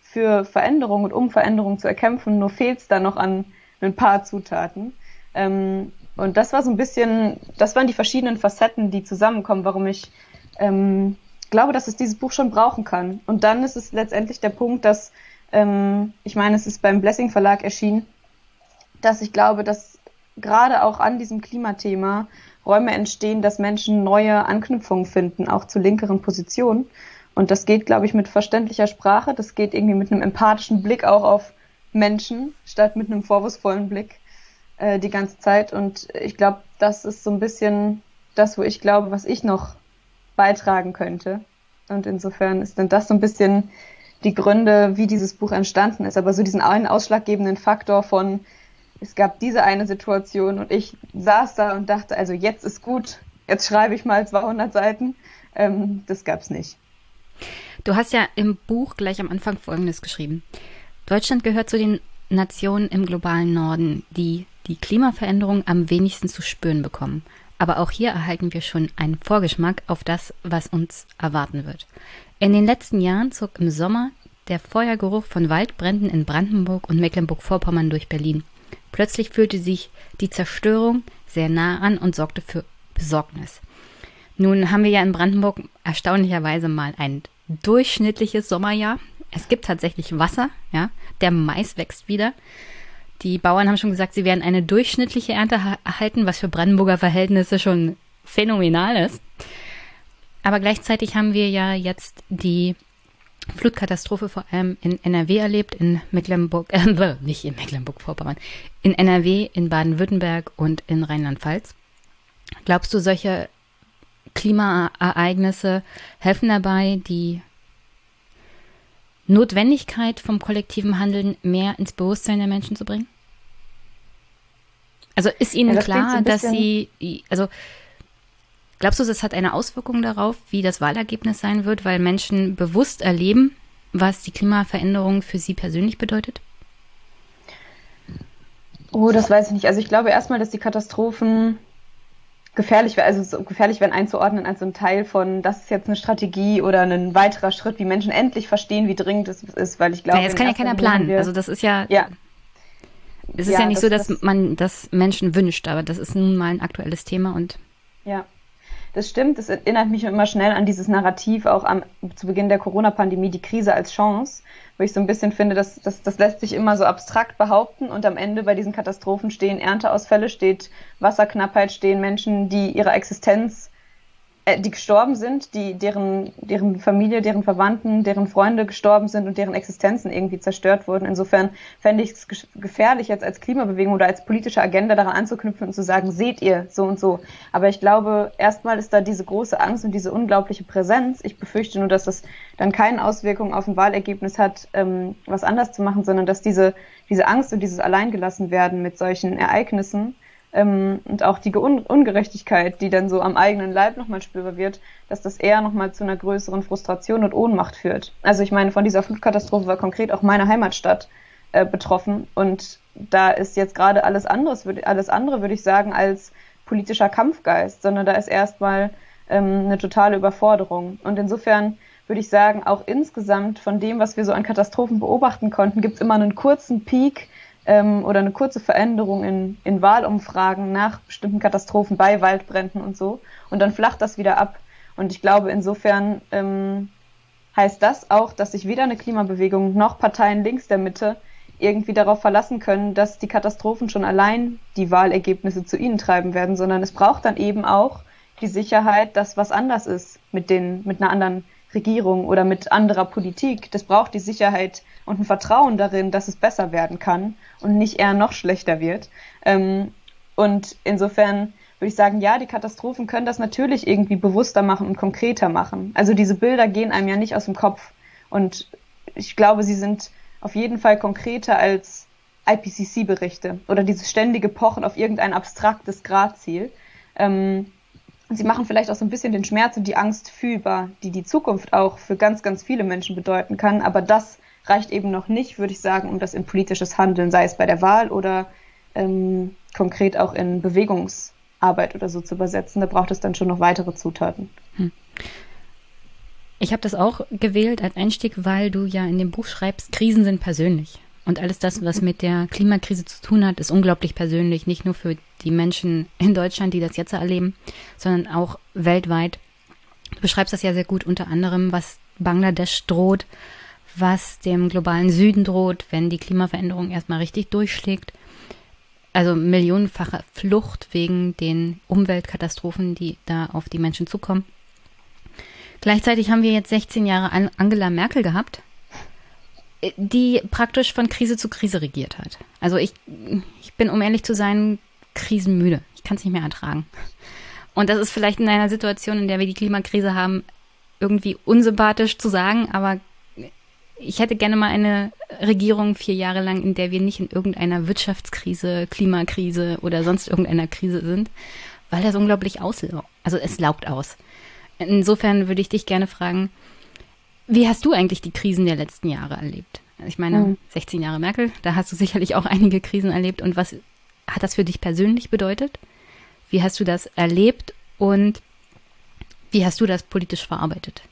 C: für Veränderung und um Veränderung zu erkämpfen. Nur fehlt es da noch an ein paar Zutaten. Ähm, und das war so ein bisschen, das waren die verschiedenen Facetten, die zusammenkommen, warum ich ähm, glaube, dass es dieses Buch schon brauchen kann. Und dann ist es letztendlich der Punkt, dass, ähm, ich meine, es ist beim Blessing Verlag erschienen, dass ich glaube, dass gerade auch an diesem Klimathema Räume entstehen, dass Menschen neue Anknüpfungen finden, auch zu linkeren Positionen. Und das geht, glaube ich, mit verständlicher Sprache. Das geht irgendwie mit einem empathischen Blick auch auf Menschen, statt mit einem vorwurfsvollen Blick äh, die ganze Zeit. Und ich glaube, das ist so ein bisschen das, wo ich glaube, was ich noch beitragen könnte. Und insofern ist dann das so ein bisschen die Gründe, wie dieses Buch entstanden ist. Aber so diesen einen ausschlaggebenden Faktor von, es gab diese eine Situation und ich saß da und dachte, also jetzt ist gut, jetzt schreibe ich mal 200 Seiten. Ähm, das gab's nicht.
A: Du hast ja im Buch gleich am Anfang Folgendes geschrieben. Deutschland gehört zu den Nationen im globalen Norden, die die Klimaveränderung am wenigsten zu spüren bekommen. Aber auch hier erhalten wir schon einen Vorgeschmack auf das, was uns erwarten wird. In den letzten Jahren zog im Sommer der Feuergeruch von Waldbränden in Brandenburg und Mecklenburg-Vorpommern durch Berlin. Plötzlich fühlte sich die Zerstörung sehr nah an und sorgte für Besorgnis. Nun haben wir ja in Brandenburg erstaunlicherweise mal ein durchschnittliches Sommerjahr. Es gibt tatsächlich Wasser, ja. Der Mais wächst wieder. Die Bauern haben schon gesagt, sie werden eine durchschnittliche Ernte erhalten, was für Brandenburger Verhältnisse schon phänomenal ist. Aber gleichzeitig haben wir ja jetzt die Flutkatastrophe vor allem in NRW erlebt, in Mecklenburg, äh, <laughs> nicht in Mecklenburg-Vorpommern, in NRW, in Baden-Württemberg und in Rheinland-Pfalz. Glaubst du, solche Klimaereignisse helfen dabei, die Notwendigkeit vom kollektiven Handeln mehr ins Bewusstsein der Menschen zu bringen? Also ist Ihnen ja, das klar, dass Sie, also glaubst du, das hat eine Auswirkung darauf, wie das Wahlergebnis sein wird, weil Menschen bewusst erleben, was die Klimaveränderung für sie persönlich bedeutet?
C: Oh, das weiß ich nicht. Also ich glaube erstmal, dass die Katastrophen gefährlich wäre, also so gefährlich wären einzuordnen als so ein Teil von, das ist jetzt eine Strategie oder ein weiterer Schritt, wie Menschen endlich verstehen, wie dringend es ist, weil ich glaube.
A: Naja, das kann ja keiner planen. Wir, also das ist ja. Ja. Es ist ja, ja nicht das, so, dass das, man das Menschen wünscht, aber das ist nun mal ein aktuelles Thema und.
C: Ja. Das stimmt, das erinnert mich immer schnell an dieses Narrativ auch am, zu Beginn der Corona-Pandemie, die Krise als Chance, wo ich so ein bisschen finde, dass, dass das lässt sich immer so abstrakt behaupten und am Ende bei diesen Katastrophen stehen Ernteausfälle, steht Wasserknappheit, stehen Menschen, die ihre Existenz äh, die gestorben sind, die, deren, deren Familie, deren Verwandten, deren Freunde gestorben sind und deren Existenzen irgendwie zerstört wurden. Insofern fände ich es gefährlich, jetzt als Klimabewegung oder als politische Agenda daran anzuknüpfen und zu sagen, seht ihr so und so. Aber ich glaube, erstmal ist da diese große Angst und diese unglaubliche Präsenz. Ich befürchte nur, dass das dann keine Auswirkungen auf ein Wahlergebnis hat, ähm, was anders zu machen, sondern dass diese, diese Angst und dieses Alleingelassenwerden mit solchen Ereignissen ähm, und auch die Un Ungerechtigkeit, die dann so am eigenen Leib nochmal spürbar wird, dass das eher nochmal zu einer größeren Frustration und Ohnmacht führt. Also ich meine, von dieser Flutkatastrophe war konkret auch meine Heimatstadt äh, betroffen und da ist jetzt gerade alles anderes, alles andere würde ich sagen, als politischer Kampfgeist, sondern da ist erstmal ähm, eine totale Überforderung. Und insofern würde ich sagen, auch insgesamt von dem, was wir so an Katastrophen beobachten konnten, gibt es immer einen kurzen Peak, ähm, oder eine kurze Veränderung in, in Wahlumfragen nach bestimmten Katastrophen bei Waldbränden und so. Und dann flacht das wieder ab. Und ich glaube, insofern ähm, heißt das auch, dass sich weder eine Klimabewegung noch Parteien links der Mitte irgendwie darauf verlassen können, dass die Katastrophen schon allein die Wahlergebnisse zu ihnen treiben werden, sondern es braucht dann eben auch die Sicherheit, dass was anders ist mit den, mit einer anderen Regierung oder mit anderer Politik. Das braucht die Sicherheit und ein Vertrauen darin, dass es besser werden kann und nicht eher noch schlechter wird. Ähm, und insofern würde ich sagen, ja, die Katastrophen können das natürlich irgendwie bewusster machen und konkreter machen. Also diese Bilder gehen einem ja nicht aus dem Kopf. Und ich glaube, sie sind auf jeden Fall konkreter als IPCC-Berichte oder dieses ständige Pochen auf irgendein abstraktes Gradziel. Ähm, sie machen vielleicht auch so ein bisschen den Schmerz und die Angst fühlbar, die die Zukunft auch für ganz, ganz viele Menschen bedeuten kann. Aber das reicht eben noch nicht, würde ich sagen, um das in politisches Handeln, sei es bei der Wahl oder ähm, konkret auch in Bewegungsarbeit oder so zu übersetzen. Da braucht es dann schon noch weitere Zutaten. Hm.
A: Ich habe das auch gewählt als Einstieg, weil du ja in dem Buch schreibst, Krisen sind persönlich. Und alles das, was mit der Klimakrise zu tun hat, ist unglaublich persönlich, nicht nur für die Menschen in Deutschland, die das jetzt erleben, sondern auch weltweit. Du beschreibst das ja sehr gut, unter anderem, was Bangladesch droht, was dem globalen Süden droht, wenn die Klimaveränderung erstmal richtig durchschlägt. Also millionenfache Flucht wegen den Umweltkatastrophen, die da auf die Menschen zukommen. Gleichzeitig haben wir jetzt 16 Jahre Angela Merkel gehabt, die praktisch von Krise zu Krise regiert hat. Also ich, ich bin, um ehrlich zu sein, krisenmüde. Ich kann es nicht mehr ertragen. Und das ist vielleicht in einer Situation, in der wir die Klimakrise haben, irgendwie unsympathisch zu sagen, aber ich hätte gerne mal eine Regierung vier Jahre lang, in der wir nicht in irgendeiner Wirtschaftskrise, Klimakrise oder sonst irgendeiner Krise sind, weil das unglaublich auslaugt. Also es laugt aus. Insofern würde ich dich gerne fragen, wie hast du eigentlich die Krisen der letzten Jahre erlebt? Ich meine, mhm. 16 Jahre Merkel, da hast du sicherlich auch einige Krisen erlebt. Und was hat das für dich persönlich bedeutet? Wie hast du das erlebt und wie hast du das politisch verarbeitet?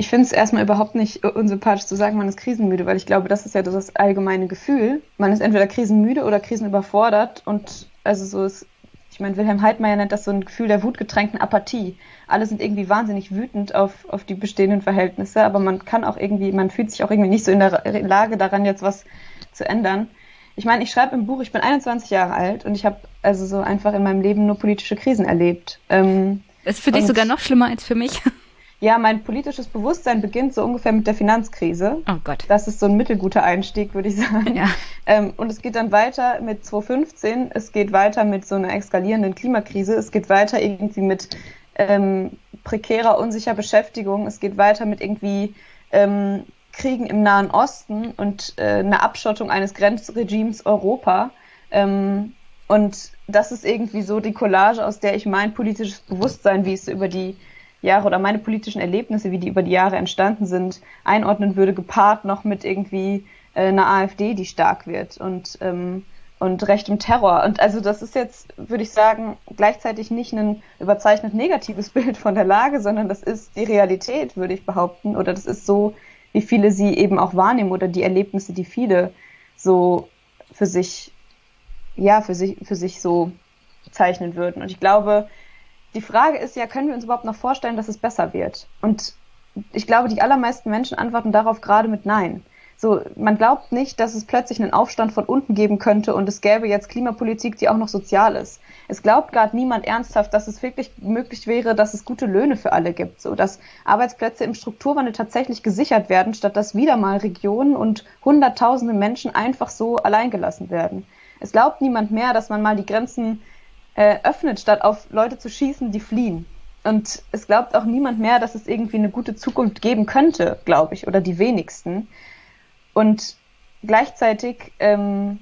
C: Ich finde es erstmal überhaupt nicht unsympathisch zu sagen, man ist krisenmüde, weil ich glaube, das ist ja das allgemeine Gefühl. Man ist entweder krisenmüde oder krisenüberfordert und also so ist, ich meine, Wilhelm Heidmeier nennt das so ein Gefühl der wutgetränkten Apathie. Alle sind irgendwie wahnsinnig wütend auf, auf die bestehenden Verhältnisse, aber man kann auch irgendwie, man fühlt sich auch irgendwie nicht so in der Lage daran, jetzt was zu ändern. Ich meine, ich schreibe im Buch, ich bin 21 Jahre alt und ich habe also so einfach in meinem Leben nur politische Krisen erlebt.
A: Ähm, ist für dich sogar noch schlimmer als für mich. <laughs>
C: Ja, mein politisches Bewusstsein beginnt so ungefähr mit der Finanzkrise.
A: Oh Gott.
C: Das ist so ein mittelguter Einstieg, würde ich sagen. Ja. Ähm, und es geht dann weiter mit 2015, es geht weiter mit so einer eskalierenden Klimakrise, es geht weiter irgendwie mit ähm, prekärer, unsicher Beschäftigung, es geht weiter mit irgendwie ähm, Kriegen im Nahen Osten und äh, einer Abschottung eines Grenzregimes Europa. Ähm, und das ist irgendwie so die Collage, aus der ich mein politisches Bewusstsein, wie es so über die Jahre oder meine politischen Erlebnisse, wie die über die Jahre entstanden sind, einordnen würde, gepaart noch mit irgendwie äh, einer AfD, die stark wird und ähm, und rechtem Terror. Und also das ist jetzt, würde ich sagen, gleichzeitig nicht ein überzeichnet negatives <laughs> Bild von der Lage, sondern das ist die Realität, würde ich behaupten. Oder das ist so, wie viele sie eben auch wahrnehmen oder die Erlebnisse, die viele so für sich, ja, für sich, für sich so zeichnen würden. Und ich glaube, die Frage ist ja, können wir uns überhaupt noch vorstellen, dass es besser wird? Und ich glaube, die allermeisten Menschen antworten darauf gerade mit Nein. So, man glaubt nicht, dass es plötzlich einen Aufstand von unten geben könnte und es gäbe jetzt Klimapolitik, die auch noch sozial ist. Es glaubt gerade niemand ernsthaft, dass es wirklich möglich wäre, dass es gute Löhne für alle gibt, so dass Arbeitsplätze im Strukturwandel tatsächlich gesichert werden, statt dass wieder mal Regionen und Hunderttausende Menschen einfach so alleingelassen werden. Es glaubt niemand mehr, dass man mal die Grenzen äh, öffnet, statt auf Leute zu schießen, die fliehen. Und es glaubt auch niemand mehr, dass es irgendwie eine gute Zukunft geben könnte, glaube ich, oder die wenigsten. Und gleichzeitig ähm,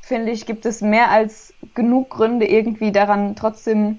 C: finde ich, gibt es mehr als genug Gründe, irgendwie daran trotzdem,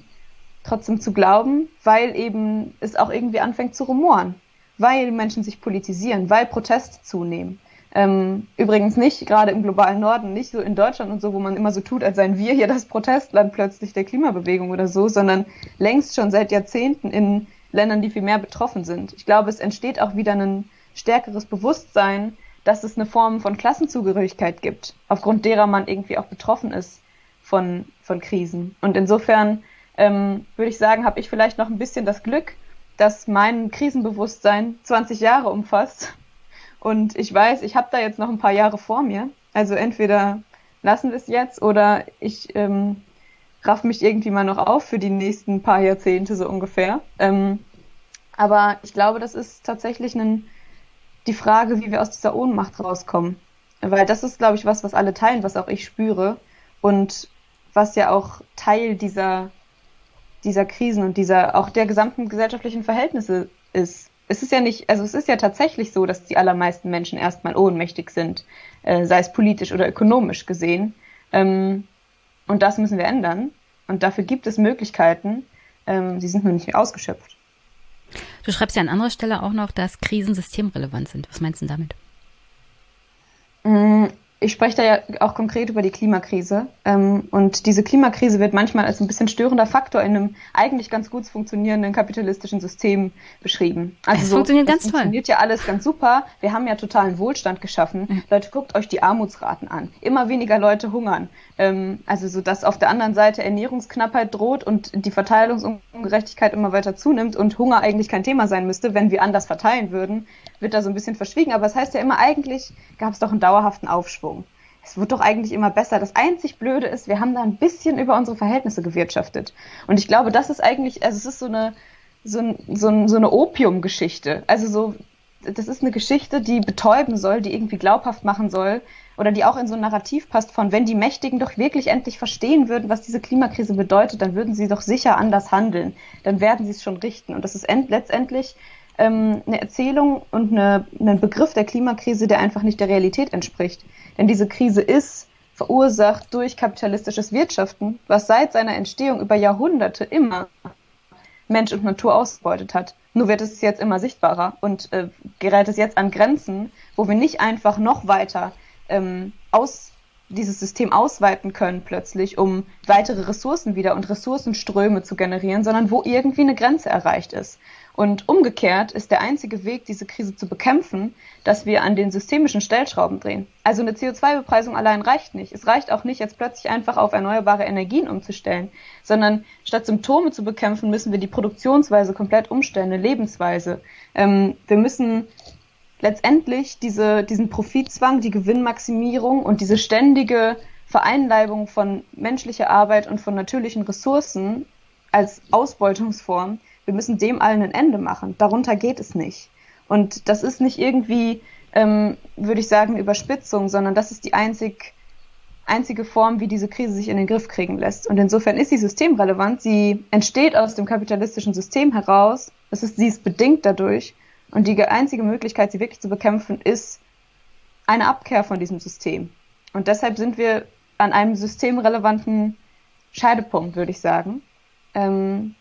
C: trotzdem zu glauben, weil eben es auch irgendwie anfängt zu rumoren, weil Menschen sich politisieren, weil Proteste zunehmen. Ähm, übrigens nicht, gerade im globalen Norden, nicht so in Deutschland und so, wo man immer so tut, als seien wir hier das Protestland plötzlich der Klimabewegung oder so, sondern längst schon seit Jahrzehnten in Ländern, die viel mehr betroffen sind. Ich glaube, es entsteht auch wieder ein stärkeres Bewusstsein, dass es eine Form von Klassenzugehörigkeit gibt, aufgrund derer man irgendwie auch betroffen ist von, von Krisen. Und insofern ähm, würde ich sagen, habe ich vielleicht noch ein bisschen das Glück, dass mein Krisenbewusstsein 20 Jahre umfasst und ich weiß, ich habe da jetzt noch ein paar Jahre vor mir. Also entweder lassen wir es jetzt oder ich ähm, raff mich irgendwie mal noch auf für die nächsten paar Jahrzehnte so ungefähr. Ähm, aber ich glaube, das ist tatsächlich ein, die Frage, wie wir aus dieser Ohnmacht rauskommen. Weil das ist, glaube ich, was, was alle teilen, was auch ich spüre und was ja auch Teil dieser, dieser Krisen und dieser, auch der gesamten gesellschaftlichen Verhältnisse ist es ist ja nicht, also es ist ja tatsächlich so, dass die allermeisten Menschen erstmal ohnmächtig sind, äh, sei es politisch oder ökonomisch gesehen. Ähm, und das müssen wir ändern. Und dafür gibt es Möglichkeiten. Ähm, sie sind nur nicht ausgeschöpft.
A: Du schreibst ja an anderer Stelle auch noch, dass Krisen systemrelevant sind. Was meinst du damit?
C: Ich spreche da ja auch konkret über die Klimakrise. Ähm, und diese Klimakrise wird manchmal als ein bisschen störender Faktor in einem eigentlich ganz gut funktionierenden kapitalistischen System beschrieben.
A: Also es so, funktioniert ganz toll.
C: funktioniert ja alles ganz super. Wir haben ja totalen Wohlstand geschaffen. Mhm. Leute, guckt euch die Armutsraten an. Immer weniger Leute hungern. Ähm, also so, dass auf der anderen Seite Ernährungsknappheit droht und die Verteilungsungerechtigkeit immer weiter zunimmt und Hunger eigentlich kein Thema sein müsste, wenn wir anders verteilen würden, wird da so ein bisschen verschwiegen. Aber es das heißt ja immer, eigentlich gab es doch einen dauerhaften Aufschwung es wird doch eigentlich immer besser. Das einzig Blöde ist, wir haben da ein bisschen über unsere Verhältnisse gewirtschaftet. Und ich glaube, das ist eigentlich, also es ist so eine, so, ein, so, ein, so eine Opiumgeschichte. Also so, das ist eine Geschichte, die betäuben soll, die irgendwie glaubhaft machen soll oder die auch in so ein Narrativ passt von, wenn die Mächtigen doch wirklich endlich verstehen würden, was diese Klimakrise bedeutet, dann würden sie doch sicher anders handeln. Dann werden sie es schon richten. Und das ist letztendlich ähm, eine Erzählung und eine, einen Begriff der Klimakrise, der einfach nicht der Realität entspricht. Denn diese Krise ist verursacht durch kapitalistisches Wirtschaften, was seit seiner Entstehung über Jahrhunderte immer Mensch und Natur ausgebeutet hat. Nur wird es jetzt immer sichtbarer und äh, gerät es jetzt an Grenzen, wo wir nicht einfach noch weiter ähm, aus, dieses System ausweiten können plötzlich, um weitere Ressourcen wieder und Ressourcenströme zu generieren, sondern wo irgendwie eine Grenze erreicht ist. Und umgekehrt ist der einzige Weg, diese Krise zu bekämpfen, dass wir an den systemischen Stellschrauben drehen. Also eine CO2-Bepreisung allein reicht nicht. Es reicht auch nicht, jetzt plötzlich einfach auf erneuerbare Energien umzustellen, sondern statt Symptome zu bekämpfen, müssen wir die Produktionsweise komplett umstellen, eine Lebensweise. Ähm, wir müssen letztendlich diese, diesen Profitzwang, die Gewinnmaximierung und diese ständige Vereinleibung von menschlicher Arbeit und von natürlichen Ressourcen als Ausbeutungsform wir müssen dem allen ein Ende machen. Darunter geht es nicht. Und das ist nicht irgendwie, ähm, würde ich sagen, Überspitzung, sondern das ist die einzig, einzige Form, wie diese Krise sich in den Griff kriegen lässt. Und insofern ist sie systemrelevant. Sie entsteht aus dem kapitalistischen System heraus. Das ist, sie ist bedingt dadurch. Und die einzige Möglichkeit, sie wirklich zu bekämpfen, ist eine Abkehr von diesem System. Und deshalb sind wir an einem systemrelevanten Scheidepunkt, würde ich sagen. Ähm,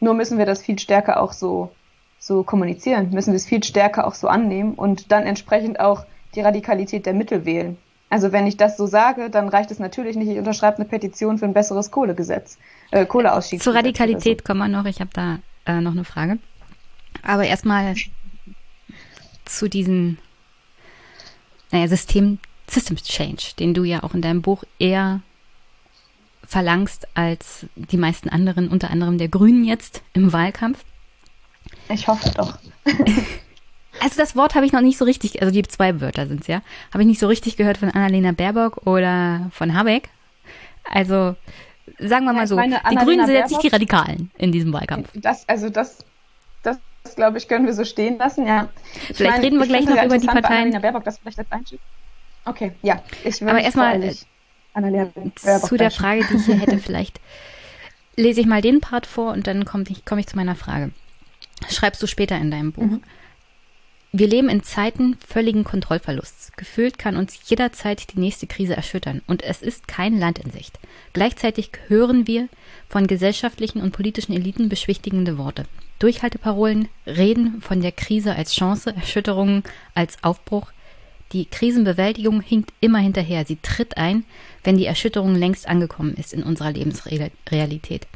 C: nur müssen wir das viel stärker auch so, so kommunizieren, müssen wir es viel stärker auch so annehmen und dann entsprechend auch die Radikalität der Mittel wählen. Also wenn ich das so sage, dann reicht es natürlich nicht, ich unterschreibe eine Petition für ein besseres Kohlegesetz, äh, Kohleausstiegsgesetz.
A: Zur Radikalität so. kommen wir noch, ich habe da äh, noch eine Frage. Aber erstmal zu diesen naja, System, Systems Change, den du ja auch in deinem Buch eher verlangst als die meisten anderen, unter anderem der Grünen jetzt im Wahlkampf.
C: Ich hoffe doch. <laughs>
A: also das Wort habe ich noch nicht so richtig, also die zwei Wörter sind es ja, habe ich nicht so richtig gehört von Annalena Baerbock oder von Habeck. Also sagen wir mal so, die Grünen sind jetzt nicht die Radikalen in diesem Wahlkampf.
C: Das, also das, das, glaube ich, können wir so stehen lassen, ja.
A: Ich vielleicht meine, reden wir gleich noch über die Parteien. Annalena
C: Baerbock, das vielleicht als Einstieg. Okay, ja.
A: Ich Aber erstmal Annalena Zu der Frage, die ich hier hätte, vielleicht lese ich mal den Part vor und dann komme ich, komm ich zu meiner Frage. Schreibst du später in deinem Buch. Mhm. Wir leben in Zeiten völligen Kontrollverlusts. Gefühlt kann uns jederzeit die nächste Krise erschüttern und es ist kein Land in Sicht. Gleichzeitig hören wir von gesellschaftlichen und politischen Eliten beschwichtigende Worte. Durchhalteparolen reden von der Krise als Chance, Erschütterungen als Aufbruch, die Krisenbewältigung hinkt immer hinterher. Sie tritt ein, wenn die Erschütterung längst angekommen ist in unserer Lebensrealität.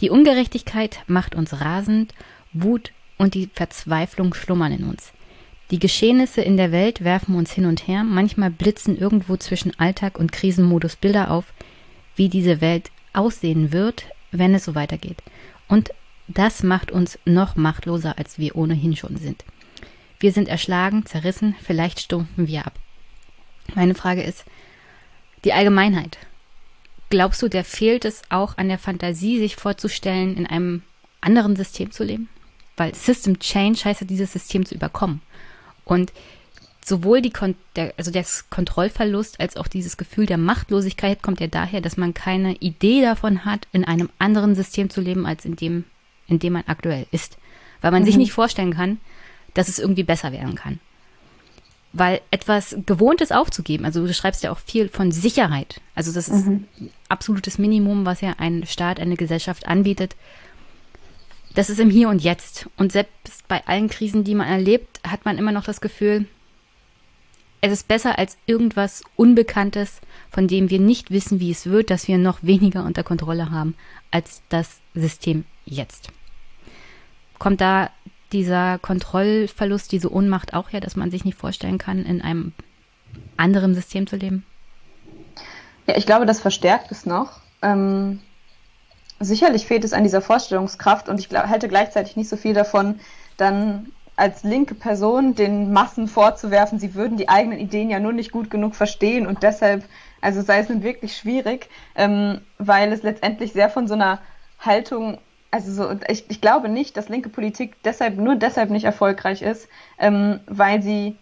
A: Die Ungerechtigkeit macht uns rasend, Wut und die Verzweiflung schlummern in uns. Die Geschehnisse in der Welt werfen uns hin und her, manchmal blitzen irgendwo zwischen Alltag und Krisenmodus Bilder auf, wie diese Welt aussehen wird, wenn es so weitergeht. Und das macht uns noch machtloser, als wir ohnehin schon sind. Wir sind erschlagen, zerrissen, vielleicht stumpfen wir ab. Meine Frage ist, die Allgemeinheit. Glaubst du, der fehlt es auch an der Fantasie, sich vorzustellen, in einem anderen System zu leben? Weil System Change heißt ja, dieses System zu überkommen. Und sowohl die Kon der, also der Kontrollverlust als auch dieses Gefühl der Machtlosigkeit kommt ja daher, dass man keine Idee davon hat, in einem anderen System zu leben, als in dem, in dem man aktuell ist. Weil man mhm. sich nicht vorstellen kann, dass es irgendwie besser werden kann. Weil etwas Gewohntes aufzugeben, also du schreibst ja auch viel von Sicherheit. Also das ist mhm. absolutes Minimum, was ja ein Staat, eine Gesellschaft anbietet. Das ist im Hier und Jetzt. Und selbst bei allen Krisen, die man erlebt, hat man immer noch das Gefühl, es ist besser als irgendwas Unbekanntes, von dem wir nicht wissen, wie es wird, dass wir noch weniger unter Kontrolle haben als das System jetzt. Kommt da dieser Kontrollverlust, diese Ohnmacht auch ja, dass man sich nicht vorstellen kann, in einem anderen System zu leben?
C: Ja, ich glaube, das verstärkt es noch. Ähm, sicherlich fehlt es an dieser Vorstellungskraft und ich glaub, halte gleichzeitig nicht so viel davon, dann als linke Person den Massen vorzuwerfen, sie würden die eigenen Ideen ja nur nicht gut genug verstehen und deshalb, also sei es nun wirklich schwierig, ähm, weil es letztendlich sehr von so einer Haltung also so, ich, ich glaube nicht, dass linke Politik deshalb nur deshalb nicht erfolgreich ist, ähm, weil sie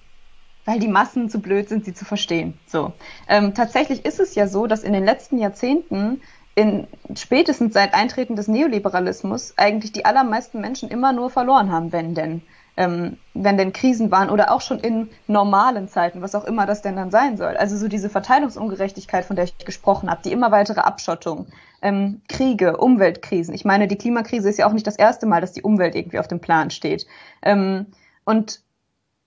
C: weil die Massen zu blöd sind, sie zu verstehen. So. Ähm, tatsächlich ist es ja so, dass in den letzten Jahrzehnten, in, spätestens seit Eintreten des Neoliberalismus, eigentlich die allermeisten Menschen immer nur verloren haben, wenn denn ähm, wenn denn Krisen waren oder auch schon in normalen Zeiten, was auch immer das denn dann sein soll. Also so diese Verteilungsungerechtigkeit, von der ich gesprochen habe, die immer weitere Abschottung, ähm, Kriege, Umweltkrisen. Ich meine, die Klimakrise ist ja auch nicht das erste Mal, dass die Umwelt irgendwie auf dem Plan steht. Ähm, und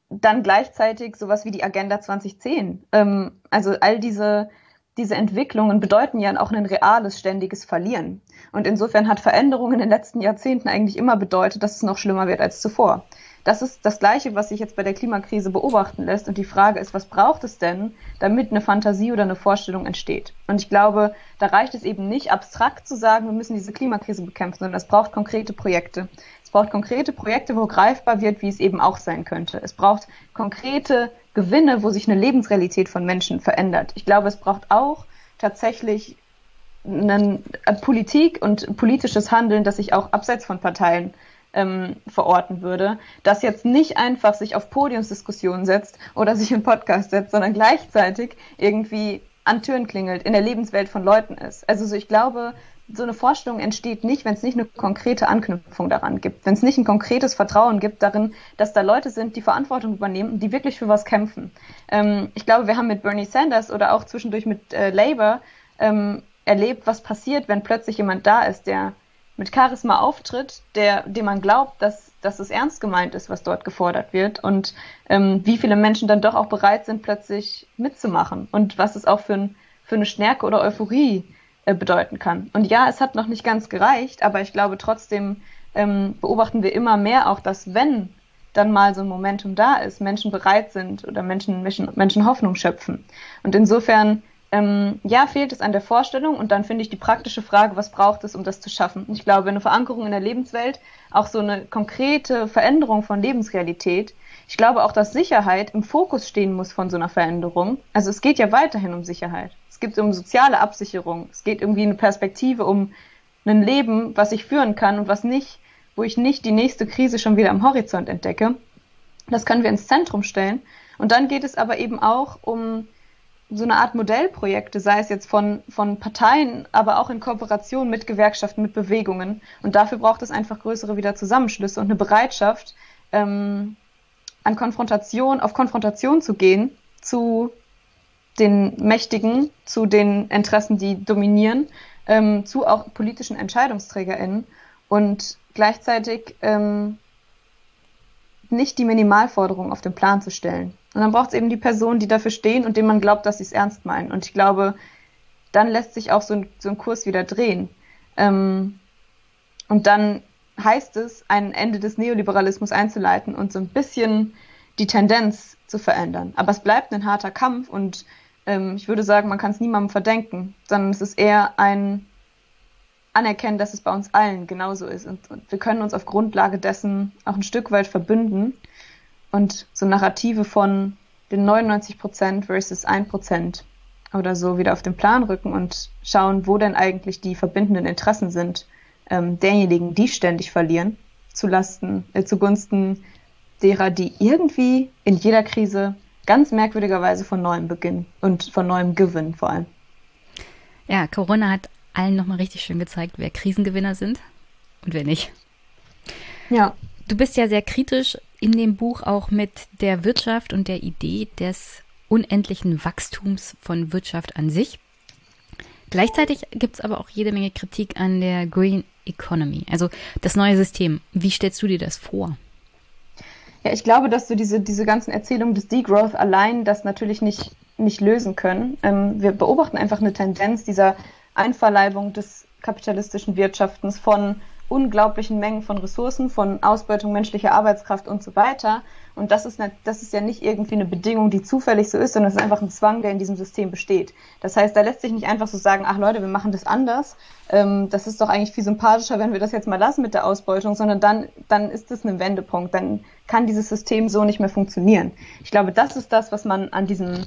C: dann gleichzeitig sowas wie die Agenda 2010. Ähm, also all diese diese Entwicklungen bedeuten ja auch ein reales, ständiges Verlieren. Und insofern hat Veränderung in den letzten Jahrzehnten eigentlich immer bedeutet, dass es noch schlimmer wird als zuvor. Das ist das Gleiche, was sich jetzt bei der Klimakrise beobachten lässt. Und die Frage ist, was braucht es denn, damit eine Fantasie oder eine Vorstellung entsteht? Und ich glaube, da reicht es eben nicht, abstrakt zu sagen, wir müssen diese Klimakrise bekämpfen, sondern es braucht konkrete Projekte. Es braucht konkrete Projekte, wo greifbar wird, wie es eben auch sein könnte. Es braucht konkrete Gewinne, wo sich eine Lebensrealität von Menschen verändert. Ich glaube, es braucht auch tatsächlich eine Politik und politisches Handeln, das sich auch abseits von Parteien ähm, verorten würde, das jetzt nicht einfach sich auf Podiumsdiskussionen setzt oder sich in Podcast setzt, sondern gleichzeitig irgendwie an Türen klingelt, in der Lebenswelt von Leuten ist. Also so, ich glaube, so eine Vorstellung entsteht nicht, wenn es nicht eine konkrete Anknüpfung daran gibt, wenn es nicht ein konkretes Vertrauen gibt darin, dass da Leute sind, die Verantwortung übernehmen, die wirklich für was kämpfen. Ähm, ich glaube, wir haben mit Bernie Sanders oder auch zwischendurch mit äh, Labour ähm, erlebt, was passiert, wenn plötzlich jemand da ist, der mit Charisma auftritt, der, dem man glaubt, dass, dass es ernst gemeint ist, was dort gefordert wird und ähm, wie viele Menschen dann doch auch bereit sind, plötzlich mitzumachen und was es auch für, ein, für eine Stärke oder Euphorie äh, bedeuten kann. Und ja, es hat noch nicht ganz gereicht, aber ich glaube trotzdem ähm, beobachten wir immer mehr auch, dass wenn dann mal so ein Momentum da ist, Menschen bereit sind oder Menschen, Menschen, Menschen Hoffnung schöpfen. Und insofern ähm, ja, fehlt es an der Vorstellung und dann finde ich die praktische Frage, was braucht es, um das zu schaffen? Ich glaube, eine Verankerung in der Lebenswelt, auch so eine konkrete Veränderung von Lebensrealität. Ich glaube auch, dass Sicherheit im Fokus stehen muss von so einer Veränderung. Also es geht ja weiterhin um Sicherheit. Es geht um soziale Absicherung. Es geht irgendwie eine Perspektive um ein Leben, was ich führen kann und was nicht, wo ich nicht die nächste Krise schon wieder am Horizont entdecke. Das können wir ins Zentrum stellen. Und dann geht es aber eben auch um so eine Art Modellprojekte, sei es jetzt von, von Parteien, aber auch in Kooperation mit Gewerkschaften, mit Bewegungen. Und dafür braucht es einfach größere wieder Zusammenschlüsse und eine Bereitschaft, ähm, an Konfrontation, auf Konfrontation zu gehen zu den Mächtigen, zu den Interessen, die dominieren, ähm, zu auch politischen EntscheidungsträgerInnen und gleichzeitig ähm, nicht die Minimalforderungen auf den Plan zu stellen. Und dann braucht es eben die Personen, die dafür stehen und denen man glaubt, dass sie es ernst meinen. Und ich glaube, dann lässt sich auch so ein, so ein Kurs wieder drehen. Ähm, und dann heißt es, ein Ende des Neoliberalismus einzuleiten und so ein bisschen die Tendenz zu verändern. Aber es bleibt ein harter Kampf und ähm, ich würde sagen, man kann es niemandem verdenken, sondern es ist eher ein Anerkennen, dass es bei uns allen genauso ist. Und, und wir können uns auf Grundlage dessen auch ein Stück weit verbünden und so Narrative von den 99 Prozent versus 1 Prozent oder so wieder auf den Plan rücken und schauen, wo denn eigentlich die verbindenden Interessen sind ähm, derjenigen, die ständig verlieren, zulasten, äh, zugunsten derer, die irgendwie in jeder Krise ganz merkwürdigerweise von neuem beginnen und von neuem gewinnen vor allem.
A: Ja, Corona hat allen nochmal richtig schön gezeigt, wer Krisengewinner sind und wer nicht. Ja. Du bist ja sehr kritisch in dem Buch auch mit der Wirtschaft und der Idee des unendlichen Wachstums von Wirtschaft an sich. Gleichzeitig gibt es aber auch jede Menge Kritik an der Green Economy, also das neue System. Wie stellst du dir das vor?
C: Ja, ich glaube, dass du diese, diese ganzen Erzählungen des Degrowth allein das natürlich nicht, nicht lösen können. Ähm, wir beobachten einfach eine Tendenz dieser Einverleibung des kapitalistischen Wirtschaftens von unglaublichen Mengen von Ressourcen, von Ausbeutung menschlicher Arbeitskraft und so weiter. Und das ist, nicht, das ist ja nicht irgendwie eine Bedingung, die zufällig so ist, sondern es ist einfach ein Zwang, der in diesem System besteht. Das heißt, da lässt sich nicht einfach so sagen, ach Leute, wir machen das anders. Ähm, das ist doch eigentlich viel sympathischer, wenn wir das jetzt mal lassen mit der Ausbeutung, sondern dann, dann ist es ein Wendepunkt. Dann kann dieses System so nicht mehr funktionieren. Ich glaube, das ist das, was man an diesem,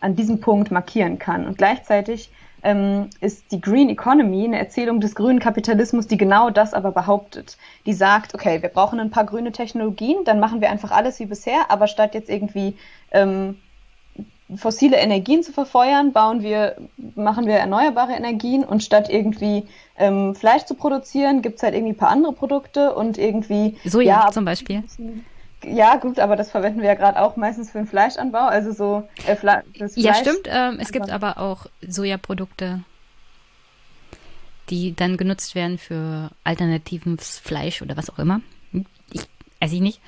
C: an diesem Punkt markieren kann. Und gleichzeitig ähm, ist die Green Economy eine Erzählung des grünen Kapitalismus, die genau das aber behauptet. Die sagt, okay, wir brauchen ein paar grüne Technologien, dann machen wir einfach alles wie bisher, aber statt jetzt irgendwie ähm, fossile Energien zu verfeuern, bauen wir, machen wir erneuerbare Energien und statt irgendwie ähm, Fleisch zu produzieren, gibt's halt irgendwie ein paar andere Produkte und irgendwie
A: Soja ja, zum Beispiel
C: ja, gut, aber das verwenden wir ja gerade auch meistens für den Fleischanbau, also so
A: äh, Fle das Fleisch. Ja, stimmt. Ähm, es gibt aber auch Sojaprodukte, die dann genutzt werden für alternatives Fleisch oder was auch immer. Ich weiß ich nicht.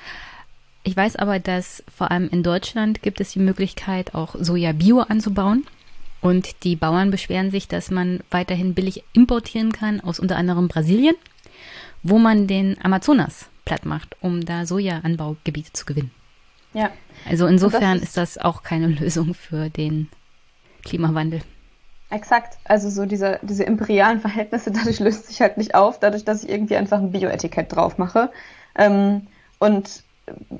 A: Ich weiß aber, dass vor allem in Deutschland gibt es die Möglichkeit, auch Soja Bio anzubauen. Und die Bauern beschweren sich, dass man weiterhin billig importieren kann aus unter anderem Brasilien, wo man den Amazonas platt macht, um da Sojaanbaugebiete zu gewinnen.
C: Ja.
A: Also insofern ist, ist das auch keine <laughs> Lösung für den Klimawandel.
C: Exakt. Also so diese, diese imperialen Verhältnisse, <laughs> dadurch löst sich halt nicht auf, dadurch, dass ich irgendwie einfach ein Bioetikett drauf mache. Ähm, und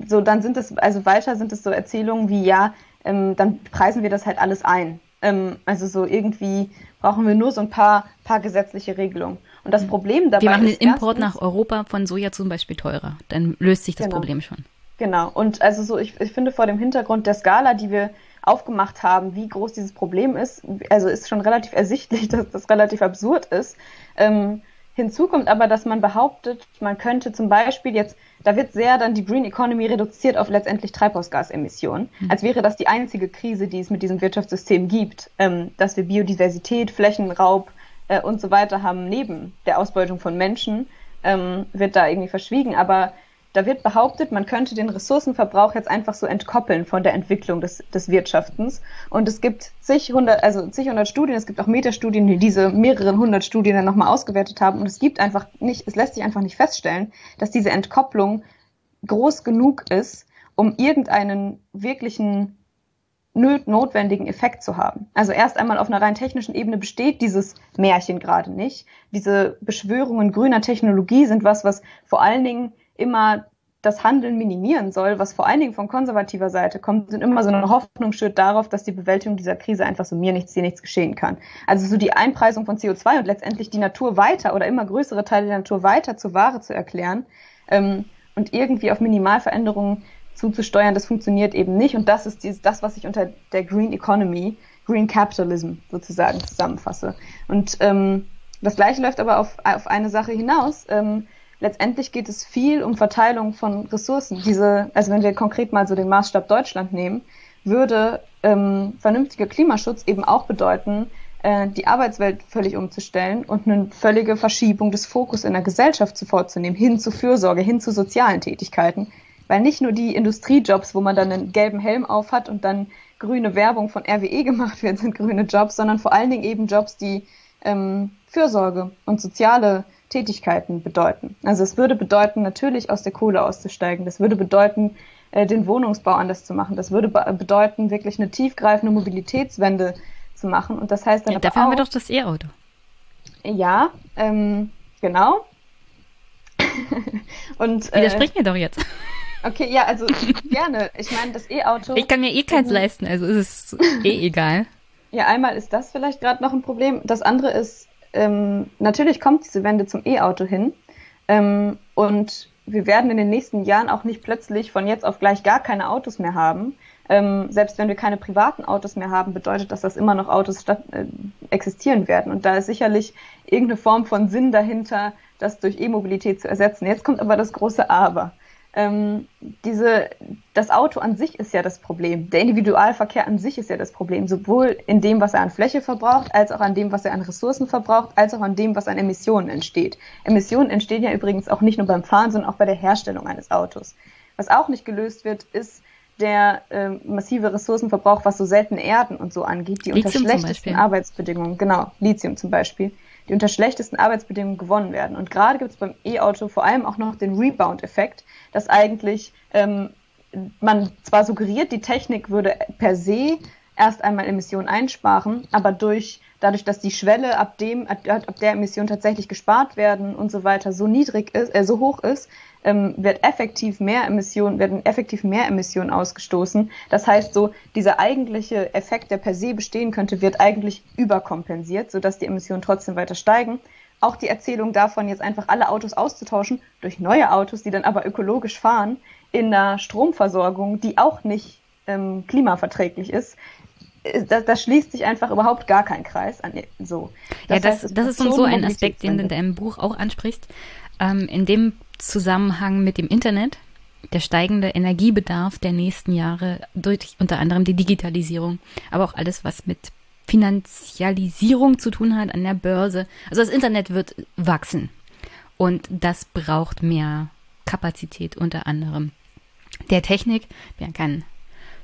C: so dann sind es, also weiter sind es so Erzählungen wie, ja, ähm, dann preisen wir das halt alles ein. Ähm, also so irgendwie brauchen wir nur so ein paar, paar gesetzliche Regelungen. Und das Problem dabei
A: ist. Wir machen den Import erstens, nach Europa von Soja zum Beispiel teurer. Dann löst sich das
C: genau.
A: Problem schon.
C: Genau. Und also so, ich, ich finde vor dem Hintergrund der Skala, die wir aufgemacht haben, wie groß dieses Problem ist, also ist schon relativ ersichtlich, <laughs> dass das relativ absurd ist. Ähm, hinzu kommt aber, dass man behauptet, man könnte zum Beispiel jetzt, da wird sehr dann die Green Economy reduziert auf letztendlich Treibhausgasemissionen, mhm. als wäre das die einzige Krise, die es mit diesem Wirtschaftssystem gibt, ähm, dass wir Biodiversität, Flächenraub äh, und so weiter haben neben der Ausbeutung von Menschen, ähm, wird da irgendwie verschwiegen. Aber da wird behauptet, man könnte den Ressourcenverbrauch jetzt einfach so entkoppeln von der Entwicklung des, des Wirtschaftens. Und es gibt zig hundert, also zig hundert Studien, es gibt auch Metastudien, die diese mehreren hundert Studien dann nochmal ausgewertet haben. Und es gibt einfach nicht, es lässt sich einfach nicht feststellen, dass diese Entkopplung groß genug ist, um irgendeinen wirklichen notwendigen Effekt zu haben. Also erst einmal auf einer rein technischen Ebene besteht dieses Märchen gerade nicht. Diese Beschwörungen grüner Technologie sind was, was vor allen Dingen immer das Handeln minimieren soll, was vor allen Dingen von konservativer Seite kommt, sind immer so eine Hoffnung schürt darauf, dass die Bewältigung dieser Krise einfach so mir nichts, dir nichts geschehen kann. Also so die Einpreisung von CO2 und letztendlich die Natur weiter oder immer größere Teile der Natur weiter zur Ware zu erklären ähm, und irgendwie auf Minimalveränderungen zuzusteuern, das funktioniert eben nicht. Und das ist dieses, das, was ich unter der Green Economy, Green Capitalism sozusagen zusammenfasse. Und ähm, das Gleiche läuft aber auf, auf eine Sache hinaus. Ähm, letztendlich geht es viel um Verteilung von Ressourcen. Diese, also wenn wir konkret mal so den Maßstab Deutschland nehmen, würde ähm, vernünftiger Klimaschutz eben auch bedeuten, äh, die Arbeitswelt völlig umzustellen und eine völlige Verschiebung des Fokus in der Gesellschaft zu vorzunehmen, hin zu Fürsorge, hin zu sozialen Tätigkeiten. Weil nicht nur die Industriejobs, wo man dann einen gelben Helm auf hat und dann grüne Werbung von RWE <laughs> gemacht wird, sind grüne Jobs, sondern vor allen Dingen eben Jobs, die ähm, Fürsorge und soziale Tätigkeiten bedeuten. Also es würde bedeuten, natürlich aus der Kohle auszusteigen. Das würde bedeuten, äh, den Wohnungsbau anders zu machen. Das würde bedeuten, wirklich eine tiefgreifende Mobilitätswende zu machen. Und das heißt dann
A: ja, dafür
C: auch,
A: haben wir doch das E-Auto.
C: Ja, ähm, genau. <laughs>
A: Und äh, widersprich mir doch jetzt.
C: Okay, ja, also gerne. Ich meine, das E-Auto.
A: Ich kann mir eh keins mhm. leisten, also ist es eh <laughs> egal.
C: Ja, einmal ist das vielleicht gerade noch ein Problem. Das andere ist, ähm, natürlich kommt diese Wende zum E-Auto hin. Ähm, und wir werden in den nächsten Jahren auch nicht plötzlich von jetzt auf gleich gar keine Autos mehr haben. Ähm, selbst wenn wir keine privaten Autos mehr haben, bedeutet das, dass immer noch Autos statt, äh, existieren werden. Und da ist sicherlich irgendeine Form von Sinn dahinter, das durch E-Mobilität zu ersetzen. Jetzt kommt aber das große Aber ähm, diese, das Auto an sich ist ja das Problem. Der Individualverkehr an sich ist ja das Problem, sowohl in dem, was er an Fläche verbraucht, als auch an dem, was er an Ressourcen verbraucht, als auch an dem, was an Emissionen entsteht. Emissionen entstehen ja übrigens auch nicht nur beim Fahren, sondern auch bei der Herstellung eines Autos. Was auch nicht gelöst wird, ist der äh, massive Ressourcenverbrauch, was so seltene Erden und so angeht, die Lithium unter schlechtesten Arbeitsbedingungen, genau, Lithium zum Beispiel, die unter schlechtesten Arbeitsbedingungen gewonnen werden. Und gerade gibt es beim E-Auto vor allem auch noch den Rebound-Effekt, dass eigentlich ähm, man zwar suggeriert, die Technik würde per se erst einmal Emissionen einsparen, aber durch dadurch, dass die Schwelle ab dem ab, ab der Emissionen tatsächlich gespart werden und so weiter so niedrig ist, äh, so hoch ist, ähm, wird effektiv mehr Emissionen werden effektiv mehr Emissionen ausgestoßen. Das heißt, so dieser eigentliche Effekt, der per se bestehen könnte, wird eigentlich überkompensiert, sodass die Emissionen trotzdem weiter steigen auch die Erzählung davon, jetzt einfach alle Autos auszutauschen durch neue Autos, die dann aber ökologisch fahren, in einer Stromversorgung, die auch nicht ähm, klimaverträglich ist, da, da, schließt sich einfach überhaupt gar kein Kreis an so.
A: Das ja, das, heißt, das ist so ein Aspekt, den du in deinem Buch auch ansprichst. Ähm, in dem Zusammenhang mit dem Internet, der steigende Energiebedarf der nächsten Jahre durch unter anderem die Digitalisierung, aber auch alles, was mit Finanzialisierung zu tun hat an der Börse. Also das Internet wird wachsen und das braucht mehr Kapazität unter anderem der Technik. Wir kennen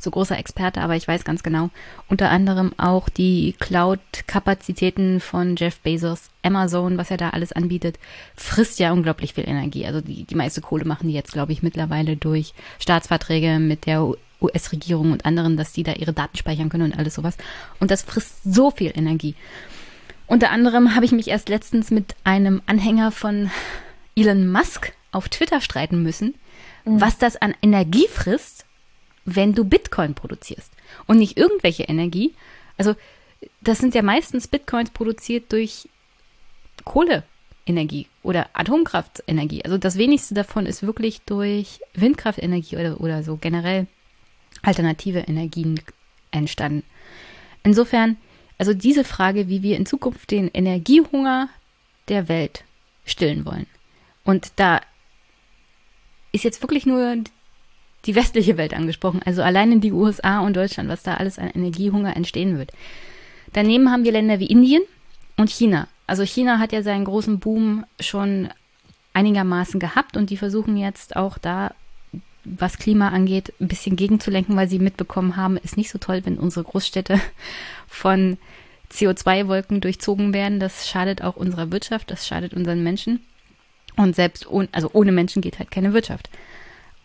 A: so großer Experte, aber ich weiß ganz genau. Unter anderem auch die Cloud-Kapazitäten von Jeff Bezos, Amazon, was er da alles anbietet, frisst ja unglaublich viel Energie. Also die, die meiste Kohle machen die jetzt, glaube ich, mittlerweile durch Staatsverträge mit der US-Regierung und anderen, dass die da ihre Daten speichern können und alles sowas. Und das frisst so viel Energie. Unter anderem habe ich mich erst letztens mit einem Anhänger von Elon Musk auf Twitter streiten müssen, mhm. was das an Energie frisst, wenn du Bitcoin produzierst. Und nicht irgendwelche Energie. Also, das sind ja meistens Bitcoins produziert durch Kohleenergie oder Atomkraftenergie. Also das wenigste davon ist wirklich durch Windkraftenergie oder, oder so generell alternative Energien entstanden. Insofern, also diese Frage, wie wir in Zukunft den Energiehunger der Welt stillen wollen. Und da ist jetzt wirklich nur die westliche Welt angesprochen, also allein in die USA und Deutschland, was da alles an Energiehunger entstehen wird. Daneben haben wir Länder wie Indien und China. Also China hat ja seinen großen Boom schon einigermaßen gehabt und die versuchen jetzt auch da, was Klima angeht, ein bisschen gegenzulenken, weil sie mitbekommen haben, ist nicht so toll, wenn unsere Großstädte <laughs> von CO2-Wolken durchzogen werden. Das schadet auch unserer Wirtschaft, das schadet unseren Menschen. Und selbst ohne, also ohne Menschen geht halt keine Wirtschaft.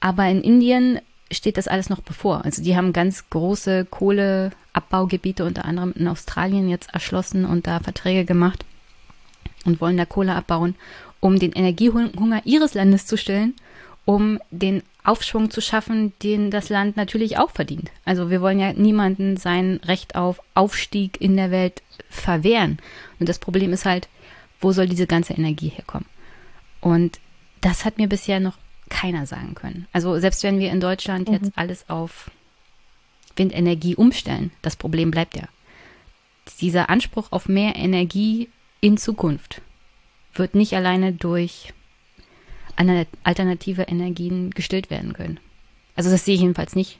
A: Aber in Indien steht das alles noch bevor. Also die haben ganz große Kohleabbaugebiete unter anderem in Australien jetzt erschlossen und da Verträge gemacht und wollen da Kohle abbauen, um den Energiehunger ihres Landes zu stillen, um den Aufschwung zu schaffen, den das Land natürlich auch verdient. Also wir wollen ja niemanden sein Recht auf Aufstieg in der Welt verwehren. Und das Problem ist halt, wo soll diese ganze Energie herkommen? Und das hat mir bisher noch keiner sagen können. Also selbst wenn wir in Deutschland mhm. jetzt alles auf Windenergie umstellen, das Problem bleibt ja. Dieser Anspruch auf mehr Energie in Zukunft wird nicht alleine durch alternative Energien gestillt werden können. Also das sehe ich jedenfalls nicht.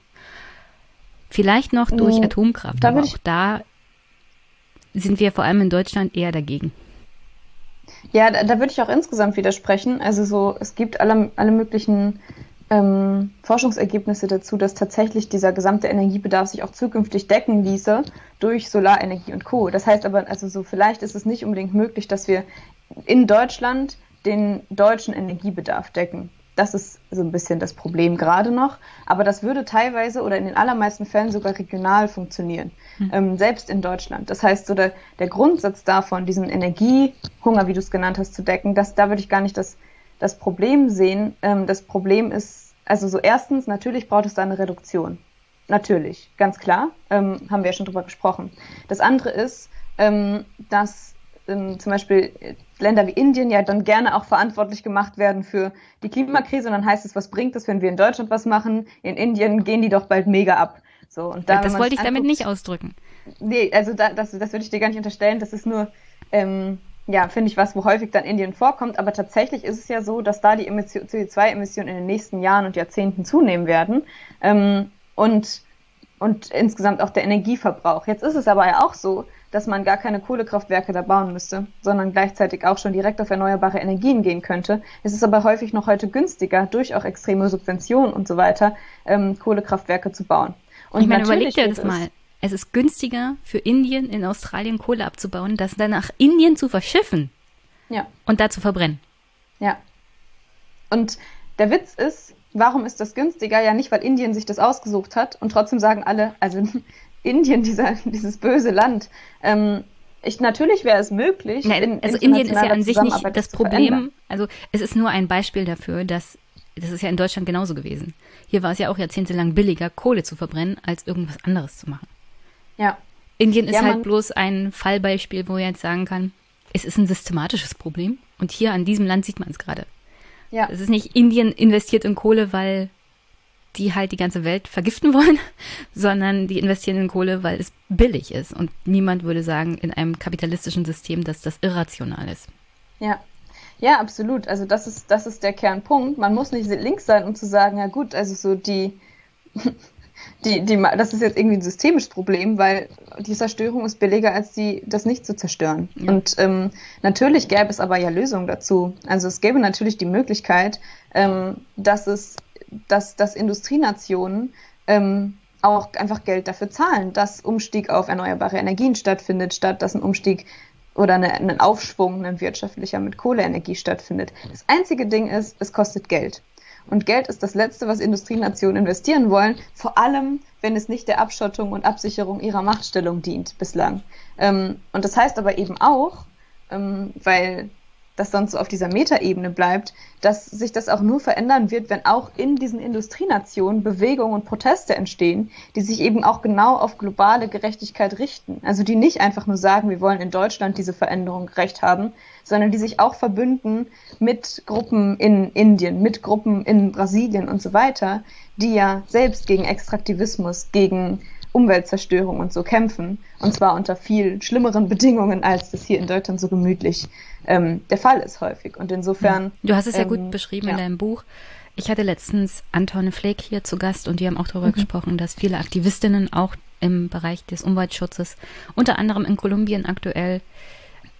A: Vielleicht noch durch mhm. Atomkraft, aber auch da sind wir vor allem in Deutschland eher dagegen.
C: Ja, da, da würde ich auch insgesamt widersprechen. Also so, es gibt alle, alle möglichen ähm, Forschungsergebnisse dazu, dass tatsächlich dieser gesamte Energiebedarf sich auch zukünftig decken ließe durch Solarenergie und Co. Das heißt aber, also so vielleicht ist es nicht unbedingt möglich, dass wir in Deutschland den deutschen Energiebedarf decken. Das ist so ein bisschen das Problem gerade noch. Aber das würde teilweise oder in den allermeisten Fällen sogar regional funktionieren, mhm. ähm, selbst in Deutschland. Das heißt, so der, der Grundsatz davon, diesen Energiehunger, wie du es genannt hast, zu decken, das, da würde ich gar nicht das, das Problem sehen. Ähm, das Problem ist, also so erstens, natürlich braucht es da eine Reduktion. Natürlich, ganz klar, ähm, haben wir ja schon drüber gesprochen. Das andere ist, ähm, dass ähm, zum Beispiel Länder wie Indien ja dann gerne auch verantwortlich gemacht werden für die Klimakrise und dann heißt es, was bringt es, wenn wir in Deutschland was machen? In Indien gehen die doch bald mega ab. So, und
A: da, das wollte ich anguckt, damit nicht ausdrücken.
C: Nee, also da, das, das würde ich dir gar nicht unterstellen. Das ist nur, ähm, ja, finde ich was, wo häufig dann Indien vorkommt. Aber tatsächlich ist es ja so, dass da die CO2-Emissionen in den nächsten Jahren und Jahrzehnten zunehmen werden. Ähm, und, und insgesamt auch der Energieverbrauch. Jetzt ist es aber ja auch so, dass man gar keine Kohlekraftwerke da bauen müsste, sondern gleichzeitig auch schon direkt auf erneuerbare Energien gehen könnte. Es ist aber häufig noch heute günstiger, durch auch extreme Subventionen und so weiter, ähm, Kohlekraftwerke zu bauen.
A: Und ich meine, überleg dir das mal. Es ist günstiger für Indien in Australien Kohle abzubauen, das dann nach Indien zu verschiffen. Ja. Und da zu verbrennen.
C: Ja. Und der Witz ist, warum ist das günstiger? Ja, nicht, weil Indien sich das ausgesucht hat und trotzdem sagen alle, also Indien, dieser, <laughs> dieses böse Land. Ähm, ich, natürlich wäre es möglich.
A: In, also Indien ist ja an sich nicht das Problem. Also es ist nur ein Beispiel dafür, dass das ist ja in Deutschland genauso gewesen. Hier war es ja auch jahrzehntelang billiger, Kohle zu verbrennen, als irgendwas anderes zu machen.
C: Ja.
A: Indien ist ja, halt bloß ein Fallbeispiel, wo ich jetzt sagen kann, es ist ein systematisches Problem. Und hier an diesem Land sieht man es gerade. Ja. Es ist nicht Indien investiert in Kohle, weil die halt die ganze Welt vergiften wollen, <laughs> sondern die investieren in Kohle, weil es billig ist. Und niemand würde sagen in einem kapitalistischen System, dass das irrational ist.
C: Ja. Ja, absolut. Also das ist, das ist der Kernpunkt. Man muss nicht links sein, um zu sagen, ja gut, also so die, <laughs> die, die, das ist jetzt irgendwie ein systemisches Problem, weil die Zerstörung ist billiger, als die, das nicht zu zerstören. Ja. Und ähm, natürlich gäbe es aber ja Lösungen dazu. Also es gäbe natürlich die Möglichkeit, ähm, dass es dass, dass Industrienationen ähm, auch einfach Geld dafür zahlen, dass Umstieg auf erneuerbare Energien stattfindet, statt dass ein Umstieg oder eine, ein Aufschwung, ein wirtschaftlicher mit Kohleenergie stattfindet. Das einzige Ding ist, es kostet Geld. Und Geld ist das Letzte, was Industrienationen investieren wollen, vor allem, wenn es nicht der Abschottung und Absicherung ihrer Machtstellung dient bislang. Ähm, und das heißt aber eben auch, ähm, weil das sonst so auf dieser Metaebene bleibt, dass sich das auch nur verändern wird, wenn auch in diesen Industrienationen Bewegungen und Proteste entstehen, die sich eben auch genau auf globale Gerechtigkeit richten. Also die nicht einfach nur sagen, wir wollen in Deutschland diese Veränderung gerecht haben, sondern die sich auch verbünden mit Gruppen in Indien, mit Gruppen in Brasilien und so weiter, die ja selbst gegen Extraktivismus, gegen Umweltzerstörung und so kämpfen. Und zwar unter viel schlimmeren <laughs> Bedingungen, als das hier in Deutschland so gemütlich ähm, der Fall ist häufig. Und insofern.
A: Du hast es ja ähm, gut beschrieben ja. in deinem Buch. Ich hatte letztens Anton Fleck hier zu Gast und die haben auch darüber mhm. gesprochen, dass viele Aktivistinnen auch im Bereich des Umweltschutzes, unter anderem in Kolumbien aktuell,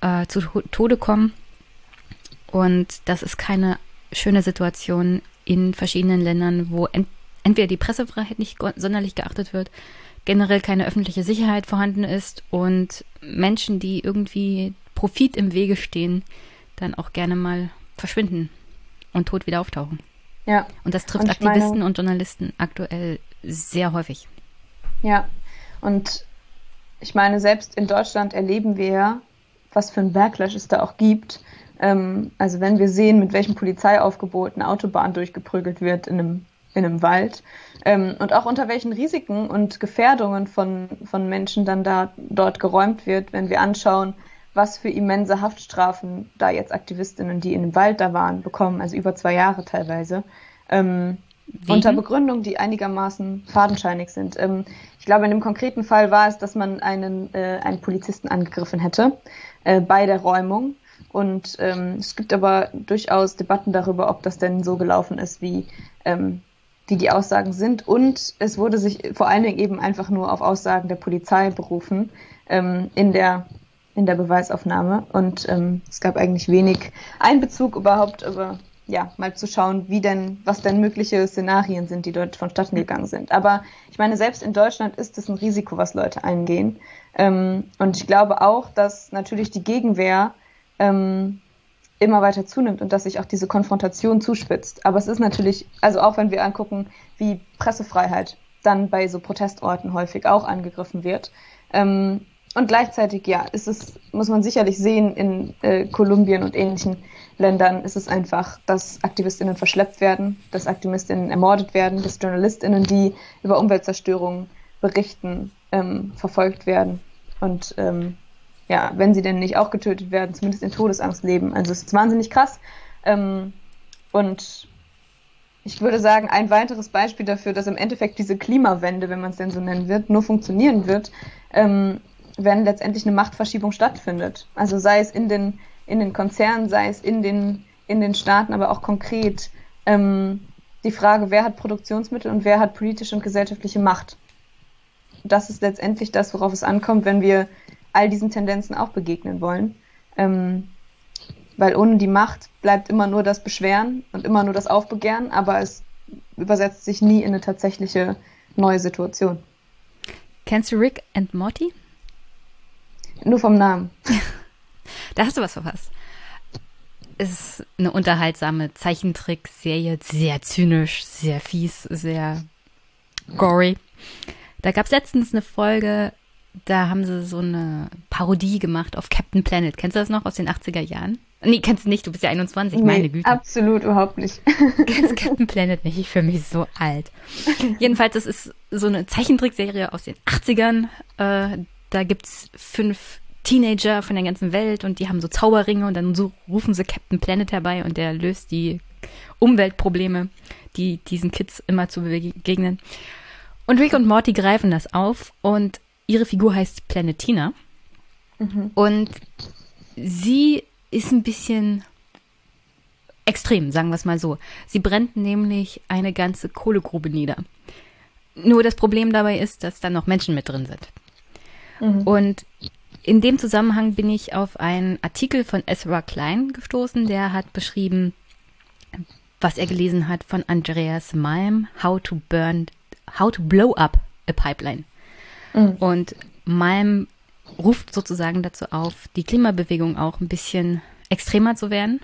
A: äh, zu Tode kommen. Und das ist keine schöne Situation in verschiedenen Ländern, wo ent entweder die Pressefreiheit nicht sonderlich geachtet wird, generell keine öffentliche Sicherheit vorhanden ist und Menschen, die irgendwie Profit im Wege stehen, dann auch gerne mal verschwinden und tot wieder auftauchen. Ja. Und das trifft und Aktivisten meine, und Journalisten aktuell sehr häufig.
C: Ja. Und ich meine, selbst in Deutschland erleben wir ja, was für ein Backlash es da auch gibt. Ähm, also wenn wir sehen, mit welchem Polizeiaufgebot eine Autobahn durchgeprügelt wird in einem in einem Wald ähm, und auch unter welchen Risiken und Gefährdungen von, von Menschen dann da dort geräumt wird, wenn wir anschauen, was für immense Haftstrafen da jetzt Aktivistinnen, die in dem Wald da waren, bekommen, also über zwei Jahre teilweise. Ähm, unter Begründung, die einigermaßen fadenscheinig sind. Ähm, ich glaube, in dem konkreten Fall war es, dass man einen, äh, einen Polizisten angegriffen hätte äh, bei der Räumung. Und ähm, es gibt aber durchaus Debatten darüber, ob das denn so gelaufen ist, wie ähm, wie die Aussagen sind. Und es wurde sich vor allen Dingen eben einfach nur auf Aussagen der Polizei berufen ähm, in der in der Beweisaufnahme. Und ähm, es gab eigentlich wenig Einbezug überhaupt, aber ja, mal zu schauen, wie denn, was denn mögliche Szenarien sind, die dort vonstatten gegangen sind. Aber ich meine, selbst in Deutschland ist es ein Risiko, was Leute eingehen. Ähm, und ich glaube auch, dass natürlich die Gegenwehr ähm, immer weiter zunimmt und dass sich auch diese Konfrontation zuspitzt. Aber es ist natürlich, also auch wenn wir angucken, wie Pressefreiheit dann bei so Protestorten häufig auch angegriffen wird. Ähm, und gleichzeitig, ja, ist es, muss man sicherlich sehen, in äh, Kolumbien und ähnlichen Ländern ist es einfach, dass Aktivistinnen verschleppt werden, dass Aktivistinnen ermordet werden, dass Journalistinnen, die über Umweltzerstörung berichten, ähm, verfolgt werden. Und ähm, ja, wenn sie denn nicht auch getötet werden, zumindest in Todesangst leben. Also es ist wahnsinnig krass. Ähm, und ich würde sagen, ein weiteres Beispiel dafür, dass im Endeffekt diese Klimawende, wenn man es denn so nennen wird, nur funktionieren wird, ähm, wenn letztendlich eine Machtverschiebung stattfindet. Also sei es in den, in den Konzernen, sei es in den, in den Staaten, aber auch konkret ähm, die Frage, wer hat Produktionsmittel und wer hat politische und gesellschaftliche Macht. Das ist letztendlich das, worauf es ankommt, wenn wir all diesen Tendenzen auch begegnen wollen. Ähm, weil ohne die Macht bleibt immer nur das Beschweren und immer nur das Aufbegehren, aber es übersetzt sich nie in eine tatsächliche neue Situation.
A: Kennst du Rick and Morty?
C: Nur vom Namen. <laughs>
A: da hast du was verpasst. Es ist eine unterhaltsame Zeichentrickserie, sehr zynisch, sehr fies, sehr gory. Da gab es letztens eine Folge, da haben sie so eine Parodie gemacht auf Captain Planet. Kennst du das noch aus den 80er Jahren? Nee, kennst du nicht, du bist ja 21, nee, meine Güte.
C: Absolut, überhaupt nicht. <laughs>
A: Kennst <laughs> Captain Planet nicht, ich fühle mich so alt. Jedenfalls, das ist so eine Zeichentrickserie aus den 80ern. Äh, da gibt's fünf Teenager von der ganzen Welt und die haben so Zauberringe und dann so rufen sie Captain Planet herbei und der löst die Umweltprobleme, die diesen Kids immer zu begegnen. Und Rick und Morty greifen das auf und ihre Figur heißt Planetina. Mhm. Und sie ist ein bisschen extrem, sagen wir es mal so. Sie brennt nämlich eine ganze Kohlegrube nieder. Nur das Problem dabei ist, dass da noch Menschen mit drin sind. Mhm. Und in dem Zusammenhang bin ich auf einen Artikel von Ezra Klein gestoßen, der hat beschrieben, was er gelesen hat von Andreas Malm, How to Burn, How to Blow Up a pipeline. Mhm. Und Malm ruft sozusagen dazu auf, die Klimabewegung auch ein bisschen extremer zu werden.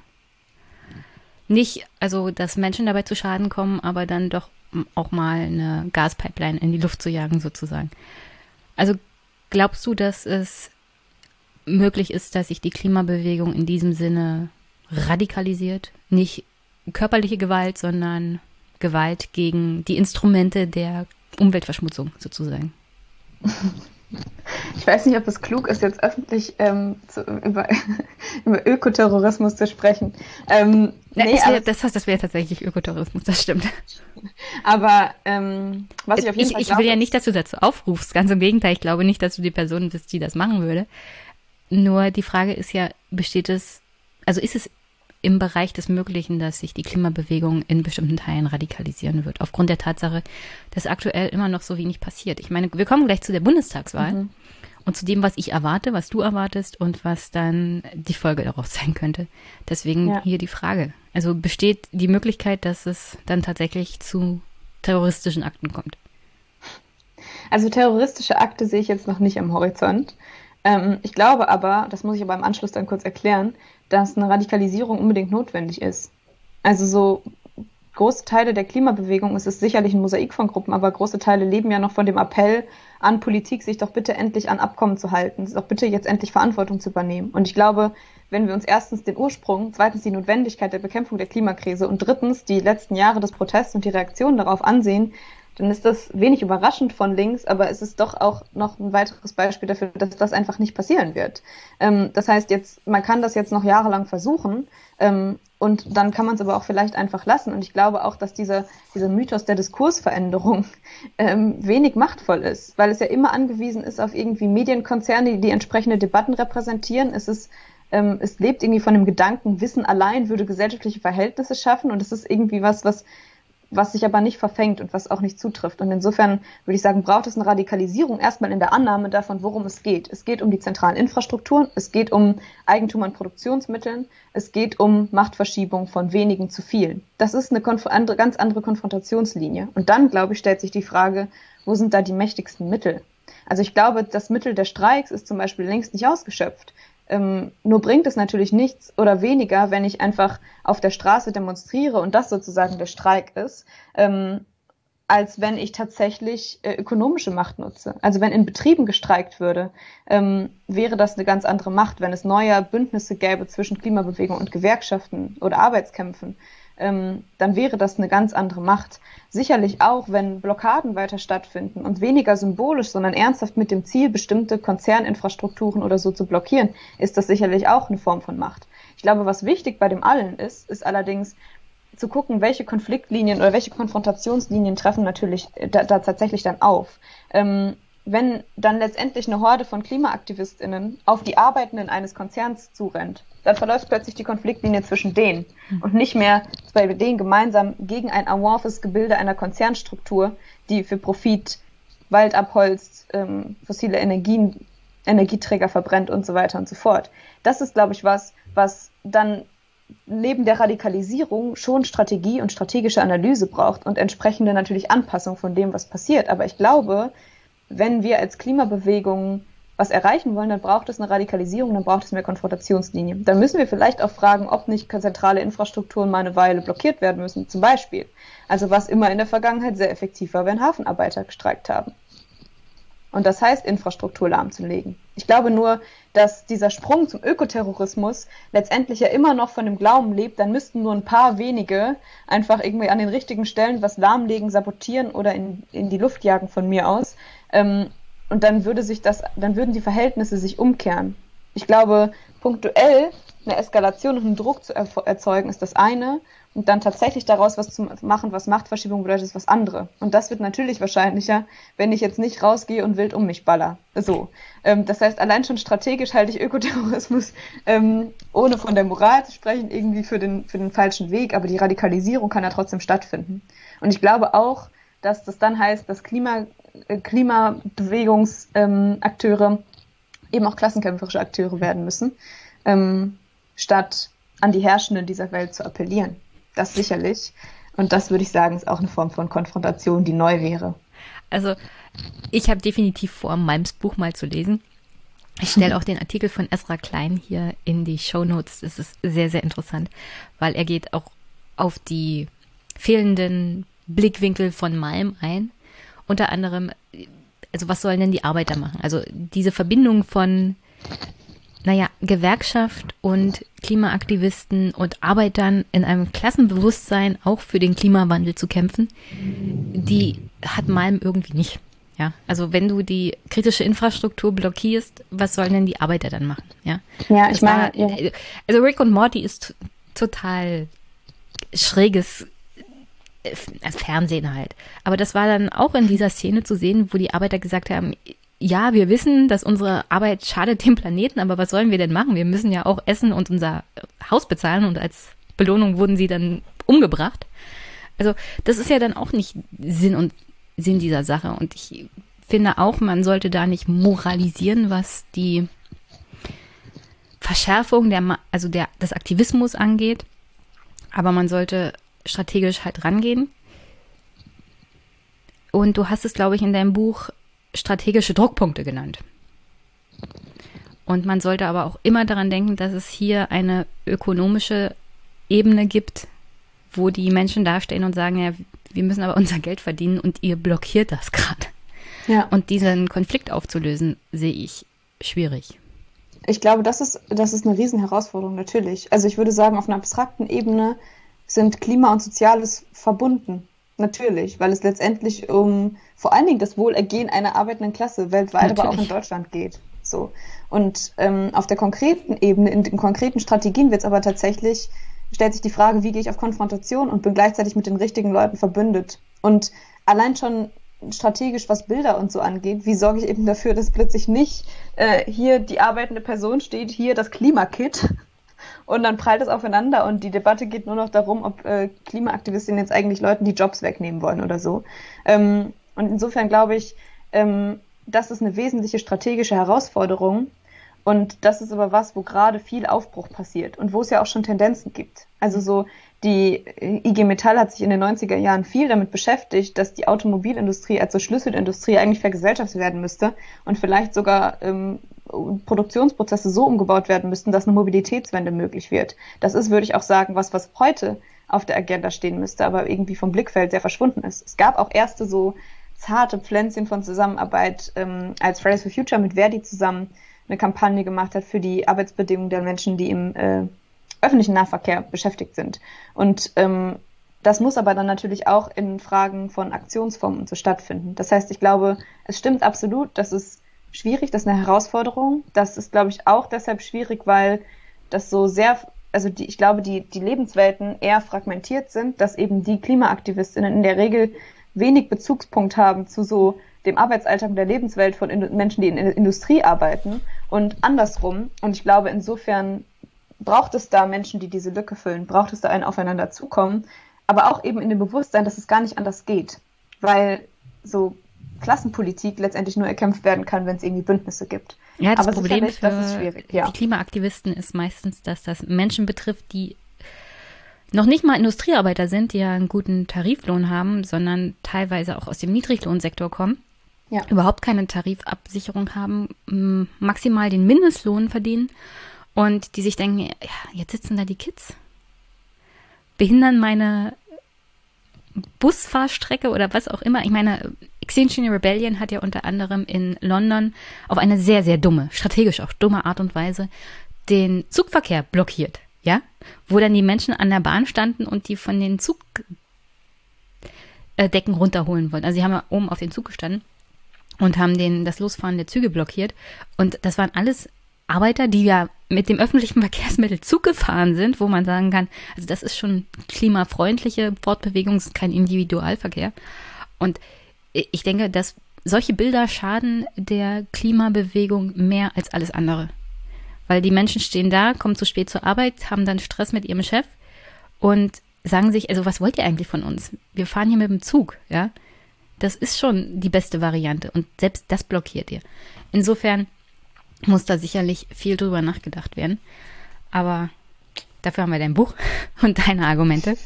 A: Nicht, also, dass Menschen dabei zu Schaden kommen, aber dann doch auch mal eine Gaspipeline in die Luft zu jagen, sozusagen. Also, glaubst du, dass es möglich ist, dass sich die Klimabewegung in diesem Sinne radikalisiert? Nicht körperliche Gewalt, sondern Gewalt gegen die Instrumente der Umweltverschmutzung, sozusagen. <laughs>
C: Ich weiß nicht, ob es klug ist, jetzt öffentlich ähm, zu, über, <laughs> über Ökoterrorismus zu sprechen. Ähm,
A: nee, das, wär, das, das wäre tatsächlich Ökoterrorismus, das stimmt.
C: Aber ähm, was ich auf jeden
A: ich, Fall Ich will ja nicht, dass du dazu aufrufst. Ganz im Gegenteil, ich glaube nicht, dass du die Person bist, die das machen würde. Nur die Frage ist ja, besteht es, also ist es im Bereich des Möglichen, dass sich die Klimabewegung in bestimmten Teilen radikalisieren wird, aufgrund der Tatsache, dass aktuell immer noch so wenig passiert. Ich meine, wir kommen gleich zu der Bundestagswahl mhm. und zu dem, was ich erwarte, was du erwartest und was dann die Folge daraus sein könnte. Deswegen ja. hier die Frage. Also besteht die Möglichkeit, dass es dann tatsächlich zu terroristischen Akten kommt?
C: Also terroristische Akte sehe ich jetzt noch nicht am Horizont. Ähm, ich glaube aber, das muss ich aber im Anschluss dann kurz erklären, dass eine Radikalisierung unbedingt notwendig ist. Also so große Teile der Klimabewegung, es ist sicherlich ein Mosaik von Gruppen, aber große Teile leben ja noch von dem Appell an Politik, sich doch bitte endlich an Abkommen zu halten, sich doch bitte jetzt endlich Verantwortung zu übernehmen. Und ich glaube, wenn wir uns erstens den Ursprung, zweitens die Notwendigkeit der Bekämpfung der Klimakrise und drittens die letzten Jahre des Protests und die Reaktionen darauf ansehen, dann ist das wenig überraschend von links, aber es ist doch auch noch ein weiteres Beispiel dafür, dass das einfach nicht passieren wird. Ähm, das heißt jetzt, man kann das jetzt noch jahrelang versuchen ähm, und dann kann man es aber auch vielleicht einfach lassen. Und ich glaube auch, dass dieser, dieser Mythos der Diskursveränderung <laughs> ähm, wenig machtvoll ist, weil es ja immer angewiesen ist auf irgendwie Medienkonzerne, die, die entsprechende Debatten repräsentieren. Es ist ähm, es lebt irgendwie von dem Gedanken, Wissen allein würde gesellschaftliche Verhältnisse schaffen und es ist irgendwie was, was was sich aber nicht verfängt und was auch nicht zutrifft. Und insofern würde ich sagen, braucht es eine Radikalisierung erstmal in der Annahme davon, worum es geht. Es geht um die zentralen Infrastrukturen, es geht um Eigentum an Produktionsmitteln, es geht um Machtverschiebung von wenigen zu vielen. Das ist eine andere, ganz andere Konfrontationslinie. Und dann, glaube ich, stellt sich die Frage, wo sind da die mächtigsten Mittel? Also ich glaube, das Mittel der Streiks ist zum Beispiel längst nicht ausgeschöpft. Ähm, nur bringt es natürlich nichts oder weniger, wenn ich einfach auf der Straße demonstriere und das sozusagen der Streik ist, ähm, als wenn ich tatsächlich äh, ökonomische Macht nutze. Also wenn in Betrieben gestreikt würde, ähm, wäre das eine ganz andere Macht, wenn es neue Bündnisse gäbe zwischen Klimabewegung und Gewerkschaften oder Arbeitskämpfen ähm, dann wäre das eine ganz andere Macht. Sicherlich auch, wenn Blockaden weiter stattfinden und weniger symbolisch, sondern ernsthaft mit dem Ziel, bestimmte Konzerninfrastrukturen oder so zu blockieren, ist das sicherlich auch eine Form von Macht. Ich glaube, was wichtig bei dem allen ist, ist allerdings zu gucken, welche Konfliktlinien oder welche Konfrontationslinien treffen natürlich äh, da, da tatsächlich dann auf. Ähm, wenn dann letztendlich eine Horde von KlimaaktivistInnen auf die Arbeitenden eines Konzerns zurennt, dann verläuft plötzlich die Konfliktlinie zwischen denen hm. und nicht mehr bei denen gemeinsam gegen ein amorphes Gebilde einer Konzernstruktur, die für Profit Wald abholzt, ähm, fossile Energien, Energieträger verbrennt und so weiter und so fort. Das ist, glaube ich, was, was dann neben der Radikalisierung schon Strategie und strategische Analyse braucht und entsprechende natürlich Anpassung von dem, was passiert. Aber ich glaube, wenn wir als Klimabewegung was erreichen wollen, dann braucht es eine Radikalisierung, dann braucht es mehr Konfrontationslinien. Dann müssen wir vielleicht auch fragen, ob nicht zentrale Infrastrukturen mal eine Weile blockiert werden müssen, zum Beispiel. Also was immer in der Vergangenheit sehr effektiv war, wenn Hafenarbeiter gestreikt haben. Und das heißt, Infrastruktur lahmzulegen. Ich glaube nur, dass dieser Sprung zum Ökoterrorismus letztendlich ja immer noch von dem Glauben lebt, dann müssten nur ein paar wenige einfach irgendwie an den richtigen Stellen was lahmlegen, sabotieren oder in, in die Luft jagen von mir aus. Ähm, und dann würde sich das, dann würden die Verhältnisse sich umkehren. Ich glaube, punktuell eine Eskalation und einen Druck zu erzeugen, ist das eine. Und dann tatsächlich daraus was zu machen, was Machtverschiebung bedeutet, ist was andere. Und das wird natürlich wahrscheinlicher, wenn ich jetzt nicht rausgehe und wild um mich baller. So. Ähm, das heißt, allein schon strategisch halte ich Ökoterrorismus, ähm, ohne von der Moral zu sprechen, irgendwie für den, für den falschen Weg. Aber die Radikalisierung kann ja trotzdem stattfinden. Und ich glaube auch, dass das dann heißt, dass Klima, Klimabewegungsakteure ähm, eben auch klassenkämpferische Akteure werden müssen, ähm, statt an die Herrschenden dieser Welt zu appellieren. Das sicherlich. Und das würde ich sagen, ist auch eine Form von Konfrontation, die neu wäre.
A: Also ich habe definitiv vor, Malms Buch mal zu lesen. Ich stelle auch <laughs> den Artikel von Ezra Klein hier in die Show Notes. Das ist sehr, sehr interessant, weil er geht auch auf die fehlenden Blickwinkel von Malm ein. Unter anderem, also was sollen denn die Arbeiter machen? Also diese Verbindung von, naja, Gewerkschaft und Klimaaktivisten und Arbeitern in einem Klassenbewusstsein auch für den Klimawandel zu kämpfen, die hat Malm irgendwie nicht. Ja, also wenn du die kritische Infrastruktur blockierst, was sollen denn die Arbeiter dann machen? Ja,
C: ja ich meine, ja.
A: also Rick und Morty ist total schräges Fernsehen halt. Aber das war dann auch in dieser Szene zu sehen, wo die Arbeiter gesagt haben, ja, wir wissen, dass unsere Arbeit schadet dem Planeten, aber was sollen wir denn machen? Wir müssen ja auch essen und unser Haus bezahlen und als Belohnung wurden sie dann umgebracht. Also das ist ja dann auch nicht Sinn und Sinn dieser Sache. Und ich finde auch, man sollte da nicht moralisieren, was die Verschärfung der, also der, des Aktivismus angeht. Aber man sollte strategisch halt rangehen. Und du hast es, glaube ich, in deinem Buch strategische Druckpunkte genannt. Und man sollte aber auch immer daran denken, dass es hier eine ökonomische Ebene gibt, wo die Menschen dastehen und sagen, ja, wir müssen aber unser Geld verdienen und ihr blockiert das gerade. Ja. Und diesen Konflikt aufzulösen, sehe ich schwierig.
C: Ich glaube, das ist, das ist eine Riesenherausforderung, natürlich. Also ich würde sagen, auf einer abstrakten Ebene sind Klima und Soziales verbunden. Natürlich, weil es letztendlich um vor allen Dingen das Wohlergehen einer arbeitenden Klasse weltweit, Natürlich. aber auch in Deutschland geht. So. Und ähm, auf der konkreten Ebene, in den konkreten Strategien wird es aber tatsächlich stellt sich die Frage, wie gehe ich auf Konfrontation und bin gleichzeitig mit den richtigen Leuten verbündet. Und allein schon strategisch, was Bilder und so angeht, wie sorge ich eben dafür, dass plötzlich nicht äh, hier die arbeitende Person steht, hier das Klimakit und dann prallt es aufeinander und die Debatte geht nur noch darum, ob äh, Klimaaktivistinnen jetzt eigentlich Leuten die Jobs wegnehmen wollen oder so. Ähm, und insofern glaube ich, ähm, das ist eine wesentliche strategische Herausforderung, und das ist aber was, wo gerade viel Aufbruch passiert und wo es ja auch schon Tendenzen gibt. Also so die IG Metall hat sich in den 90er Jahren viel damit beschäftigt, dass die Automobilindustrie als so Schlüsselindustrie eigentlich vergesellschaftet werden müsste und vielleicht sogar ähm, Produktionsprozesse so umgebaut werden müssten, dass eine Mobilitätswende möglich wird. Das ist, würde ich auch sagen, was, was heute auf der Agenda stehen müsste, aber irgendwie vom Blickfeld sehr verschwunden ist. Es gab auch erste so zarte Pflänzchen von Zusammenarbeit ähm, als Fridays for Future mit Verdi zusammen, eine Kampagne gemacht hat für die Arbeitsbedingungen der Menschen, die im äh, öffentlichen Nahverkehr beschäftigt sind. Und ähm, das muss aber dann natürlich auch in Fragen von Aktionsformen so stattfinden. Das heißt, ich glaube, es stimmt absolut, das ist schwierig, das ist eine Herausforderung. Das ist, glaube ich, auch deshalb schwierig, weil das so sehr, also die, ich glaube, die, die Lebenswelten eher fragmentiert sind, dass eben die Klimaaktivistinnen in der Regel wenig Bezugspunkt haben zu so dem Arbeitsalltag und der Lebenswelt von Menschen, die in der Industrie arbeiten und andersrum. Und ich glaube, insofern braucht es da Menschen, die diese Lücke füllen, braucht es da ein Aufeinanderzukommen, aber auch eben in dem Bewusstsein, dass es gar nicht anders geht, weil so Klassenpolitik letztendlich nur erkämpft werden kann, wenn es irgendwie Bündnisse gibt.
A: Ja, das aber Problem für ja. die Klimaaktivisten ist meistens, dass das Menschen betrifft, die noch nicht mal Industriearbeiter sind, die ja einen guten Tariflohn haben, sondern teilweise auch aus dem Niedriglohnsektor kommen ja. überhaupt keine Tarifabsicherung haben, maximal den Mindestlohn verdienen und die sich denken, ja, jetzt sitzen da die Kids, behindern meine Busfahrstrecke oder was auch immer. Ich meine, Extinction Rebellion hat ja unter anderem in London auf eine sehr, sehr dumme, strategisch auch dumme Art und Weise den Zugverkehr blockiert, ja? Wo dann die Menschen an der Bahn standen und die von den Zugdecken runterholen wollten. Also sie haben ja oben auf den Zug gestanden und haben den, das Losfahren der Züge blockiert. Und das waren alles Arbeiter, die ja mit dem öffentlichen <laughs> Verkehrsmittel Zug gefahren sind, wo man sagen kann, also das ist schon klimafreundliche Fortbewegung, ist kein Individualverkehr. Und ich denke, dass solche Bilder schaden der Klimabewegung mehr als alles andere. Weil die Menschen stehen da, kommen zu spät zur Arbeit, haben dann Stress mit ihrem Chef und sagen sich, also was wollt ihr eigentlich von uns? Wir fahren hier mit dem Zug, ja? Das ist schon die beste Variante und selbst das blockiert ihr. Insofern muss da sicherlich viel drüber nachgedacht werden. Aber dafür haben wir dein Buch <laughs> und deine Argumente.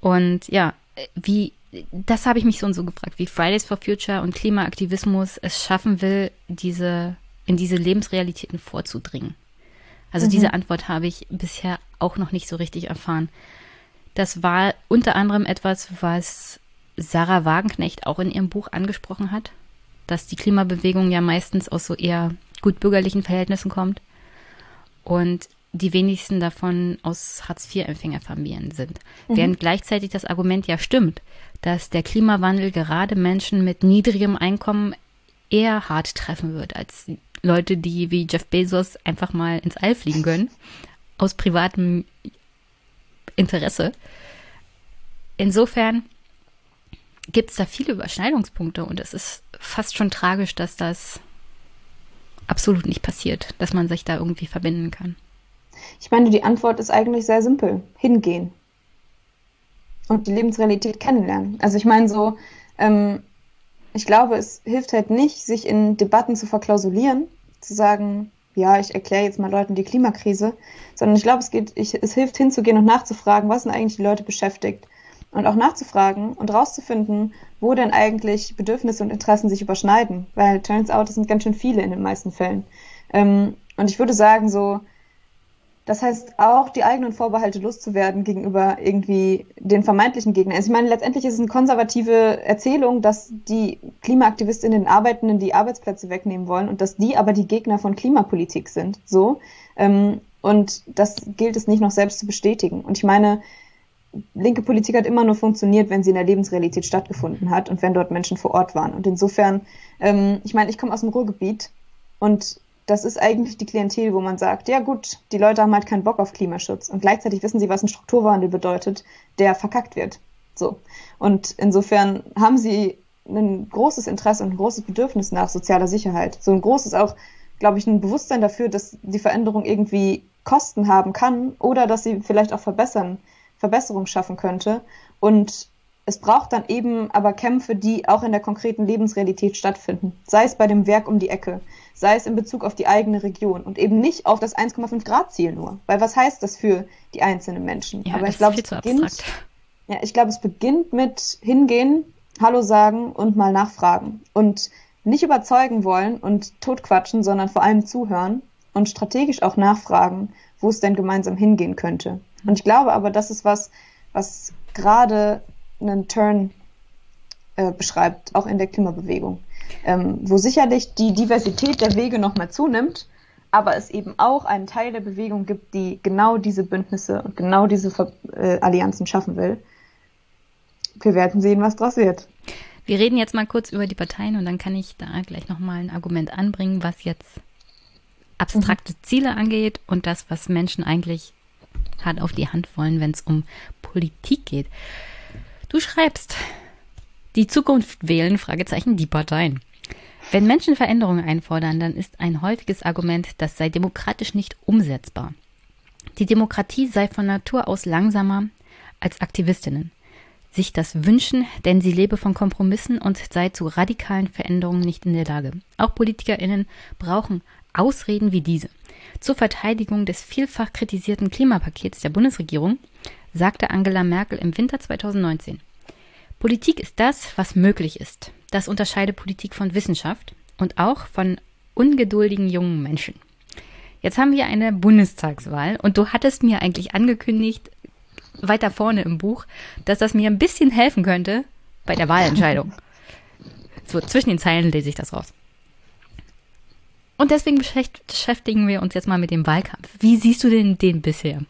A: Und ja, wie das habe ich mich so und so gefragt, wie Fridays for Future und Klimaaktivismus es schaffen will, diese, in diese Lebensrealitäten vorzudringen. Also mhm. diese Antwort habe ich bisher auch noch nicht so richtig erfahren. Das war unter anderem etwas, was Sarah Wagenknecht auch in ihrem Buch angesprochen hat, dass die Klimabewegung ja meistens aus so eher gutbürgerlichen Verhältnissen kommt und die wenigsten davon aus Hartz-IV-Empfängerfamilien sind. Mhm. Während gleichzeitig das Argument ja stimmt, dass der Klimawandel gerade Menschen mit niedrigem Einkommen eher hart treffen wird als Leute, die wie Jeff Bezos einfach mal ins All fliegen können, aus privatem Interesse. Insofern gibt es da viele Überschneidungspunkte und es ist fast schon tragisch, dass das absolut nicht passiert, dass man sich da irgendwie verbinden kann.
C: Ich meine, die Antwort ist eigentlich sehr simpel. Hingehen. Und die Lebensrealität kennenlernen. Also ich meine so, ähm, ich glaube, es hilft halt nicht, sich in Debatten zu verklausulieren, zu sagen, ja, ich erkläre jetzt mal Leuten die Klimakrise, sondern ich glaube, es geht, ich, es hilft hinzugehen und nachzufragen, was sind eigentlich die Leute beschäftigt und auch nachzufragen und rauszufinden, wo denn eigentlich Bedürfnisse und Interessen sich überschneiden, weil turns out, es sind ganz schön viele in den meisten Fällen. Ähm, und ich würde sagen, so, das heißt auch, die eigenen Vorbehalte loszuwerden gegenüber irgendwie den vermeintlichen Gegnern. Also ich meine, letztendlich ist es eine konservative Erzählung, dass die Klimaaktivistinnen den Arbeitenden die Arbeitsplätze wegnehmen wollen und dass die aber die Gegner von Klimapolitik sind. So. Ähm, und das gilt es nicht noch selbst zu bestätigen. Und ich meine, linke Politik hat immer nur funktioniert, wenn sie in der Lebensrealität stattgefunden hat und wenn dort Menschen vor Ort waren. Und insofern, ähm, ich meine, ich komme aus dem Ruhrgebiet und das ist eigentlich die Klientel, wo man sagt, ja gut, die Leute haben halt keinen Bock auf Klimaschutz und gleichzeitig wissen sie, was ein Strukturwandel bedeutet, der verkackt wird. So. Und insofern haben sie ein großes Interesse und ein großes Bedürfnis nach sozialer Sicherheit. So ein großes auch, glaube ich, ein Bewusstsein dafür, dass die Veränderung irgendwie Kosten haben kann oder dass sie vielleicht auch verbessern Verbesserung schaffen könnte. Und es braucht dann eben aber Kämpfe, die auch in der konkreten Lebensrealität stattfinden. Sei es bei dem Werk um die Ecke, sei es in Bezug auf die eigene Region und eben nicht auf das 1,5 Grad Ziel nur. Weil was heißt das für die einzelnen Menschen?
A: Ja,
C: aber ich glaube, es beginnt, ja, ich glaube, es beginnt mit hingehen, Hallo sagen und mal nachfragen und nicht überzeugen wollen und totquatschen, sondern vor allem zuhören und strategisch auch nachfragen, wo es denn gemeinsam hingehen könnte. Und ich glaube aber, das ist was, was gerade einen Turn äh, beschreibt, auch in der Klimabewegung, ähm, wo sicherlich die Diversität der Wege nochmal zunimmt, aber es eben auch einen Teil der Bewegung gibt, die genau diese Bündnisse und genau diese Ver äh, Allianzen schaffen will. Wir werden sehen, was draus wird.
A: Wir reden jetzt mal kurz über die Parteien und dann kann ich da gleich nochmal ein Argument anbringen, was jetzt abstrakte mhm. Ziele angeht und das, was Menschen eigentlich hart auf die Hand wollen, wenn es um Politik geht. Du schreibst, die Zukunft wählen, Fragezeichen, die Parteien. Wenn Menschen Veränderungen einfordern, dann ist ein häufiges Argument, das sei demokratisch nicht umsetzbar. Die Demokratie sei von Natur aus langsamer als Aktivistinnen. Sich das wünschen, denn sie lebe von Kompromissen und sei zu radikalen Veränderungen nicht in der Lage. Auch PolitikerInnen brauchen Ausreden wie diese. Zur Verteidigung des vielfach kritisierten Klimapakets der Bundesregierung sagte Angela Merkel im Winter 2019. Politik ist das, was möglich ist. Das unterscheidet Politik von Wissenschaft und auch von ungeduldigen jungen Menschen. Jetzt haben wir eine Bundestagswahl und du hattest mir eigentlich angekündigt, weiter vorne im Buch, dass das mir ein bisschen helfen könnte bei der Wahlentscheidung. So, zwischen den Zeilen lese ich das raus. Und deswegen beschäftigen wir uns jetzt mal mit dem Wahlkampf. Wie siehst du denn den bisher?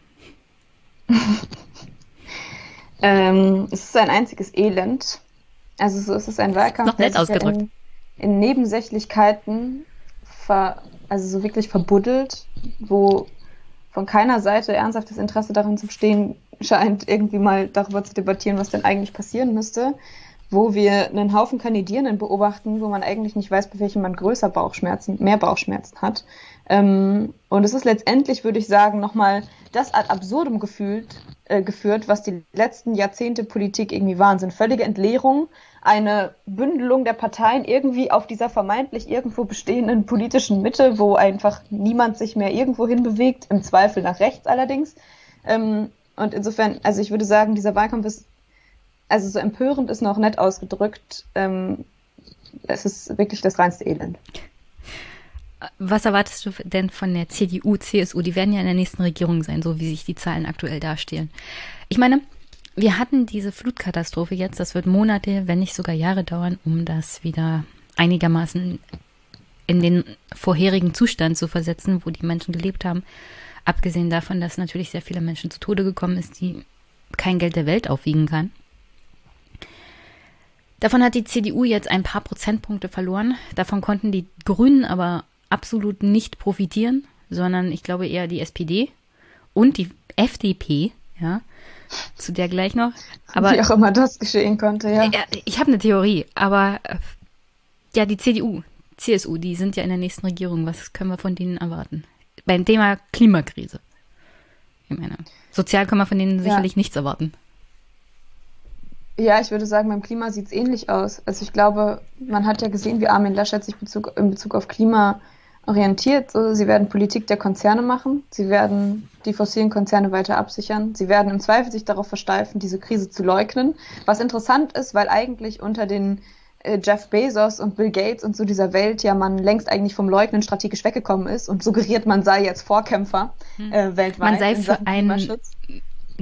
A: <laughs>
C: ähm, es ist ein einziges Elend. Also so ist es ein Wahlkampf,
A: Noch nett ausgedrückt.
C: In, in, Nebensächlichkeiten ver, also so wirklich verbuddelt, wo von keiner Seite ernsthaftes Interesse daran zu bestehen scheint, irgendwie mal darüber zu debattieren, was denn eigentlich passieren müsste wo wir einen Haufen Kandidierenden beobachten, wo man eigentlich nicht weiß, bei welchem man größer Bauchschmerzen, mehr Bauchschmerzen hat. Ähm, und es ist letztendlich, würde ich sagen, nochmal das ad absurdum gefühlt, äh, geführt, was die letzten Jahrzehnte Politik irgendwie waren. Sind völlige Entleerung, eine Bündelung der Parteien irgendwie auf dieser vermeintlich irgendwo bestehenden politischen Mitte, wo einfach niemand sich mehr irgendwo hinbewegt, im Zweifel nach rechts allerdings. Ähm, und insofern, also ich würde sagen, dieser Wahlkampf ist also so empörend ist noch nett ausgedrückt. Ähm, es ist wirklich das reinste Elend.
A: Was erwartest du denn von der CDU, CSU? Die werden ja in der nächsten Regierung sein, so wie sich die Zahlen aktuell darstellen. Ich meine, wir hatten diese Flutkatastrophe jetzt. Das wird Monate, wenn nicht sogar Jahre dauern, um das wieder einigermaßen in den vorherigen Zustand zu versetzen, wo die Menschen gelebt haben. Abgesehen davon, dass natürlich sehr viele Menschen zu Tode gekommen ist, die kein Geld der Welt aufwiegen kann. Davon hat die CDU jetzt ein paar Prozentpunkte verloren. Davon konnten die Grünen aber absolut nicht profitieren, sondern ich glaube eher die SPD und die FDP, ja, zu der gleich noch.
C: Aber, Wie auch immer das geschehen konnte, ja.
A: ich habe eine Theorie, aber ja, die CDU, CSU, die sind ja in der nächsten Regierung. Was können wir von denen erwarten? Beim Thema Klimakrise. Ich meine, sozial können wir von denen sicherlich ja. nichts erwarten.
C: Ja, ich würde sagen, beim Klima sieht es ähnlich aus. Also ich glaube, man hat ja gesehen, wie Armin Laschet sich Bezug, in Bezug auf Klima orientiert. So, sie werden Politik der Konzerne machen. Sie werden die fossilen Konzerne weiter absichern. Sie werden im Zweifel sich darauf versteifen, diese Krise zu leugnen. Was interessant ist, weil eigentlich unter den äh, Jeff Bezos und Bill Gates und so dieser Welt ja man längst eigentlich vom Leugnen strategisch weggekommen ist und suggeriert, man sei jetzt Vorkämpfer hm. äh, weltweit.
A: Man sei für einen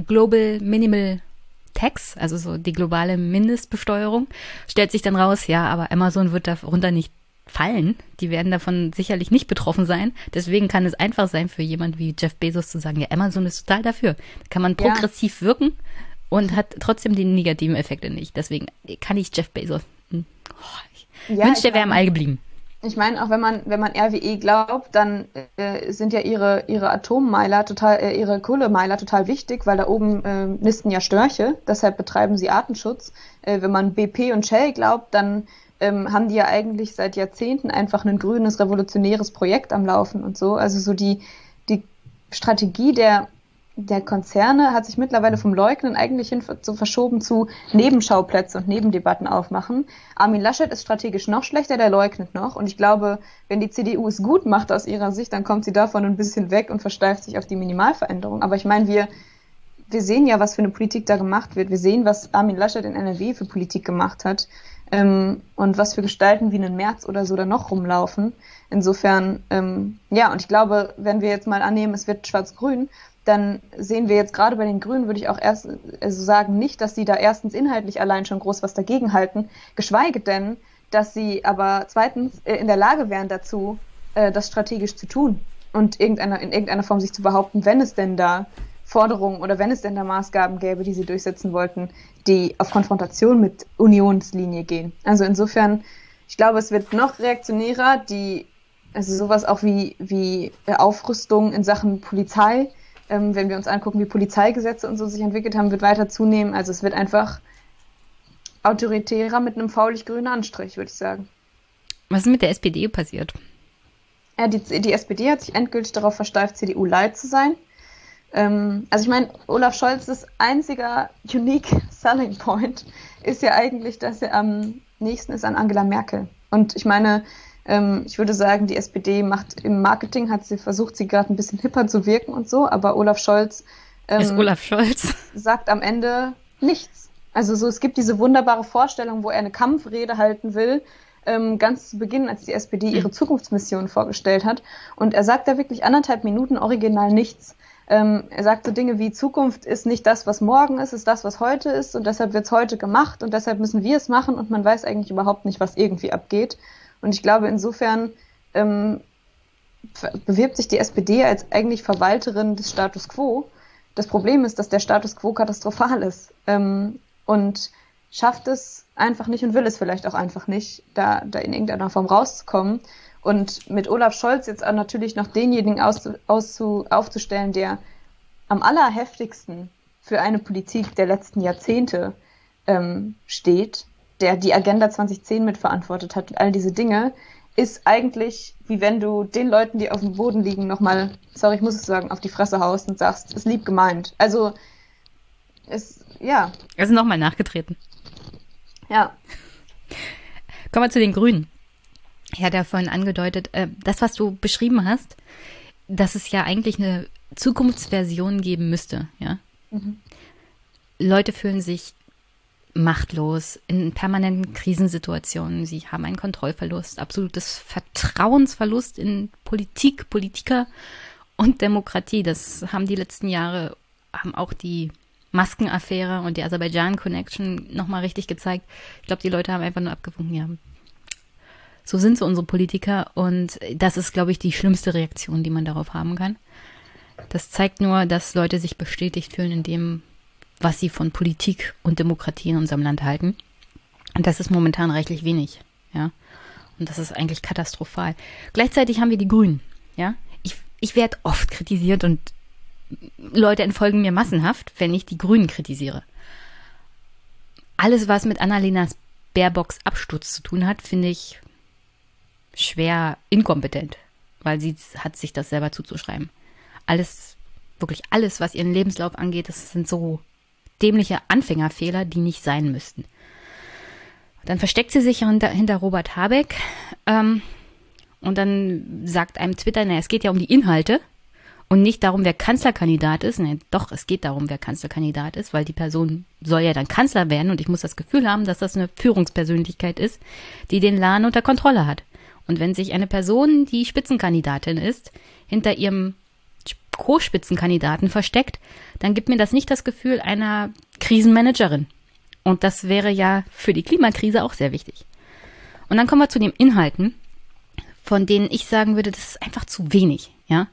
A: Global Minimal Tax, also so die globale Mindestbesteuerung, stellt sich dann raus, ja, aber Amazon wird darunter nicht fallen. Die werden davon sicherlich nicht betroffen sein. Deswegen kann es einfach sein für jemand wie Jeff Bezos zu sagen, ja, Amazon ist total dafür. Da kann man progressiv ja. wirken und hat trotzdem die negativen Effekte nicht. Deswegen kann ich Jeff Bezos. Hm, oh, ich ja, wünschte, der wäre im All geblieben.
C: Ich meine, auch wenn man, wenn man RWE glaubt, dann äh, sind ja ihre, ihre Atommeiler total, äh, ihre Kohlemeiler total wichtig, weil da oben äh, nisten ja Störche, deshalb betreiben sie Artenschutz. Äh, wenn man BP und Shell glaubt, dann ähm, haben die ja eigentlich seit Jahrzehnten einfach ein grünes, revolutionäres Projekt am Laufen und so. Also so die, die Strategie der der Konzerne hat sich mittlerweile vom Leugnen eigentlich hin so verschoben zu Nebenschauplätze und Nebendebatten aufmachen. Armin Laschet ist strategisch noch schlechter, der leugnet noch. Und ich glaube, wenn die CDU es gut macht aus ihrer Sicht, dann kommt sie davon ein bisschen weg und versteift sich auf die Minimalveränderung. Aber ich meine, wir, wir sehen ja, was für eine Politik da gemacht wird. Wir sehen, was Armin Laschet in NRW für Politik gemacht hat. Ähm, und was für Gestalten wie einen März oder so da noch rumlaufen. Insofern, ähm, ja, und ich glaube, wenn wir jetzt mal annehmen, es wird schwarz-grün, dann sehen wir jetzt gerade bei den Grünen, würde ich auch erst also sagen, nicht, dass sie da erstens inhaltlich allein schon groß was dagegen halten, geschweige denn, dass sie aber zweitens äh, in der Lage wären dazu, äh, das strategisch zu tun und irgendeiner, in irgendeiner Form sich zu behaupten, wenn es denn da Forderungen oder wenn es denn da Maßgaben gäbe, die sie durchsetzen wollten, die auf Konfrontation mit Unionslinie gehen. Also insofern, ich glaube, es wird noch reaktionärer, die also sowas auch wie, wie Aufrüstung in Sachen Polizei, ähm, wenn wir uns angucken, wie Polizeigesetze und so sich entwickelt haben, wird weiter zunehmen. Also es wird einfach autoritärer mit einem faulig-grünen Anstrich, würde ich sagen.
A: Was ist mit der SPD passiert?
C: Ja, die, die SPD hat sich endgültig darauf versteift, CDU-Light zu sein. Ähm, also ich meine, Olaf Scholz's einziger unique <laughs> selling point ist ja eigentlich, dass er am nächsten ist an Angela Merkel. Und ich meine, ähm, ich würde sagen, die SPD macht im Marketing, hat sie versucht, sie gerade ein bisschen hipper zu wirken und so, aber Olaf Scholz
A: ähm, Olaf Scholz. <laughs>
C: sagt am Ende nichts. Also so, es gibt diese wunderbare Vorstellung, wo er eine Kampfrede halten will, ähm, ganz zu Beginn, als die SPD ihre Zukunftsmission vorgestellt hat. Und er sagt da wirklich anderthalb Minuten original nichts. Ähm, er sagt so Dinge wie Zukunft ist nicht das, was morgen ist, ist das, was heute ist und deshalb wird es heute gemacht und deshalb müssen wir es machen und man weiß eigentlich überhaupt nicht, was irgendwie abgeht. Und ich glaube, insofern ähm, bewirbt sich die SPD als eigentlich Verwalterin des Status quo. Das Problem ist, dass der Status quo katastrophal ist ähm, und schafft es einfach nicht und will es vielleicht auch einfach nicht, da, da in irgendeiner Form rauszukommen. Und mit Olaf Scholz jetzt auch natürlich noch denjenigen auszu, auszu, aufzustellen, der am allerheftigsten für eine Politik der letzten Jahrzehnte ähm, steht, der die Agenda 2010 mitverantwortet hat und all diese Dinge, ist eigentlich, wie wenn du den Leuten, die auf dem Boden liegen, nochmal, sorry, ich muss es sagen, auf die Fresse haust und sagst, ist lieb gemeint. Also, ist, ja.
A: Also nochmal nachgetreten.
C: Ja.
A: Kommen wir zu den Grünen. Ich hatte ja vorhin angedeutet, äh, das, was du beschrieben hast, dass es ja eigentlich eine Zukunftsversion geben müsste, ja. Mhm. Leute fühlen sich machtlos in permanenten Krisensituationen. Sie haben einen Kontrollverlust, absolutes Vertrauensverlust in Politik, Politiker und Demokratie. Das haben die letzten Jahre, haben auch die Maskenaffäre und die Aserbaidschan-Connection nochmal richtig gezeigt. Ich glaube, die Leute haben einfach nur abgefunken, ja. So sind so unsere Politiker und das ist, glaube ich, die schlimmste Reaktion, die man darauf haben kann. Das zeigt nur, dass Leute sich bestätigt fühlen in dem, was sie von Politik und Demokratie in unserem Land halten. Und das ist momentan reichlich wenig, ja. Und das ist eigentlich katastrophal. Gleichzeitig haben wir die Grünen, ja. Ich, ich werde oft kritisiert und Leute entfolgen mir massenhaft, wenn ich die Grünen kritisiere. Alles, was mit Annalenas Baerbocks Absturz zu tun hat, finde ich schwer inkompetent, weil sie hat sich das selber zuzuschreiben. Alles, wirklich alles, was ihren Lebenslauf angeht, das sind so dämliche Anfängerfehler, die nicht sein müssten. Dann versteckt sie sich hinter, hinter Robert Habeck ähm, und dann sagt einem Twitter, naja, es geht ja um die Inhalte und nicht darum, wer Kanzlerkandidat ist. Nee, doch, es geht darum, wer Kanzlerkandidat ist, weil die Person soll ja dann Kanzler werden und ich muss das Gefühl haben, dass das eine Führungspersönlichkeit ist, die den Laden unter Kontrolle hat. Und wenn sich eine Person, die Spitzenkandidatin ist, hinter ihrem Co-Spitzenkandidaten versteckt, dann gibt mir das nicht das Gefühl einer Krisenmanagerin. Und das wäre ja für die Klimakrise auch sehr wichtig. Und dann kommen wir zu den Inhalten, von denen ich sagen würde, das ist einfach zu wenig, ja.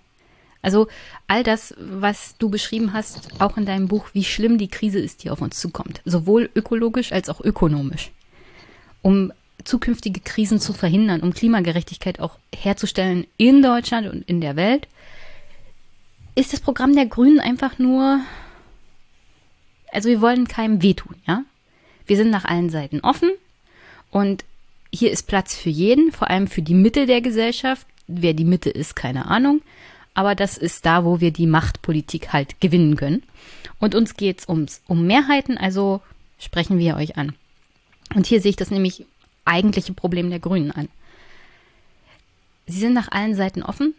A: Also all das, was du beschrieben hast, auch in deinem Buch, wie schlimm die Krise ist, die auf uns zukommt, sowohl ökologisch als auch ökonomisch. Um zukünftige Krisen zu verhindern, um Klimagerechtigkeit auch herzustellen in Deutschland und in der Welt, ist das Programm der Grünen einfach nur, also wir wollen keinem wehtun, ja? Wir sind nach allen Seiten offen und hier ist Platz für jeden, vor allem für die Mitte der Gesellschaft. Wer die Mitte ist, keine Ahnung. Aber das ist da, wo wir die Machtpolitik halt gewinnen können. Und uns geht's ums, um Mehrheiten, also sprechen wir euch an. Und hier sehe ich das nämlich eigentliche Problem der Grünen an. Sie sind nach allen Seiten offen,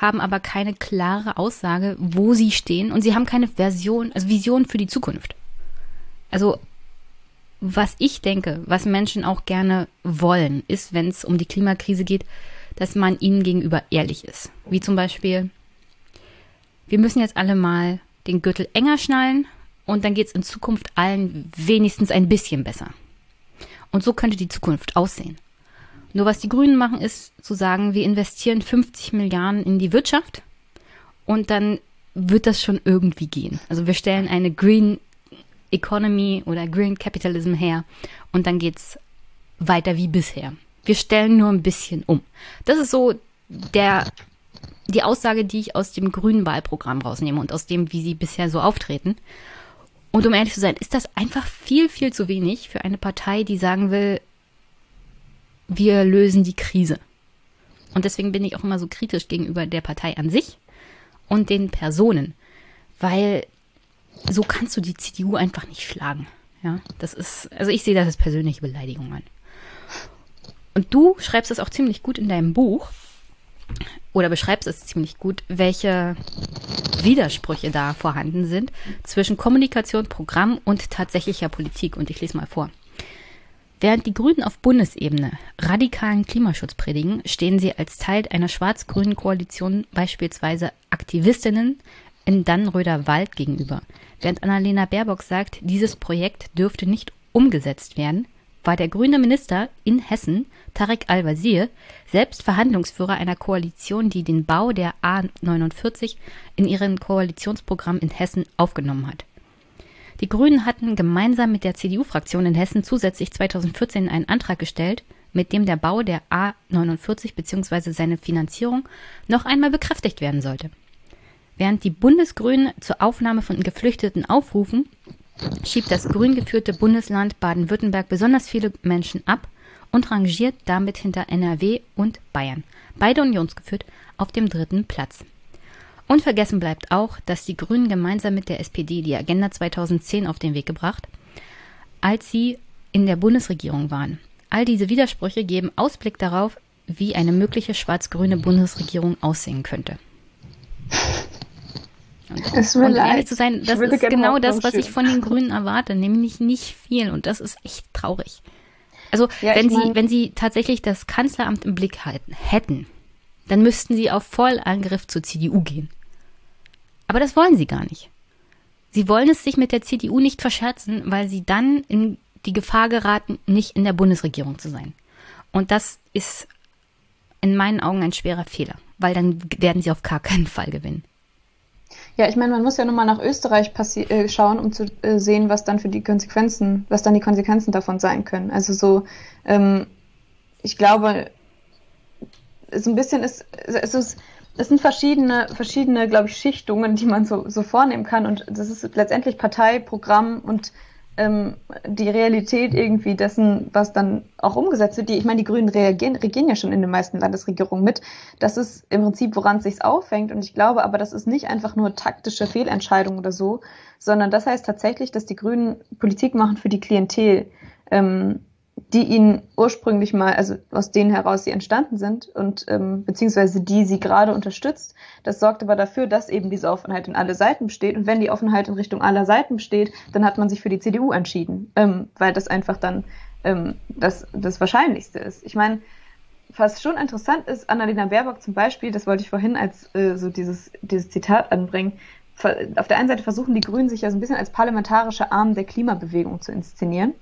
A: haben aber keine klare Aussage, wo sie stehen und sie haben keine Version, also Vision für die Zukunft. Also was ich denke, was Menschen auch gerne wollen, ist, wenn es um die Klimakrise geht, dass man ihnen gegenüber ehrlich ist. Wie zum Beispiel, wir müssen jetzt alle mal den Gürtel enger schnallen und dann geht es in Zukunft allen wenigstens ein bisschen besser. Und so könnte die Zukunft aussehen. Nur was die Grünen machen, ist zu sagen, wir investieren 50 Milliarden in die Wirtschaft und dann wird das schon irgendwie gehen. Also wir stellen eine Green Economy oder Green Capitalism her und dann geht's weiter wie bisher. Wir stellen nur ein bisschen um. Das ist so der, die Aussage, die ich aus dem grünen Wahlprogramm rausnehme und aus dem, wie sie bisher so auftreten. Und um ehrlich zu sein, ist das einfach viel, viel zu wenig für eine Partei, die sagen will, wir lösen die Krise. Und deswegen bin ich auch immer so kritisch gegenüber der Partei an sich und den Personen, weil so kannst du die CDU einfach nicht schlagen. Ja, das ist, also ich sehe das als persönliche Beleidigung an. Und du schreibst es auch ziemlich gut in deinem Buch oder beschreibst es ziemlich gut, welche Widersprüche da vorhanden sind zwischen Kommunikation, Programm und tatsächlicher Politik. Und ich lese mal vor. Während die Grünen auf Bundesebene radikalen Klimaschutz predigen, stehen sie als Teil einer schwarz-grünen Koalition beispielsweise Aktivistinnen in Dannröder Wald gegenüber. Während Annalena Baerbock sagt, dieses Projekt dürfte nicht umgesetzt werden, war der grüne Minister in Hessen, Tarek Al-Wazir, selbst Verhandlungsführer einer Koalition, die den Bau der A49 in ihren Koalitionsprogramm in Hessen aufgenommen hat. Die Grünen hatten gemeinsam mit der CDU-Fraktion in Hessen zusätzlich 2014 einen Antrag gestellt, mit dem der Bau der A49 bzw. seine Finanzierung noch einmal bekräftigt werden sollte. Während die Bundesgrünen zur Aufnahme von Geflüchteten aufrufen, schiebt das grün geführte Bundesland Baden-Württemberg besonders viele Menschen ab und rangiert damit hinter NRW und Bayern, beide unionsgeführt, auf dem dritten Platz. Unvergessen bleibt auch, dass die Grünen gemeinsam mit der SPD die Agenda 2010 auf den Weg gebracht, als sie in der Bundesregierung waren. All diese Widersprüche geben Ausblick darauf, wie eine mögliche schwarz-grüne Bundesregierung aussehen könnte. Und, und ehrlich zu sein, das ist genau das, was ich von den Grünen erwarte, nämlich nicht viel. Und das ist echt traurig. Also ja, wenn sie, mein, wenn sie tatsächlich das Kanzleramt im Blick halten, hätten, dann müssten sie auf Vollangriff zur CDU gehen. Aber das wollen sie gar nicht. Sie wollen es sich mit der CDU nicht verscherzen, weil sie dann in die Gefahr geraten, nicht in der Bundesregierung zu sein. Und das ist in meinen Augen ein schwerer Fehler, weil dann werden sie auf gar keinen Fall gewinnen.
C: Ja, ich meine, man muss ja nochmal nach Österreich äh, schauen, um zu äh, sehen, was dann für die Konsequenzen, was dann die Konsequenzen davon sein können. Also so, ähm, ich glaube, so ein bisschen ist, es ist, es sind verschiedene, verschiedene, glaube ich, Schichtungen, die man so, so vornehmen kann. Und das ist letztendlich Parteiprogramm und ähm, die Realität irgendwie dessen, was dann auch umgesetzt wird. Die, ich meine, die Grünen reagieren, regieren ja schon in den meisten Landesregierungen mit. Das ist im Prinzip, woran es sich aufhängt. Und ich glaube aber, das ist nicht einfach nur taktische Fehlentscheidung oder so, sondern das heißt tatsächlich, dass die Grünen Politik machen für die Klientel. Ähm, die ihnen ursprünglich mal, also aus denen heraus sie entstanden sind und ähm, beziehungsweise die sie gerade unterstützt. Das sorgt aber dafür, dass eben diese Offenheit in alle Seiten besteht. Und wenn die Offenheit in Richtung aller Seiten besteht, dann hat man sich für die CDU entschieden, ähm, weil das einfach dann ähm, das, das Wahrscheinlichste ist. Ich meine, was schon interessant ist, Annalena Baerbock zum Beispiel, das wollte ich vorhin als äh, so dieses, dieses Zitat anbringen, auf der einen Seite versuchen die Grünen sich ja so ein bisschen als parlamentarische Arm der Klimabewegung zu inszenieren.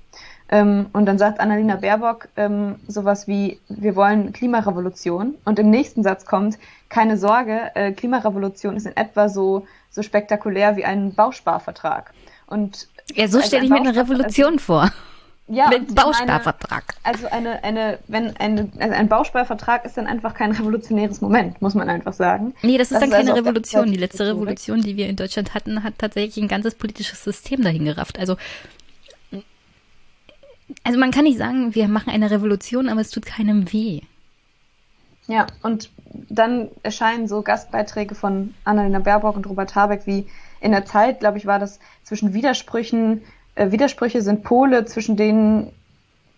C: Ähm, und dann sagt Annalena Baerbock ähm, sowas wie, wir wollen Klimarevolution. Und im nächsten Satz kommt, keine Sorge, äh, Klimarevolution ist in etwa so, so spektakulär wie ein Bausparvertrag. Und
A: ja, so also stelle ich mir eine Revolution also, vor.
C: Ja, mit Bausparvertrag. also eine, eine, wenn eine, also ein Bausparvertrag ist dann einfach kein revolutionäres Moment, muss man einfach sagen.
A: Nee, das ist das dann ist keine also Revolution. Die letzte Revolution, die wir in Deutschland hatten, hat tatsächlich ein ganzes politisches System dahin gerafft. Also also man kann nicht sagen, wir machen eine Revolution, aber es tut keinem weh.
C: Ja, und dann erscheinen so Gastbeiträge von Annalena Baerbock und Robert Habeck wie in der Zeit, glaube ich, war das zwischen Widersprüchen, äh, Widersprüche sind Pole, zwischen denen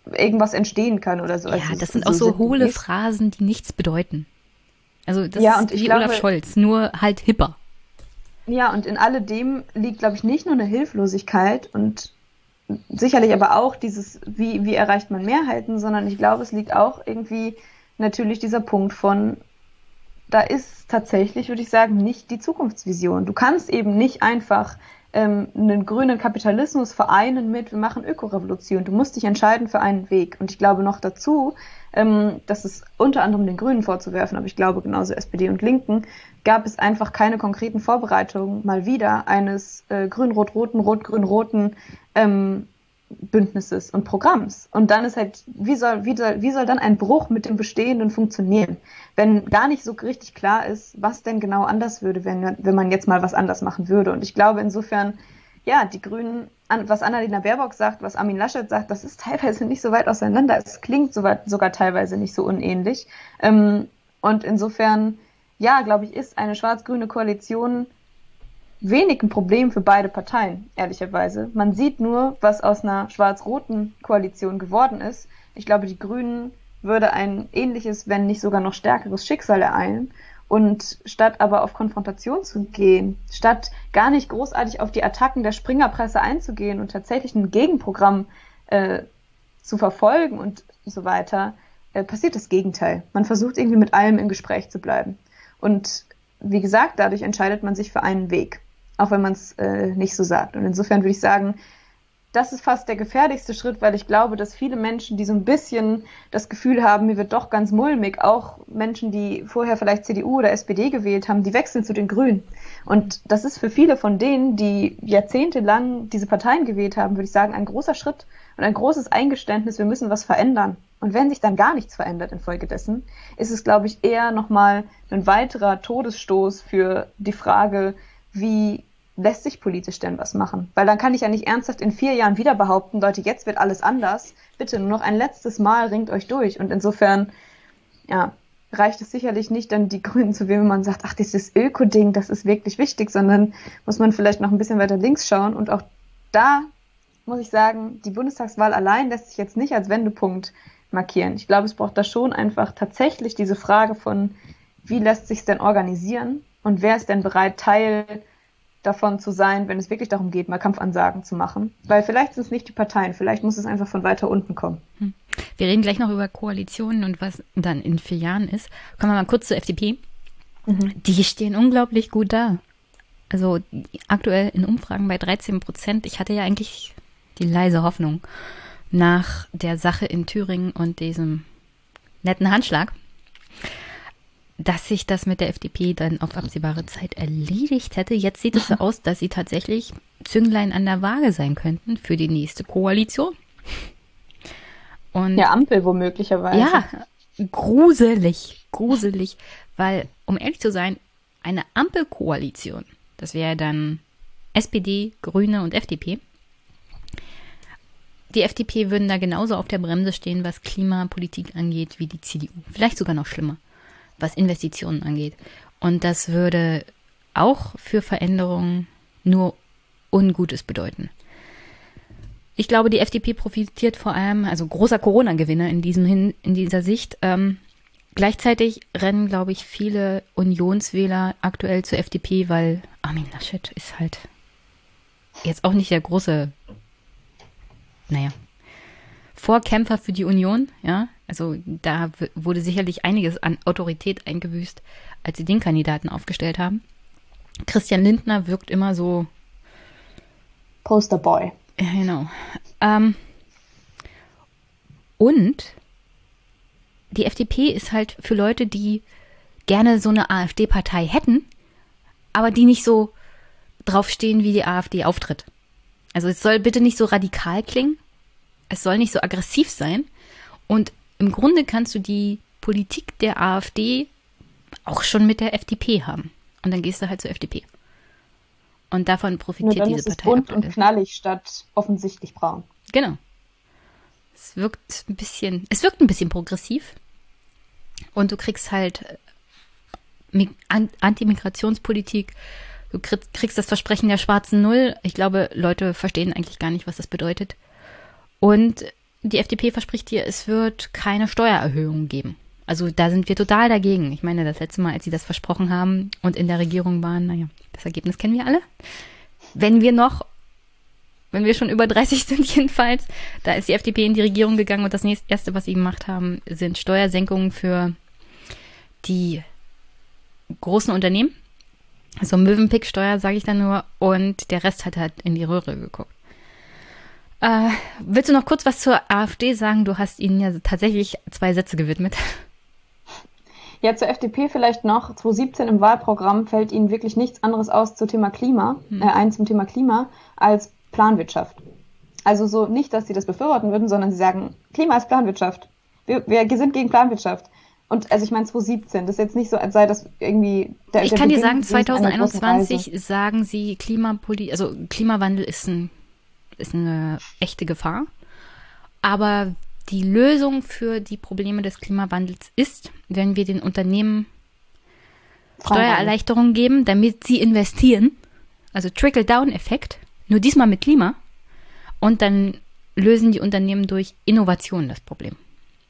C: irgendwas entstehen kann oder so.
A: Ja, also das sind auch so, so hohle Phrasen, die nichts bedeuten. Also das ja, ist wie glaube, Olaf Scholz, nur halt hipper.
C: Ja, und in alledem liegt, glaube ich, nicht nur eine Hilflosigkeit und sicherlich aber auch dieses, wie, wie erreicht man Mehrheiten, sondern ich glaube, es liegt auch irgendwie natürlich dieser Punkt von, da ist tatsächlich, würde ich sagen, nicht die Zukunftsvision. Du kannst eben nicht einfach ähm, einen grünen Kapitalismus vereinen mit, wir machen Ökorevolution. Du musst dich entscheiden für einen Weg. Und ich glaube noch dazu, ähm, das ist unter anderem den Grünen vorzuwerfen, aber ich glaube genauso SPD und Linken, gab es einfach keine konkreten Vorbereitungen mal wieder eines äh, grün-rot-roten, rot-grün-roten ähm, Bündnisses und Programms. Und dann ist halt, wie soll, wie, soll, wie soll dann ein Bruch mit dem Bestehenden funktionieren, wenn gar nicht so richtig klar ist, was denn genau anders würde, wenn, wenn man jetzt mal was anders machen würde. Und ich glaube insofern, ja, die Grünen, was Annalena Baerbock sagt, was Armin Laschet sagt, das ist <laughs> teilweise nicht so weit auseinander. Es klingt sogar, sogar teilweise nicht so unähnlich. Ähm, und insofern, ja, glaube ich, ist eine schwarz-grüne Koalition wenig ein Problem für beide Parteien, ehrlicherweise. Man sieht nur, was aus einer schwarz-roten Koalition geworden ist. Ich glaube, die Grünen würde ein ähnliches, wenn nicht sogar noch stärkeres Schicksal ereilen. Und statt aber auf Konfrontation zu gehen, statt gar nicht großartig auf die Attacken der Springerpresse einzugehen und tatsächlich ein Gegenprogramm äh, zu verfolgen und so weiter, äh, passiert das Gegenteil. Man versucht irgendwie mit allem im Gespräch zu bleiben. Und wie gesagt, dadurch entscheidet man sich für einen Weg auch wenn man es äh, nicht so sagt. Und insofern würde ich sagen, das ist fast der gefährlichste Schritt, weil ich glaube, dass viele Menschen, die so ein bisschen das Gefühl haben, mir wird doch ganz mulmig, auch Menschen, die vorher vielleicht CDU oder SPD gewählt haben, die wechseln zu den Grünen. Und das ist für viele von denen, die jahrzehntelang diese Parteien gewählt haben, würde ich sagen, ein großer Schritt und ein großes Eingeständnis, wir müssen was verändern. Und wenn sich dann gar nichts verändert infolgedessen, ist es, glaube ich, eher nochmal ein weiterer Todesstoß für die Frage, wie lässt sich politisch denn was machen? Weil dann kann ich ja nicht ernsthaft in vier Jahren wieder behaupten, Leute, jetzt wird alles anders. Bitte nur noch ein letztes Mal ringt euch durch. Und insofern, ja, reicht es sicherlich nicht, dann die Grünen zu wählen, wenn man sagt, ach, dieses Öko-Ding, das ist wirklich wichtig, sondern muss man vielleicht noch ein bisschen weiter links schauen. Und auch da muss ich sagen, die Bundestagswahl allein lässt sich jetzt nicht als Wendepunkt markieren. Ich glaube, es braucht da schon einfach tatsächlich diese Frage von, wie lässt sich denn organisieren und wer ist denn bereit, Teil davon zu sein, wenn es wirklich darum geht, mal Kampfansagen zu machen. Weil vielleicht sind es nicht die Parteien, vielleicht muss es einfach von weiter unten kommen. Hm.
A: Wir reden gleich noch über Koalitionen und was dann in vier Jahren ist. Kommen wir mal kurz zur FDP. Mhm. Die stehen unglaublich gut da. Also aktuell in Umfragen bei 13 Prozent. Ich hatte ja eigentlich die leise Hoffnung nach der Sache in Thüringen und diesem netten Handschlag, dass sich das mit der FDP dann auf absehbare Zeit erledigt hätte. Jetzt sieht es so aus, dass sie tatsächlich Zünglein an der Waage sein könnten für die nächste Koalition.
C: Und ja, Ampel womöglicherweise.
A: Ja, gruselig, gruselig, weil, um ehrlich zu sein, eine Ampelkoalition, das wäre dann SPD, Grüne und FDP. Die FDP würden da genauso auf der Bremse stehen, was Klimapolitik angeht, wie die CDU. Vielleicht sogar noch schlimmer was Investitionen angeht. Und das würde auch für Veränderungen nur Ungutes bedeuten. Ich glaube, die FDP profitiert vor allem, also großer Corona-Gewinner in in dieser Sicht. Ähm, gleichzeitig rennen, glaube ich, viele Unionswähler aktuell zur FDP, weil Armin Laschet ist halt jetzt auch nicht der große, naja, Vorkämpfer für die Union, ja. Also da wurde sicherlich einiges an Autorität eingebüßt, als sie den Kandidaten aufgestellt haben. Christian Lindner wirkt immer so
C: Posterboy.
A: Ja, genau. Ähm, und die FDP ist halt für Leute, die gerne so eine AfD-Partei hätten, aber die nicht so draufstehen, wie die AfD auftritt. Also es soll bitte nicht so radikal klingen, es soll nicht so aggressiv sein. Und im Grunde kannst du die Politik der AfD auch schon mit der FDP haben. Und dann gehst du halt zur FDP. Und davon profitiert Nur dann diese ist Partei.
C: Es bunt und knallig statt offensichtlich braun.
A: Genau. Es wirkt ein bisschen, es wirkt ein bisschen progressiv. Und du kriegst halt äh, Antimigrationspolitik. Du kriegst das Versprechen der schwarzen Null. Ich glaube, Leute verstehen eigentlich gar nicht, was das bedeutet. Und die FDP verspricht dir, es wird keine Steuererhöhung geben. Also da sind wir total dagegen. Ich meine, das letzte Mal, als sie das versprochen haben und in der Regierung waren, naja, das Ergebnis kennen wir alle. Wenn wir noch, wenn wir schon über 30 sind <laughs> jedenfalls, da ist die FDP in die Regierung gegangen und das nächste, erste, was sie gemacht haben, sind Steuersenkungen für die großen Unternehmen. Also Möwenpick-Steuer, sage ich dann nur, und der Rest hat halt in die Röhre geguckt. Äh, willst du noch kurz was zur AfD sagen? Du hast ihnen ja tatsächlich zwei Sätze gewidmet.
C: Ja, zur FDP vielleicht noch. 2017 im Wahlprogramm fällt ihnen wirklich nichts anderes aus zum Thema Klima, hm. äh, ein zum Thema Klima, als Planwirtschaft. Also so nicht, dass sie das befürworten würden, sondern sie sagen, Klima ist Planwirtschaft. Wir, wir sind gegen Planwirtschaft. Und also ich meine 2017, das ist jetzt nicht so, als sei das irgendwie
A: der Ich der kann Beginn dir sagen, 2021 sagen sie Klimapolitik, also Klimawandel ist ein ist eine echte Gefahr. Aber die Lösung für die Probleme des Klimawandels ist, wenn wir den Unternehmen Steuererleichterungen geben, damit sie investieren. Also Trickle-Down-Effekt, nur diesmal mit Klima. Und dann lösen die Unternehmen durch Innovation das Problem.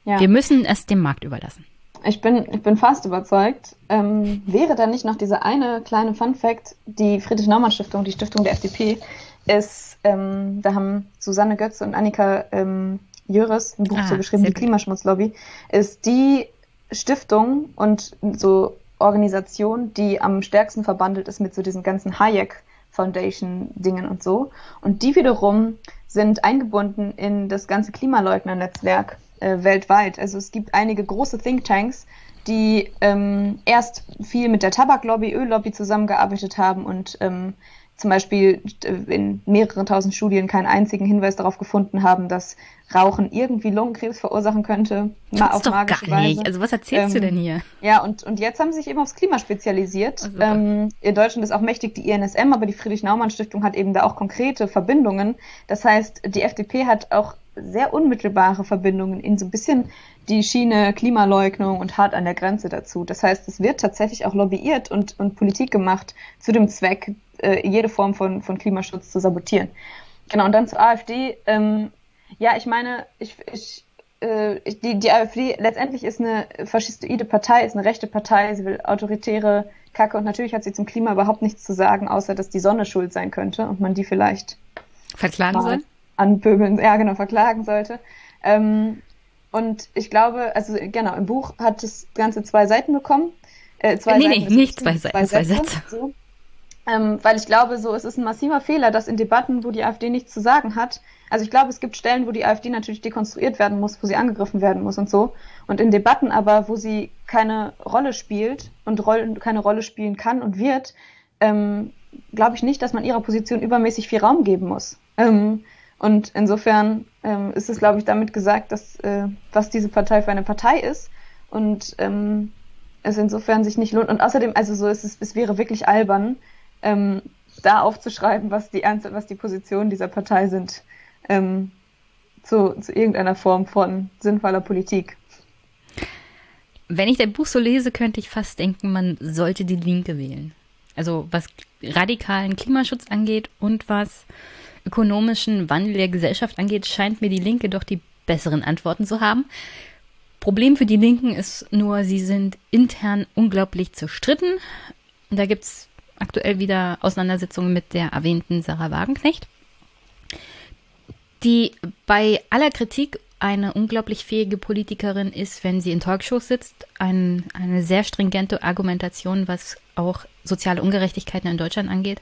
A: Ja. Wir müssen es dem Markt überlassen.
C: Ich bin, ich bin fast überzeugt. Ähm, wäre da nicht noch dieser eine kleine Fun-Fact, die Friedrich-Naumann-Stiftung, die Stiftung der FDP, ist, ähm, da haben Susanne Götze und Annika ähm, Jöres ein Buch ah, so geschrieben, die Klimaschmutzlobby, ist die Stiftung und so Organisation, die am stärksten verbandelt ist mit so diesen ganzen Hayek Foundation Dingen und so. Und die wiederum sind eingebunden in das ganze Klimaleugner-Netzwerk äh, weltweit. Also es gibt einige große Thinktanks, die ähm, erst viel mit der Tabaklobby, Öllobby zusammengearbeitet haben und ähm, zum Beispiel in mehreren tausend Studien keinen einzigen Hinweis darauf gefunden haben, dass Rauchen irgendwie Lungenkrebs verursachen könnte.
A: Ma auf doch magische gar nicht. Weise. Also was erzählst ähm, du denn hier?
C: Ja, und, und jetzt haben sie sich eben aufs Klima spezialisiert. Oh, ähm, in Deutschland ist auch mächtig die INSM, aber die Friedrich-Naumann-Stiftung hat eben da auch konkrete Verbindungen. Das heißt, die FDP hat auch sehr unmittelbare Verbindungen in so ein bisschen die Schiene Klimaleugnung und hart an der Grenze dazu. Das heißt, es wird tatsächlich auch lobbyiert und, und Politik gemacht zu dem Zweck, äh, jede Form von, von Klimaschutz zu sabotieren. Genau, und dann zur AfD. Ähm, ja, ich meine, ich, ich, äh, die, die AfD letztendlich ist eine faschistoide Partei, ist eine rechte Partei, sie will autoritäre kacke. Und natürlich hat sie zum Klima überhaupt nichts zu sagen, außer dass die Sonne schuld sein könnte und man die vielleicht
A: verklagen soll.
C: Anpöbeln, ja genau, verklagen sollte. Ähm, und ich glaube, also genau, im Buch hat das Ganze zwei Seiten bekommen.
A: Äh, zwei nee, Seiten, nee, nicht zwei Seiten, zwei, Sätze. Sätze. So.
C: Ähm, weil ich glaube, so es ist ein massiver Fehler, dass in Debatten, wo die AfD nichts zu sagen hat, also ich glaube, es gibt Stellen, wo die AfD natürlich dekonstruiert werden muss, wo sie angegriffen werden muss und so. Und in Debatten aber, wo sie keine Rolle spielt und Roll keine Rolle spielen kann und wird, ähm, glaube ich nicht, dass man ihrer Position übermäßig viel Raum geben muss. Ähm, und insofern ähm, ist es, glaube ich, damit gesagt, dass äh, was diese Partei für eine Partei ist und ähm, es insofern sich nicht lohnt. Und außerdem, also so ist es, es wäre wirklich albern, ähm, da aufzuschreiben, was die Ernst, was die Positionen dieser Partei sind, ähm, zu, zu irgendeiner Form von sinnvoller Politik.
A: Wenn ich dein Buch so lese, könnte ich fast denken, man sollte die Linke wählen. Also was radikalen Klimaschutz angeht und was ökonomischen Wandel der Gesellschaft angeht, scheint mir die Linke doch die besseren Antworten zu haben. Problem für die Linken ist nur, sie sind intern unglaublich zerstritten. Da gibt es aktuell wieder Auseinandersetzungen mit der erwähnten Sarah Wagenknecht, die bei aller Kritik eine unglaublich fähige Politikerin ist, wenn sie in Talkshows sitzt. Ein, eine sehr stringente Argumentation, was auch soziale Ungerechtigkeiten in Deutschland angeht.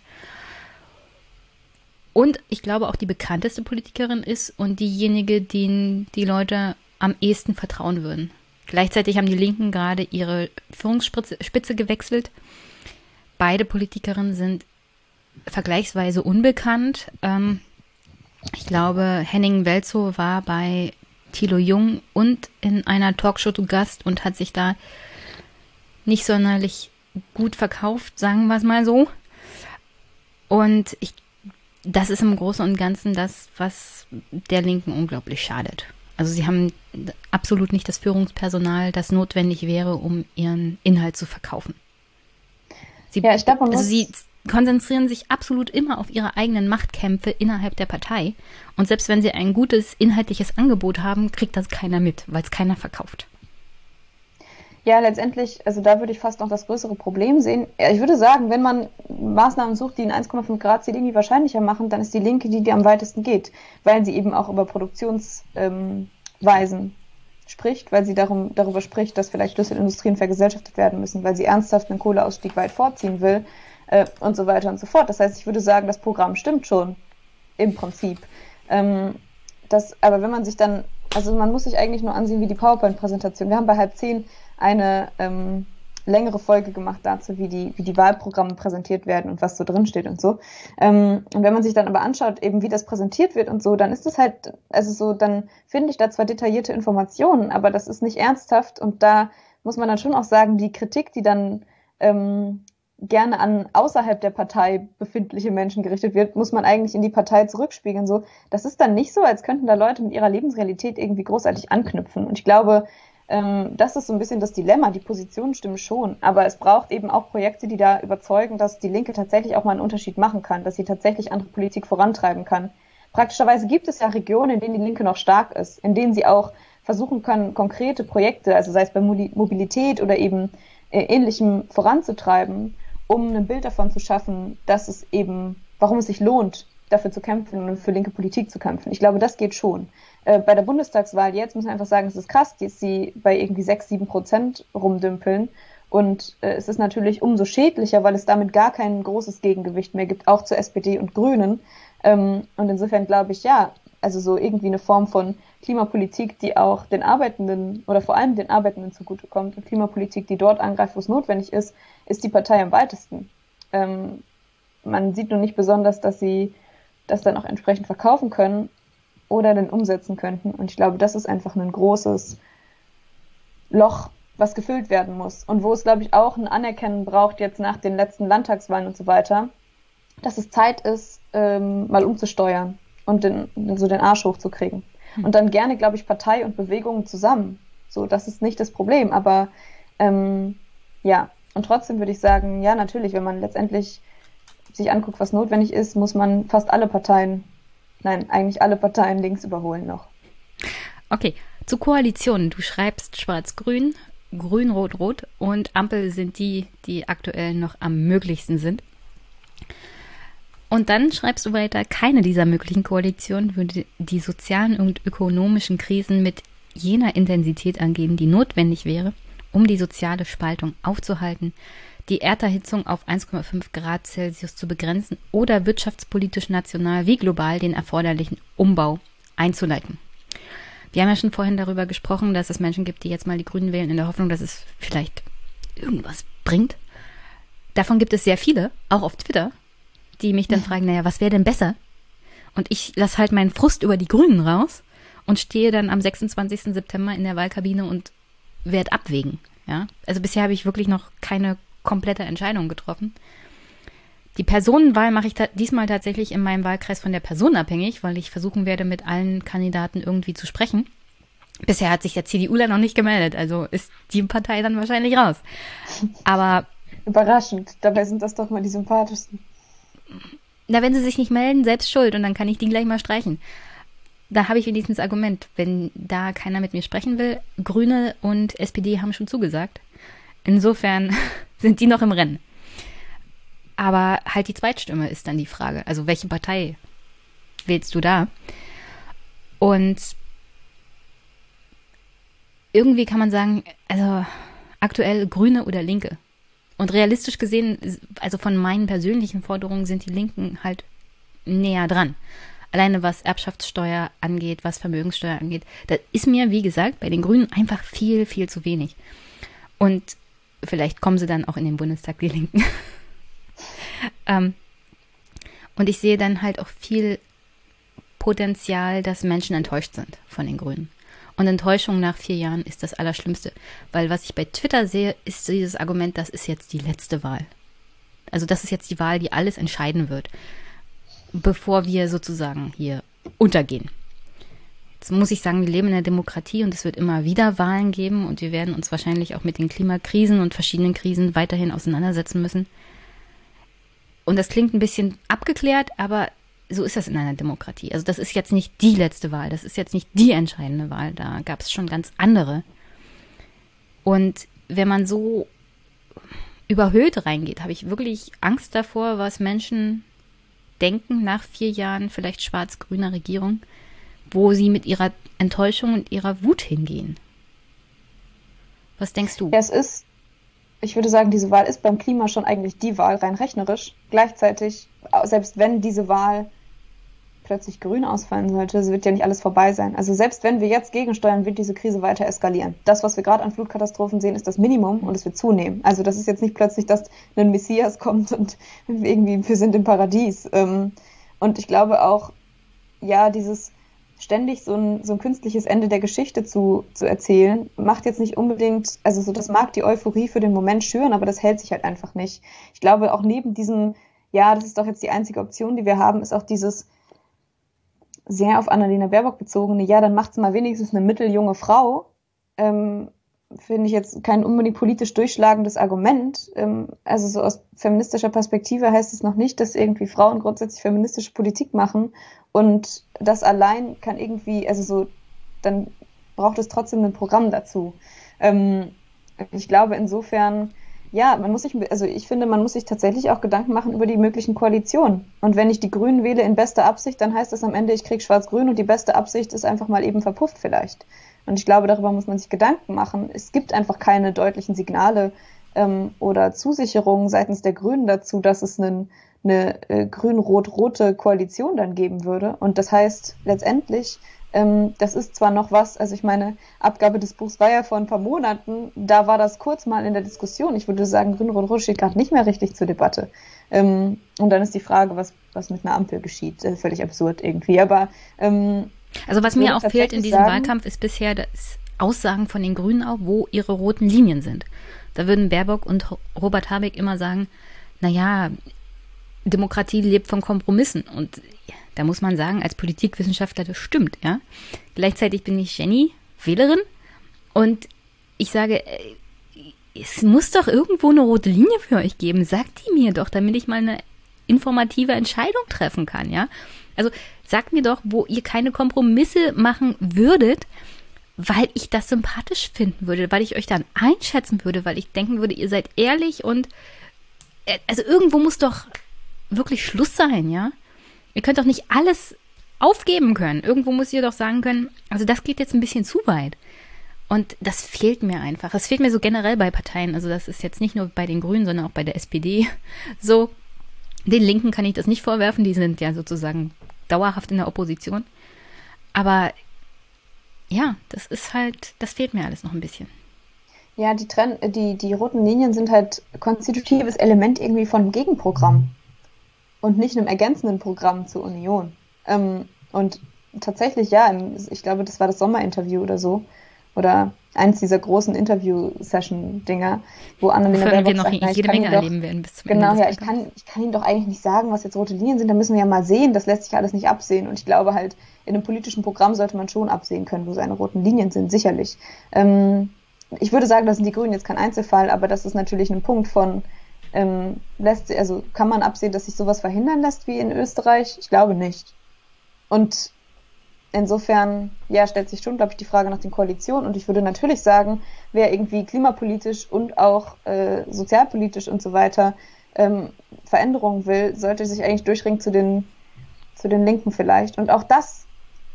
A: Und ich glaube auch die bekannteste Politikerin ist und diejenige, denen die Leute am ehesten vertrauen würden. Gleichzeitig haben die Linken gerade ihre Führungsspitze gewechselt Beide Politikerinnen sind vergleichsweise unbekannt. Ähm, ich glaube, Henning Welzow war bei Thilo Jung und in einer Talkshow zu Gast und hat sich da nicht sonderlich gut verkauft, sagen wir es mal so. Und ich, das ist im Großen und Ganzen das, was der Linken unglaublich schadet. Also sie haben absolut nicht das Führungspersonal, das notwendig wäre, um ihren Inhalt zu verkaufen. Sie, ja, ich glaube, also sie konzentrieren sich absolut immer auf ihre eigenen Machtkämpfe innerhalb der Partei. Und selbst wenn sie ein gutes inhaltliches Angebot haben, kriegt das keiner mit, weil es keiner verkauft.
C: Ja, letztendlich, also da würde ich fast noch das größere Problem sehen. Ich würde sagen, wenn man Maßnahmen sucht, die in 1,5 Grad Ziel irgendwie wahrscheinlicher machen, dann ist die Linke die, die am weitesten geht, weil sie eben auch über Produktionsweisen ähm, spricht, weil sie darum, darüber spricht, dass vielleicht Schlüsselindustrien vergesellschaftet werden müssen, weil sie ernsthaft einen Kohleausstieg weit vorziehen will äh, und so weiter und so fort. Das heißt, ich würde sagen, das Programm stimmt schon im Prinzip. Ähm, das, aber wenn man sich dann, also man muss sich eigentlich nur ansehen wie die PowerPoint-Präsentation. Wir haben bei halb zehn eine ähm, längere Folge gemacht dazu, wie die, wie die Wahlprogramme präsentiert werden und was so drin steht und so. Ähm, und wenn man sich dann aber anschaut, eben wie das präsentiert wird und so, dann ist es halt, also so, dann finde ich da zwar detaillierte Informationen, aber das ist nicht ernsthaft und da muss man dann schon auch sagen, die Kritik, die dann ähm, gerne an außerhalb der Partei befindliche Menschen gerichtet wird, muss man eigentlich in die Partei zurückspiegeln. So, das ist dann nicht so, als könnten da Leute mit ihrer Lebensrealität irgendwie großartig anknüpfen. Und ich glaube, ähm, das ist so ein bisschen das Dilemma. Die Positionen stimmen schon, aber es braucht eben auch Projekte, die da überzeugen, dass die Linke tatsächlich auch mal einen Unterschied machen kann, dass sie tatsächlich andere Politik vorantreiben kann. Praktischerweise gibt es ja Regionen, in denen die Linke noch stark ist, in denen sie auch versuchen kann, konkrete Projekte, also sei es bei Mobilität oder eben äh, ähnlichem voranzutreiben, um ein Bild davon zu schaffen, dass es eben, warum es sich lohnt, dafür zu kämpfen und für linke Politik zu kämpfen. Ich glaube, das geht schon. Äh, bei der Bundestagswahl jetzt muss man einfach sagen, es ist krass, dass sie bei irgendwie sechs, sieben Prozent rumdümpeln. Und äh, es ist natürlich umso schädlicher, weil es damit gar kein großes Gegengewicht mehr gibt, auch zur SPD und Grünen. Ähm, und insofern glaube ich, ja, also so irgendwie eine Form von Klimapolitik, die auch den Arbeitenden oder vor allem den Arbeitenden zugutekommt und Klimapolitik, die dort angreift, wo es notwendig ist, ist die Partei am weitesten. Ähm, man sieht nur nicht besonders, dass sie das dann auch entsprechend verkaufen können oder dann umsetzen könnten. Und ich glaube, das ist einfach ein großes Loch, was gefüllt werden muss. Und wo es, glaube ich, auch ein Anerkennen braucht, jetzt nach den letzten Landtagswahlen und so weiter, dass es Zeit ist, ähm, mal umzusteuern und den, so den Arsch hochzukriegen. Hm. Und dann gerne, glaube ich, Partei und Bewegungen zusammen. So, das ist nicht das Problem. Aber ähm, ja, und trotzdem würde ich sagen, ja, natürlich, wenn man letztendlich sich anguckt, was notwendig ist, muss man fast alle Parteien Nein, eigentlich alle Parteien links überholen noch.
A: Okay, zu Koalitionen. Du schreibst Schwarz-Grün Grün, Rot, Rot und Ampel sind die, die aktuell noch am möglichsten sind. Und dann schreibst du weiter, keine dieser möglichen Koalitionen würde die sozialen und ökonomischen Krisen mit jener Intensität angehen, die notwendig wäre, um die soziale Spaltung aufzuhalten, die Erderhitzung auf 1,5 Grad Celsius zu begrenzen oder wirtschaftspolitisch national wie global den erforderlichen Umbau einzuleiten. Wir haben ja schon vorhin darüber gesprochen, dass es Menschen gibt, die jetzt mal die Grünen wählen, in der Hoffnung, dass es vielleicht irgendwas bringt. Davon gibt es sehr viele, auch auf Twitter, die mich dann fragen, naja, was wäre denn besser? Und ich lasse halt meinen Frust über die Grünen raus und stehe dann am 26. September in der Wahlkabine und werde abwägen. Ja, also bisher habe ich wirklich noch keine komplette Entscheidung getroffen. Die Personenwahl mache ich ta diesmal tatsächlich in meinem Wahlkreis von der Person abhängig, weil ich versuchen werde, mit allen Kandidaten irgendwie zu sprechen. Bisher hat sich der CDUler noch nicht gemeldet, also ist die Partei dann wahrscheinlich raus. Aber
C: überraschend, dabei sind das doch mal die sympathischsten.
A: Na, wenn sie sich nicht melden, selbst schuld und dann kann ich die gleich mal streichen. Da habe ich wenigstens Argument, wenn da keiner mit mir sprechen will. Grüne und SPD haben schon zugesagt. Insofern sind die noch im Rennen. Aber halt die Zweitstimme ist dann die Frage. Also welche Partei wählst du da? Und irgendwie kann man sagen, also aktuell Grüne oder Linke. Und realistisch gesehen, also von meinen persönlichen Forderungen sind die Linken halt näher dran. Alleine was Erbschaftssteuer angeht, was Vermögenssteuer angeht, da ist mir, wie gesagt, bei den Grünen einfach viel, viel zu wenig. Und vielleicht kommen sie dann auch in den Bundestag, die Linken. <laughs> ähm, und ich sehe dann halt auch viel Potenzial, dass Menschen enttäuscht sind von den Grünen. Und Enttäuschung nach vier Jahren ist das Allerschlimmste. Weil was ich bei Twitter sehe, ist dieses Argument, das ist jetzt die letzte Wahl. Also das ist jetzt die Wahl, die alles entscheiden wird, bevor wir sozusagen hier untergehen. Jetzt muss ich sagen, wir leben in der Demokratie und es wird immer wieder Wahlen geben und wir werden uns wahrscheinlich auch mit den Klimakrisen und verschiedenen Krisen weiterhin auseinandersetzen müssen. Und das klingt ein bisschen abgeklärt, aber so ist das in einer Demokratie. Also das ist jetzt nicht die letzte Wahl, das ist jetzt nicht die entscheidende Wahl, da gab es schon ganz andere. Und wenn man so überhöht reingeht, habe ich wirklich Angst davor, was Menschen denken nach vier Jahren vielleicht schwarz-grüner Regierung, wo sie mit ihrer Enttäuschung und ihrer Wut hingehen. Was denkst du?
C: Es ist, ich würde sagen, diese Wahl ist beim Klima schon eigentlich die Wahl, rein rechnerisch. Gleichzeitig, selbst wenn diese Wahl plötzlich grün ausfallen sollte, es wird ja nicht alles vorbei sein. Also selbst wenn wir jetzt gegensteuern, wird diese Krise weiter eskalieren. Das, was wir gerade an Flutkatastrophen sehen, ist das Minimum und es wird zunehmen. Also das ist jetzt nicht plötzlich, dass ein Messias kommt und <laughs> irgendwie wir sind im Paradies. Ähm, und ich glaube auch, ja, dieses ständig so ein, so ein künstliches Ende der Geschichte zu, zu erzählen, macht jetzt nicht unbedingt, also so das mag die Euphorie für den Moment schüren, aber das hält sich halt einfach nicht. Ich glaube auch neben diesem, ja, das ist doch jetzt die einzige Option, die wir haben, ist auch dieses, sehr auf Annalena Baerbock bezogene, ja, dann macht's mal wenigstens eine mitteljunge Frau, ähm, finde ich jetzt kein unbedingt politisch durchschlagendes Argument. Ähm, also so aus feministischer Perspektive heißt es noch nicht, dass irgendwie Frauen grundsätzlich feministische Politik machen und das allein kann irgendwie, also so, dann braucht es trotzdem ein Programm dazu. Ähm, ich glaube insofern, ja, man muss sich, also ich finde, man muss sich tatsächlich auch Gedanken machen über die möglichen Koalitionen. Und wenn ich die Grünen wähle in bester Absicht, dann heißt das am Ende, ich krieg Schwarz-Grün und die beste Absicht ist einfach mal eben verpufft vielleicht. Und ich glaube, darüber muss man sich Gedanken machen. Es gibt einfach keine deutlichen Signale ähm, oder Zusicherungen seitens der Grünen dazu, dass es einen, eine äh, grün-rot-rote Koalition dann geben würde. Und das heißt letztendlich, ähm, das ist zwar noch was, also ich meine, Abgabe des Buchs war ja vor ein paar Monaten, da war das kurz mal in der Diskussion. Ich würde sagen, Grün-Rot-Rot steht gerade nicht mehr richtig zur Debatte. Ähm, und dann ist die Frage, was, was mit einer Ampel geschieht. Ist völlig absurd irgendwie. Aber ähm,
A: also was mir auch fehlt in diesem sagen, Wahlkampf ist bisher das Aussagen von den Grünen auch, wo ihre roten Linien sind. Da würden Baerbock und Robert Habeck immer sagen, naja, Demokratie lebt von Kompromissen. Und da muss man sagen, als Politikwissenschaftler, das stimmt, ja. Gleichzeitig bin ich Jenny, Wählerin, und ich sage, äh, es muss doch irgendwo eine rote Linie für euch geben. Sagt die mir doch, damit ich mal eine informative Entscheidung treffen kann, ja. Also sagt mir doch, wo ihr keine Kompromisse machen würdet, weil ich das sympathisch finden würde, weil ich euch dann einschätzen würde, weil ich denken würde, ihr seid ehrlich und äh, also irgendwo muss doch wirklich Schluss sein, ja? Ihr könnt doch nicht alles aufgeben können. Irgendwo muss ihr doch sagen können, also das geht jetzt ein bisschen zu weit. Und das fehlt mir einfach. Das fehlt mir so generell bei Parteien. Also das ist jetzt nicht nur bei den Grünen, sondern auch bei der SPD <laughs> so. Den Linken kann ich das nicht vorwerfen. Die sind ja sozusagen dauerhaft in der Opposition. Aber ja, das ist halt, das fehlt mir alles noch ein bisschen.
C: Ja, die, Trend, die, die roten Linien sind halt konstitutives Element irgendwie von einem Gegenprogramm und nicht einem ergänzenden Programm zur Union. Ähm, und tatsächlich, ja, ich glaube, das war das Sommerinterview oder so. Oder eins dieser großen Interview-Session-Dinger, wo Annalena
A: Baerbock wir noch sagt, jede Menge erleben werden bis zum
C: Genau, Ende ja, ich kann, ich kann Ihnen doch eigentlich nicht sagen, was jetzt rote Linien sind. Da müssen wir ja mal sehen. Das lässt sich alles nicht absehen. Und ich glaube halt, in einem politischen Programm sollte man schon absehen können, wo seine roten Linien sind, sicherlich. Ähm, ich würde sagen, das sind die Grünen jetzt kein Einzelfall, aber das ist natürlich ein Punkt von, ähm, lässt, also kann man absehen, dass sich sowas verhindern lässt wie in Österreich? Ich glaube nicht. Und insofern, ja, stellt sich schon, glaube ich, die Frage nach den Koalitionen. Und ich würde natürlich sagen, wer irgendwie klimapolitisch und auch äh, sozialpolitisch und so weiter ähm, Veränderungen will, sollte sich eigentlich durchringen zu den, zu den Linken vielleicht. Und auch das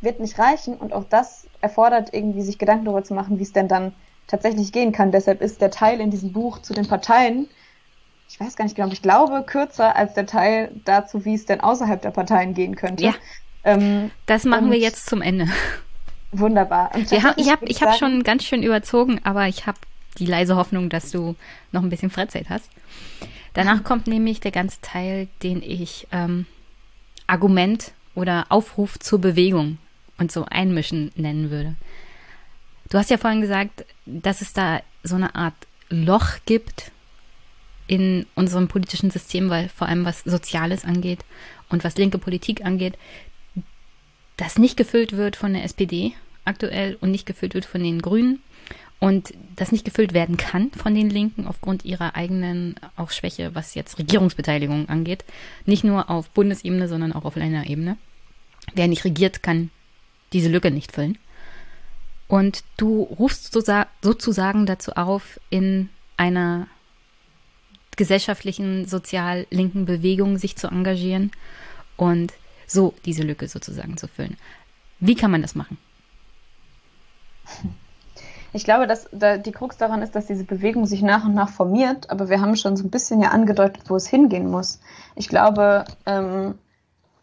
C: wird nicht reichen und auch das erfordert irgendwie sich Gedanken darüber zu machen, wie es denn dann tatsächlich gehen kann. Deshalb ist der Teil in diesem Buch zu den Parteien, ich weiß gar nicht genau, ich glaube, kürzer als der Teil dazu, wie es denn außerhalb der Parteien gehen könnte.
A: Ja. Ähm, das machen wir jetzt zum Ende.
C: Wunderbar.
A: Ha ich habe ich hab schon ganz schön überzogen, aber ich habe die leise Hoffnung, dass du noch ein bisschen Freizeit hast. Danach kommt nämlich der ganze Teil, den ich ähm, Argument oder Aufruf zur Bewegung und so einmischen nennen würde. Du hast ja vorhin gesagt, dass es da so eine Art Loch gibt in unserem politischen System, weil vor allem was Soziales angeht und was linke Politik angeht, das nicht gefüllt wird von der SPD aktuell und nicht gefüllt wird von den Grünen und das nicht gefüllt werden kann von den Linken aufgrund ihrer eigenen auch Schwäche, was jetzt Regierungsbeteiligung angeht. Nicht nur auf Bundesebene, sondern auch auf Länderebene. Wer nicht regiert, kann diese Lücke nicht füllen. Und du rufst sozusagen dazu auf, in einer gesellschaftlichen, sozial linken Bewegung sich zu engagieren und so diese Lücke sozusagen zu füllen. Wie kann man das machen?
C: Ich glaube, dass da die Krux daran ist, dass diese Bewegung sich nach und nach formiert, aber wir haben schon so ein bisschen ja angedeutet, wo es hingehen muss. Ich glaube, ähm,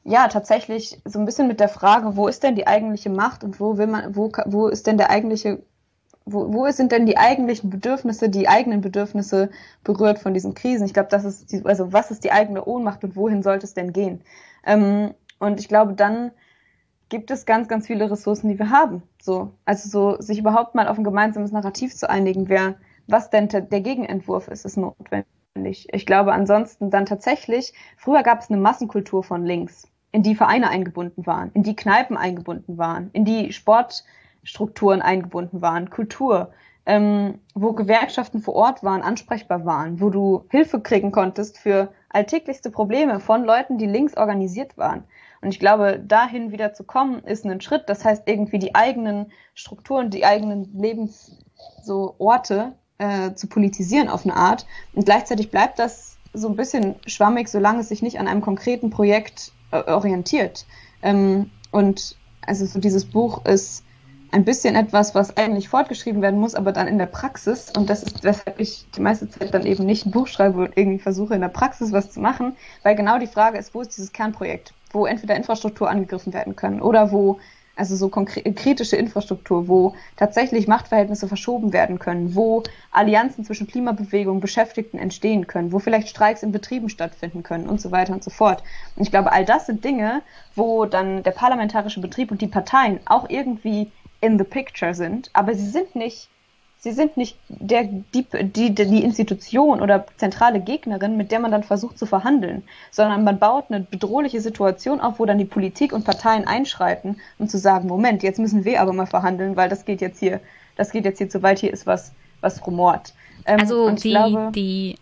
C: ja, tatsächlich so ein bisschen mit der Frage, wo ist denn die eigentliche Macht und wo will man, wo, wo ist denn der eigentliche, wo, wo sind denn die eigentlichen Bedürfnisse, die eigenen Bedürfnisse berührt von diesen Krisen? Ich glaube, das ist die, also was ist die eigene Ohnmacht und wohin sollte es denn gehen? Ähm, und ich glaube, dann gibt es ganz, ganz viele Ressourcen, die wir haben. So, also so sich überhaupt mal auf ein gemeinsames Narrativ zu einigen, wer, was denn der Gegenentwurf ist, ist notwendig. Ich glaube ansonsten dann tatsächlich, früher gab es eine Massenkultur von links, in die Vereine eingebunden waren, in die Kneipen eingebunden waren, in die Sportstrukturen eingebunden waren, Kultur, ähm, wo Gewerkschaften vor Ort waren, ansprechbar waren, wo du Hilfe kriegen konntest für alltäglichste Probleme von Leuten, die links organisiert waren. Und ich glaube, dahin wieder zu kommen, ist ein Schritt. Das heißt, irgendwie die eigenen Strukturen, die eigenen Lebensorte so äh, zu politisieren auf eine Art. Und gleichzeitig bleibt das so ein bisschen schwammig, solange es sich nicht an einem konkreten Projekt äh, orientiert. Ähm, und also so dieses Buch ist ein bisschen etwas, was eigentlich fortgeschrieben werden muss, aber dann in der Praxis, und das ist, weshalb ich die meiste Zeit dann eben nicht ein Buch schreibe und irgendwie versuche in der Praxis was zu machen, weil genau die Frage ist, wo ist dieses Kernprojekt? wo entweder Infrastruktur angegriffen werden können oder wo also so kritische Infrastruktur, wo tatsächlich Machtverhältnisse verschoben werden können, wo Allianzen zwischen Klimabewegung, Beschäftigten entstehen können, wo vielleicht Streiks in Betrieben stattfinden können und so weiter und so fort. Und ich glaube, all das sind Dinge, wo dann der parlamentarische Betrieb und die Parteien auch irgendwie in the picture sind, aber sie sind nicht Sie sind nicht der, die, die, die Institution oder zentrale Gegnerin, mit der man dann versucht zu verhandeln, sondern man baut eine bedrohliche Situation auf, wo dann die Politik und Parteien einschreiten, um zu sagen, Moment, jetzt müssen wir aber mal verhandeln, weil das geht jetzt hier, das geht jetzt hier zu weit, hier ist was, was rumort.
A: Ähm, also die, glaube, die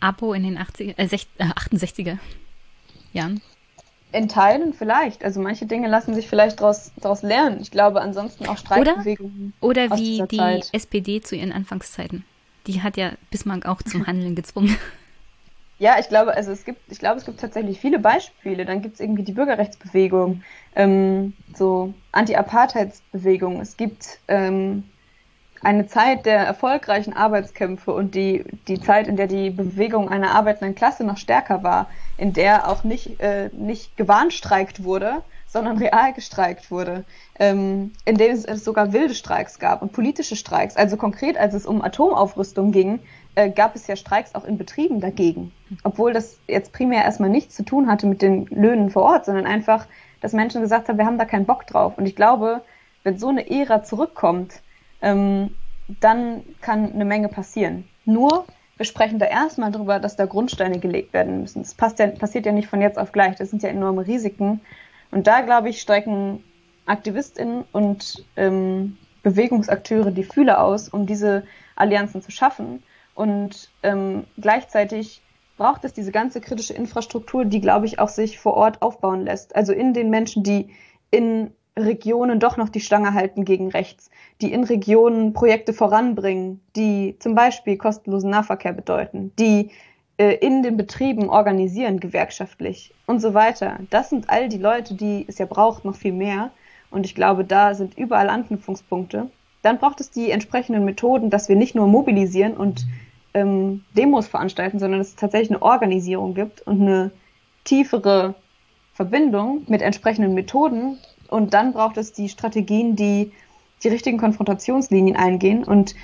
A: Apo in den 80, äh, 68er Jahren
C: In Teilen vielleicht. Also manche Dinge lassen sich vielleicht daraus, daraus lernen. Ich glaube ansonsten auch Streikbewegungen.
A: Oder, oder wie die Zeit. SPD zu ihren Anfangszeiten. Die hat ja Bismarck auch zum <laughs> Handeln gezwungen.
C: Ja, ich glaube, also es gibt, ich glaube, es gibt tatsächlich viele Beispiele. Dann gibt es irgendwie die Bürgerrechtsbewegung, ähm, so Anti-Apartheidsbewegung. Es gibt ähm, eine Zeit der erfolgreichen Arbeitskämpfe und die, die Zeit, in der die Bewegung einer arbeitenden Klasse noch stärker war, in der auch nicht, äh, nicht gewarnstreikt wurde, sondern real gestreikt wurde, ähm, in denen es sogar wilde Streiks gab und politische Streiks. Also konkret, als es um Atomaufrüstung ging, äh, gab es ja Streiks auch in Betrieben dagegen. Obwohl das jetzt primär erstmal nichts zu tun hatte mit den Löhnen vor Ort, sondern einfach, dass Menschen gesagt haben, wir haben da keinen Bock drauf. Und ich glaube, wenn so eine Ära zurückkommt, ähm, dann kann eine Menge passieren. Nur, wir sprechen da erstmal drüber, dass da Grundsteine gelegt werden müssen. Das ja, passiert ja nicht von jetzt auf gleich. Das sind ja enorme Risiken. Und da, glaube ich, strecken AktivistInnen und ähm, Bewegungsakteure die Fühler aus, um diese Allianzen zu schaffen. Und ähm, gleichzeitig braucht es diese ganze kritische Infrastruktur, die, glaube ich, auch sich vor Ort aufbauen lässt. Also in den Menschen, die in Regionen doch noch die Stange halten gegen rechts, die in Regionen Projekte voranbringen, die zum Beispiel kostenlosen Nahverkehr bedeuten, die äh, in den Betrieben organisieren, gewerkschaftlich und so weiter. Das sind all die Leute, die es ja braucht, noch viel mehr. Und ich glaube, da sind überall Anknüpfungspunkte. Dann braucht es die entsprechenden Methoden, dass wir nicht nur mobilisieren und ähm, Demos veranstalten, sondern dass es tatsächlich eine Organisierung gibt und eine tiefere Verbindung mit entsprechenden Methoden, und dann braucht es die Strategien, die die richtigen Konfrontationslinien eingehen. Und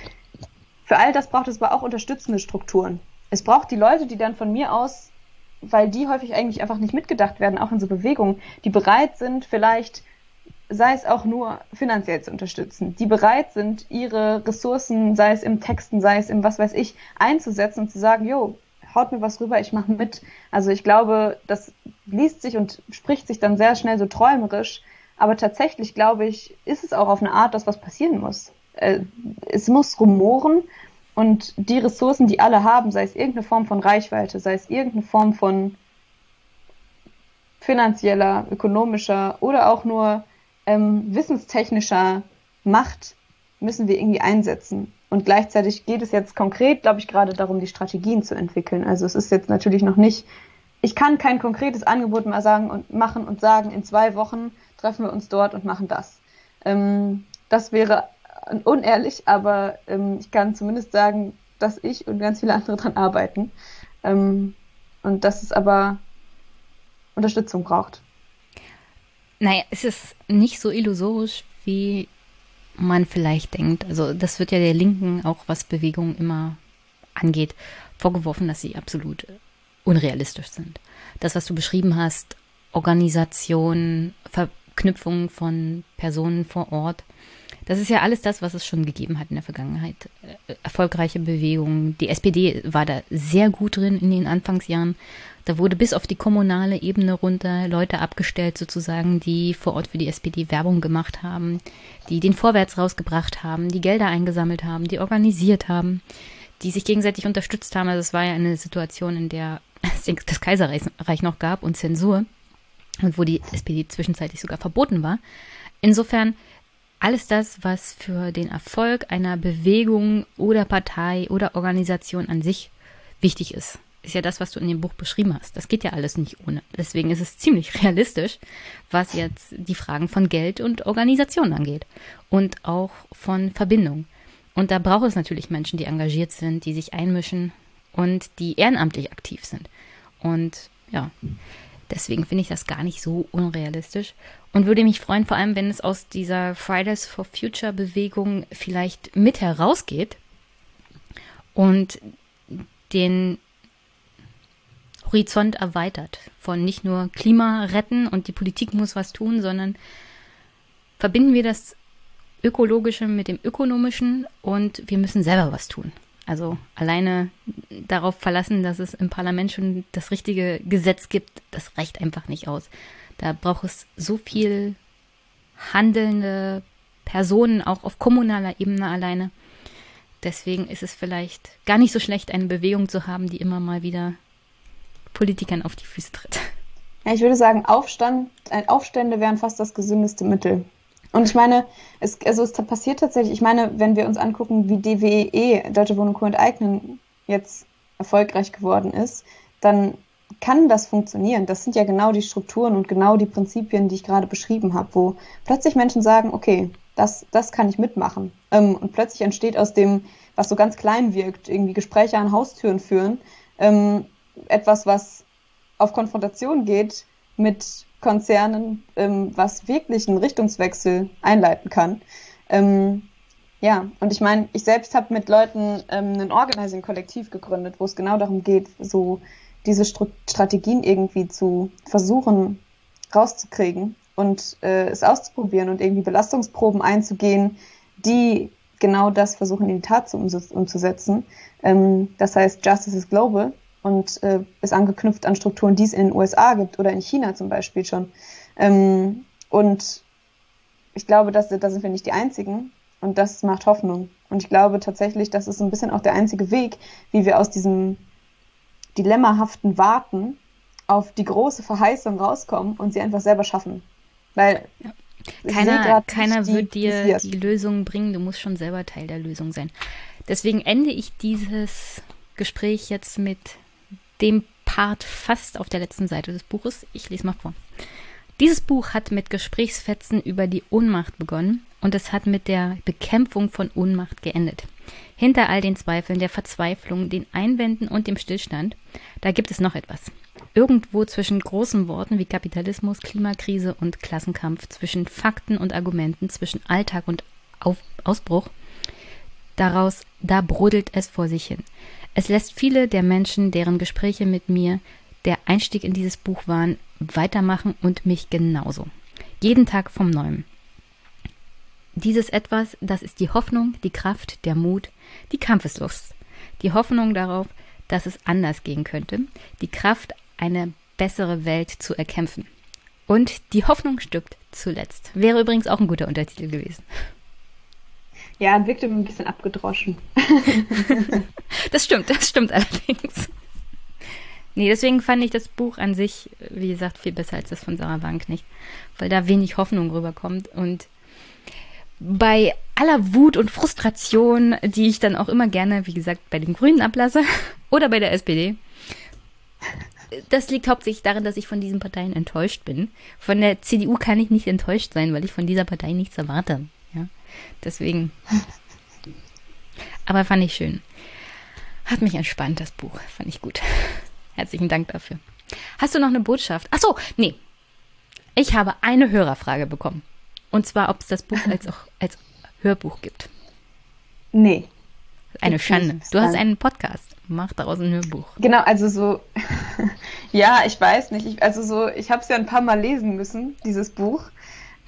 C: für all das braucht es aber auch unterstützende Strukturen. Es braucht die Leute, die dann von mir aus, weil die häufig eigentlich einfach nicht mitgedacht werden, auch in so Bewegungen, die bereit sind, vielleicht, sei es auch nur finanziell zu unterstützen, die bereit sind, ihre Ressourcen, sei es im Texten, sei es im was weiß ich, einzusetzen und zu sagen, jo, haut mir was rüber, ich mache mit. Also ich glaube, das liest sich und spricht sich dann sehr schnell so träumerisch, aber tatsächlich, glaube ich, ist es auch auf eine Art, dass was passieren muss. Äh, es muss rumoren und die Ressourcen, die alle haben, sei es irgendeine Form von Reichweite, sei es irgendeine Form von finanzieller, ökonomischer oder auch nur ähm, wissenstechnischer Macht, müssen wir irgendwie einsetzen. Und gleichzeitig geht es jetzt konkret, glaube ich, gerade darum, die Strategien zu entwickeln. Also es ist jetzt natürlich noch nicht, ich kann kein konkretes Angebot mehr sagen und machen und sagen, in zwei Wochen treffen wir uns dort und machen das. Ähm, das wäre unehrlich, aber ähm, ich kann zumindest sagen, dass ich und ganz viele andere daran arbeiten. Ähm, und dass es aber Unterstützung braucht.
A: Naja, es ist nicht so illusorisch, wie man vielleicht denkt. Also das wird ja der Linken auch, was Bewegungen immer angeht, vorgeworfen, dass sie absolut unrealistisch sind. Das, was du beschrieben hast, Organisation, Ver Verknüpfung von Personen vor Ort. Das ist ja alles das, was es schon gegeben hat in der Vergangenheit. Äh, erfolgreiche Bewegungen. Die SPD war da sehr gut drin in den Anfangsjahren. Da wurde bis auf die kommunale Ebene runter Leute abgestellt, sozusagen, die vor Ort für die SPD Werbung gemacht haben, die den Vorwärts rausgebracht haben, die Gelder eingesammelt haben, die organisiert haben, die sich gegenseitig unterstützt haben. Also es war ja eine Situation, in der <laughs> es das Kaiserreich noch gab und Zensur und wo die SPD zwischenzeitlich sogar verboten war. Insofern alles das, was für den Erfolg einer Bewegung oder Partei oder Organisation an sich wichtig ist, ist ja das, was du in dem Buch beschrieben hast. Das geht ja alles nicht ohne. Deswegen ist es ziemlich <laughs> realistisch, was jetzt die Fragen von Geld und Organisation angeht und auch von Verbindung. Und da braucht es natürlich Menschen, die engagiert sind, die sich einmischen und die ehrenamtlich aktiv sind. Und ja, Deswegen finde ich das gar nicht so unrealistisch und würde mich freuen, vor allem wenn es aus dieser Fridays for Future Bewegung vielleicht mit herausgeht und den Horizont erweitert von nicht nur Klima retten und die Politik muss was tun, sondern verbinden wir das Ökologische mit dem Ökonomischen und wir müssen selber was tun. Also alleine darauf verlassen, dass es im Parlament schon das richtige Gesetz gibt, das reicht einfach nicht aus. Da braucht es so viel handelnde Personen, auch auf kommunaler Ebene alleine. Deswegen ist es vielleicht gar nicht so schlecht, eine Bewegung zu haben, die immer mal wieder Politikern auf die Füße tritt.
C: Ich würde sagen, Aufstand, Aufstände wären fast das gesündeste Mittel. Und ich meine, es, also es passiert tatsächlich, ich meine, wenn wir uns angucken, wie DWE, Deutsche Wohnen Co. enteignen, jetzt erfolgreich geworden ist, dann kann das funktionieren. Das sind ja genau die Strukturen und genau die Prinzipien, die ich gerade beschrieben habe, wo plötzlich Menschen sagen, okay, das, das kann ich mitmachen. Ähm, und plötzlich entsteht aus dem, was so ganz klein wirkt, irgendwie Gespräche an Haustüren führen, ähm, etwas, was auf Konfrontation geht mit Konzernen, ähm, was wirklich einen Richtungswechsel einleiten kann. Ähm, ja, und ich meine, ich selbst habe mit Leuten ähm, ein Organizing-Kollektiv gegründet, wo es genau darum geht, so diese Stru Strategien irgendwie zu versuchen rauszukriegen und äh, es auszuprobieren und irgendwie Belastungsproben einzugehen, die genau das versuchen in die Tat zu umzusetzen. Ähm, das heißt, Justice is Global und äh, ist angeknüpft an Strukturen, die es in den USA gibt oder in China zum Beispiel schon. Ähm, und ich glaube, dass, da sind wir nicht die Einzigen und das macht Hoffnung. Und ich glaube tatsächlich, das ist ein bisschen auch der einzige Weg, wie wir aus diesem dilemmahaften Warten auf die große Verheißung rauskommen und sie einfach selber schaffen. Weil
A: ja. keiner, keiner wird dir die Lösung bringen, du musst schon selber Teil der Lösung sein. Deswegen ende ich dieses Gespräch jetzt mit dem Part fast auf der letzten Seite des Buches. Ich lese mal vor. Dieses Buch hat mit Gesprächsfetzen über die Ohnmacht begonnen und es hat mit der Bekämpfung von Ohnmacht geendet. Hinter all den Zweifeln, der Verzweiflung, den Einwänden und dem Stillstand, da gibt es noch etwas. Irgendwo zwischen großen Worten wie Kapitalismus, Klimakrise und Klassenkampf, zwischen Fakten und Argumenten, zwischen Alltag und Auf Ausbruch, daraus, da brodelt es vor sich hin. Es lässt viele der Menschen, deren Gespräche mit mir der Einstieg in dieses Buch waren, weitermachen und mich genauso. Jeden Tag vom Neuem. Dieses Etwas, das ist die Hoffnung, die Kraft, der Mut, die Kampfeslust. Die Hoffnung darauf, dass es anders gehen könnte, die Kraft, eine bessere Welt zu erkämpfen. Und die Hoffnung stirbt zuletzt. Wäre übrigens auch ein guter Untertitel gewesen.
C: Ja, wirkte ein bisschen abgedroschen. <laughs>
A: das stimmt, das stimmt allerdings. Nee, deswegen fand ich das Buch an sich, wie gesagt, viel besser als das von Sarah Wagenknecht, weil da wenig Hoffnung rüberkommt und bei aller Wut und Frustration, die ich dann auch immer gerne, wie gesagt, bei den Grünen ablasse <laughs> oder bei der SPD. Das liegt hauptsächlich darin, dass ich von diesen Parteien enttäuscht bin. Von der CDU kann ich nicht enttäuscht sein, weil ich von dieser Partei nichts erwarte. Deswegen. Aber fand ich schön. Hat mich entspannt, das Buch. Fand ich gut. Herzlichen Dank dafür. Hast du noch eine Botschaft? Ach so, nee. Ich habe eine Hörerfrage bekommen. Und zwar, ob es das Buch als auch als Hörbuch gibt.
C: Nee.
A: Eine Schande. Du hast einen Podcast. Mach daraus ein Hörbuch.
C: Genau, also so, <laughs> ja, ich weiß nicht. Ich, also so, ich habe es ja ein paar Mal lesen müssen, dieses Buch.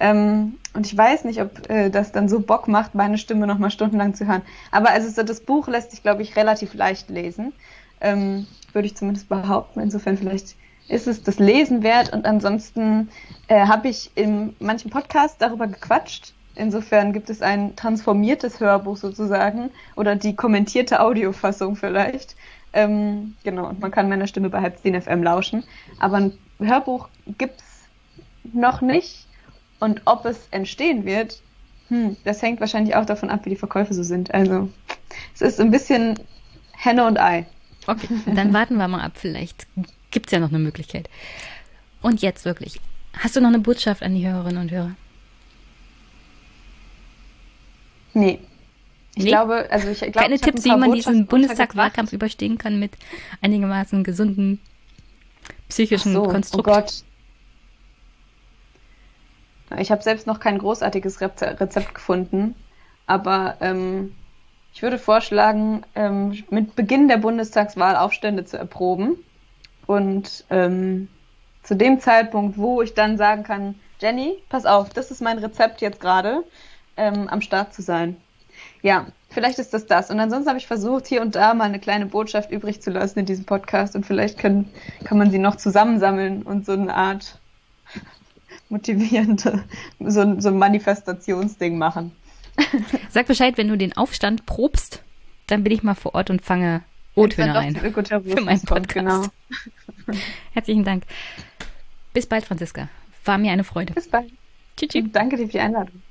C: Ähm, und ich weiß nicht, ob äh, das dann so Bock macht, meine Stimme nochmal stundenlang zu hören. Aber also so, das Buch lässt sich, glaube ich, relativ leicht lesen. Ähm, Würde ich zumindest behaupten. Insofern vielleicht ist es das Lesen wert. Und ansonsten äh, habe ich in manchen Podcasts darüber gequatscht. Insofern gibt es ein transformiertes Hörbuch sozusagen oder die kommentierte Audiofassung vielleicht. Ähm, genau, und man kann meiner Stimme bei Halbzehn FM lauschen. Aber ein Hörbuch gibt es noch nicht. Und ob es entstehen wird, hm, das hängt wahrscheinlich auch davon ab, wie die Verkäufe so sind. Also es ist ein bisschen Henne und Ei.
A: Okay, dann warten wir mal ab. Vielleicht gibt es ja noch eine Möglichkeit. Und jetzt wirklich, hast du noch eine Botschaft an die Hörerinnen und Hörer?
C: Nee. Ich nee? glaube, also ich glaube,
A: Keine ich Tipps, wie man diesen Bundestagswahlkampf überstehen kann mit einigermaßen gesunden psychischen so, Konstrukt. Oh Gott.
C: Ich habe selbst noch kein großartiges Rezept gefunden, aber ähm, ich würde vorschlagen, ähm, mit Beginn der Bundestagswahl Aufstände zu erproben und ähm, zu dem Zeitpunkt, wo ich dann sagen kann, Jenny, pass auf, das ist mein Rezept jetzt gerade, ähm, am Start zu sein. Ja, vielleicht ist das das. Und ansonsten habe ich versucht, hier und da mal eine kleine Botschaft übrig zu lassen in diesem Podcast und vielleicht können, kann man sie noch zusammensammeln und so eine Art motivierende, so, so ein Manifestationsding machen.
A: Sag Bescheid, wenn du den Aufstand probst, dann bin ich mal vor Ort und fange O-Töne ein. Für meinen Podcast. Genau. <laughs> Herzlichen Dank. Bis bald, Franziska. War mir eine Freude.
C: Bis bald. Tschüss. Danke dir für die Einladung.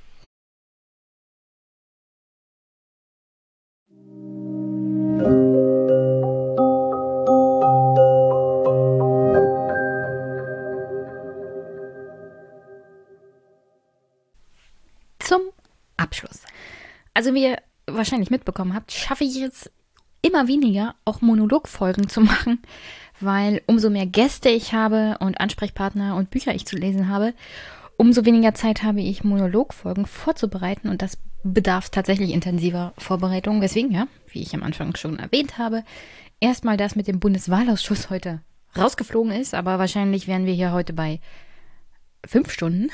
A: Also wie ihr wahrscheinlich mitbekommen habt, schaffe ich jetzt immer weniger, auch Monologfolgen zu machen, weil umso mehr Gäste ich habe und Ansprechpartner und Bücher ich zu lesen habe, umso weniger Zeit habe ich, Monologfolgen vorzubereiten und das bedarf tatsächlich intensiver Vorbereitung. Deswegen, ja, wie ich am Anfang schon erwähnt habe, erstmal das mit dem Bundeswahlausschuss heute rausgeflogen ist, aber wahrscheinlich wären wir hier heute bei fünf Stunden,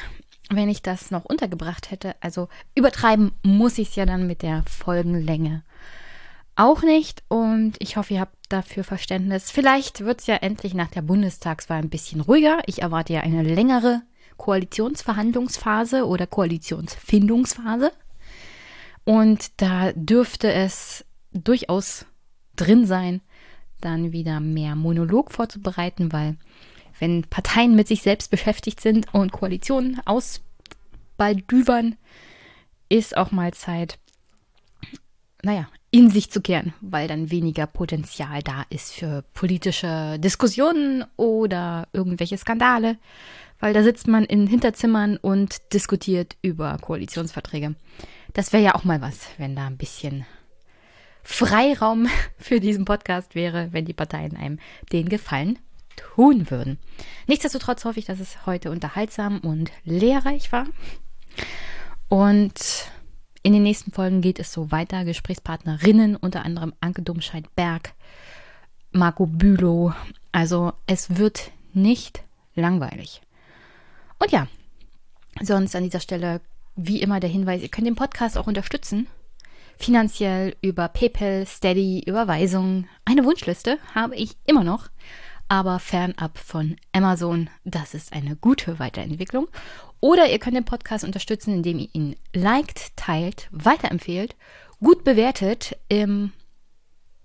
A: wenn ich das noch untergebracht hätte. Also übertreiben muss ich es ja dann mit der Folgenlänge auch nicht und ich hoffe, ihr habt dafür Verständnis. Vielleicht wird es ja endlich nach der Bundestagswahl ein bisschen ruhiger. Ich erwarte ja eine längere Koalitionsverhandlungsphase oder Koalitionsfindungsphase. Und da dürfte es durchaus drin sein, dann wieder mehr Monolog vorzubereiten, weil wenn Parteien mit sich selbst beschäftigt sind und Koalitionen ausbaldübern, ist auch mal Zeit, naja, in sich zu kehren, weil dann weniger Potenzial da ist für politische Diskussionen oder irgendwelche Skandale, weil da sitzt man in Hinterzimmern und diskutiert über Koalitionsverträge. Das wäre ja auch mal was, wenn da ein bisschen Freiraum <laughs> für diesen Podcast wäre, wenn die Parteien einem den Gefallen tun würden. Nichtsdestotrotz hoffe ich, dass es heute unterhaltsam und lehrreich war. Und in den nächsten Folgen geht es so weiter. Gesprächspartnerinnen, unter anderem Anke Domscheit-Berg, Marco Bülow. Also es wird nicht langweilig. Und ja, sonst an dieser Stelle wie immer der Hinweis, ihr könnt den Podcast auch unterstützen. Finanziell über PayPal, Steady, Überweisung. Eine Wunschliste habe ich immer noch, aber fernab von Amazon. Das ist eine gute Weiterentwicklung. Oder ihr könnt den Podcast unterstützen, indem ihr ihn liked, teilt, weiterempfehlt, gut bewertet im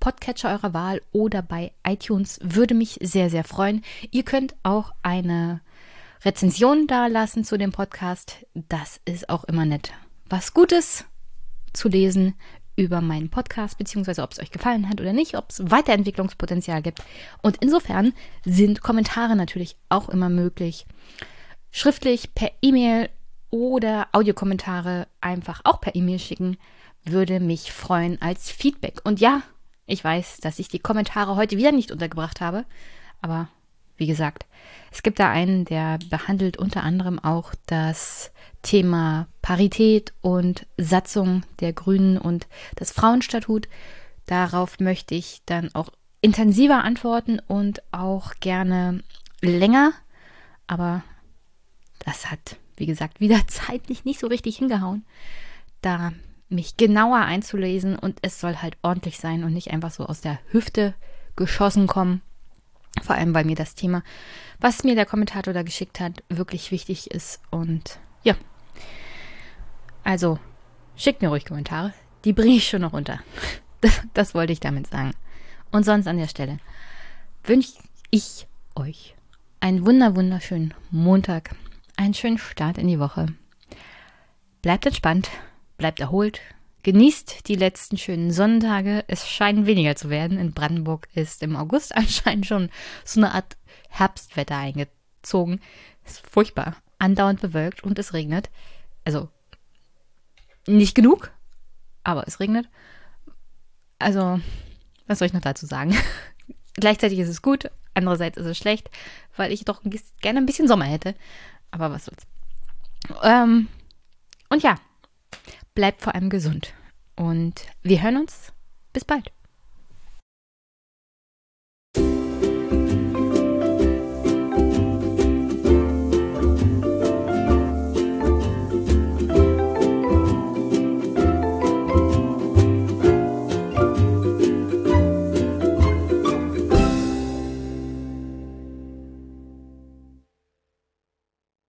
A: Podcatcher eurer Wahl oder bei iTunes. Würde mich sehr, sehr freuen. Ihr könnt auch eine Rezension dalassen zu dem Podcast. Das ist auch immer nett. Was Gutes zu lesen über meinen Podcast, beziehungsweise ob es euch gefallen hat oder nicht, ob es Weiterentwicklungspotenzial gibt. Und insofern sind Kommentare natürlich auch immer möglich schriftlich per E-Mail oder Audiokommentare einfach auch per E-Mail schicken, würde mich freuen als Feedback. Und ja, ich weiß, dass ich die Kommentare heute wieder nicht untergebracht habe, aber wie gesagt, es gibt da einen, der behandelt unter anderem auch das Thema Parität und Satzung der Grünen und das Frauenstatut. Darauf möchte ich dann auch intensiver antworten und auch gerne länger, aber das hat, wie gesagt, wieder <laughs> zeitlich nicht so richtig hingehauen, da mich genauer einzulesen und es soll halt ordentlich sein und nicht einfach so aus der Hüfte geschossen kommen. Vor allem, weil mir das Thema, was mir der Kommentator da geschickt hat, wirklich wichtig ist. Und ja. Also, schickt mir ruhig Kommentare. Die bringe ich schon noch unter. <laughs> Das, das wollte ich damit sagen. Und sonst an der Stelle wünsche ich euch einen wunder wunderschönen Montag einen schönen Start in die Woche. Bleibt entspannt, bleibt erholt, genießt die letzten schönen Sonnentage. Es scheinen weniger zu werden. In Brandenburg ist im August <laughs> anscheinend schon so eine Art Herbstwetter eingezogen. Ist furchtbar. Andauernd bewölkt und es regnet. Also nicht genug, aber es regnet. Also, was soll ich noch dazu sagen? <laughs> Gleichzeitig ist es gut, andererseits ist es schlecht, weil ich doch gerne ein bisschen Sommer hätte. Aber was soll's. Ähm, und ja, bleibt vor allem gesund. Und wir hören uns. Bis bald.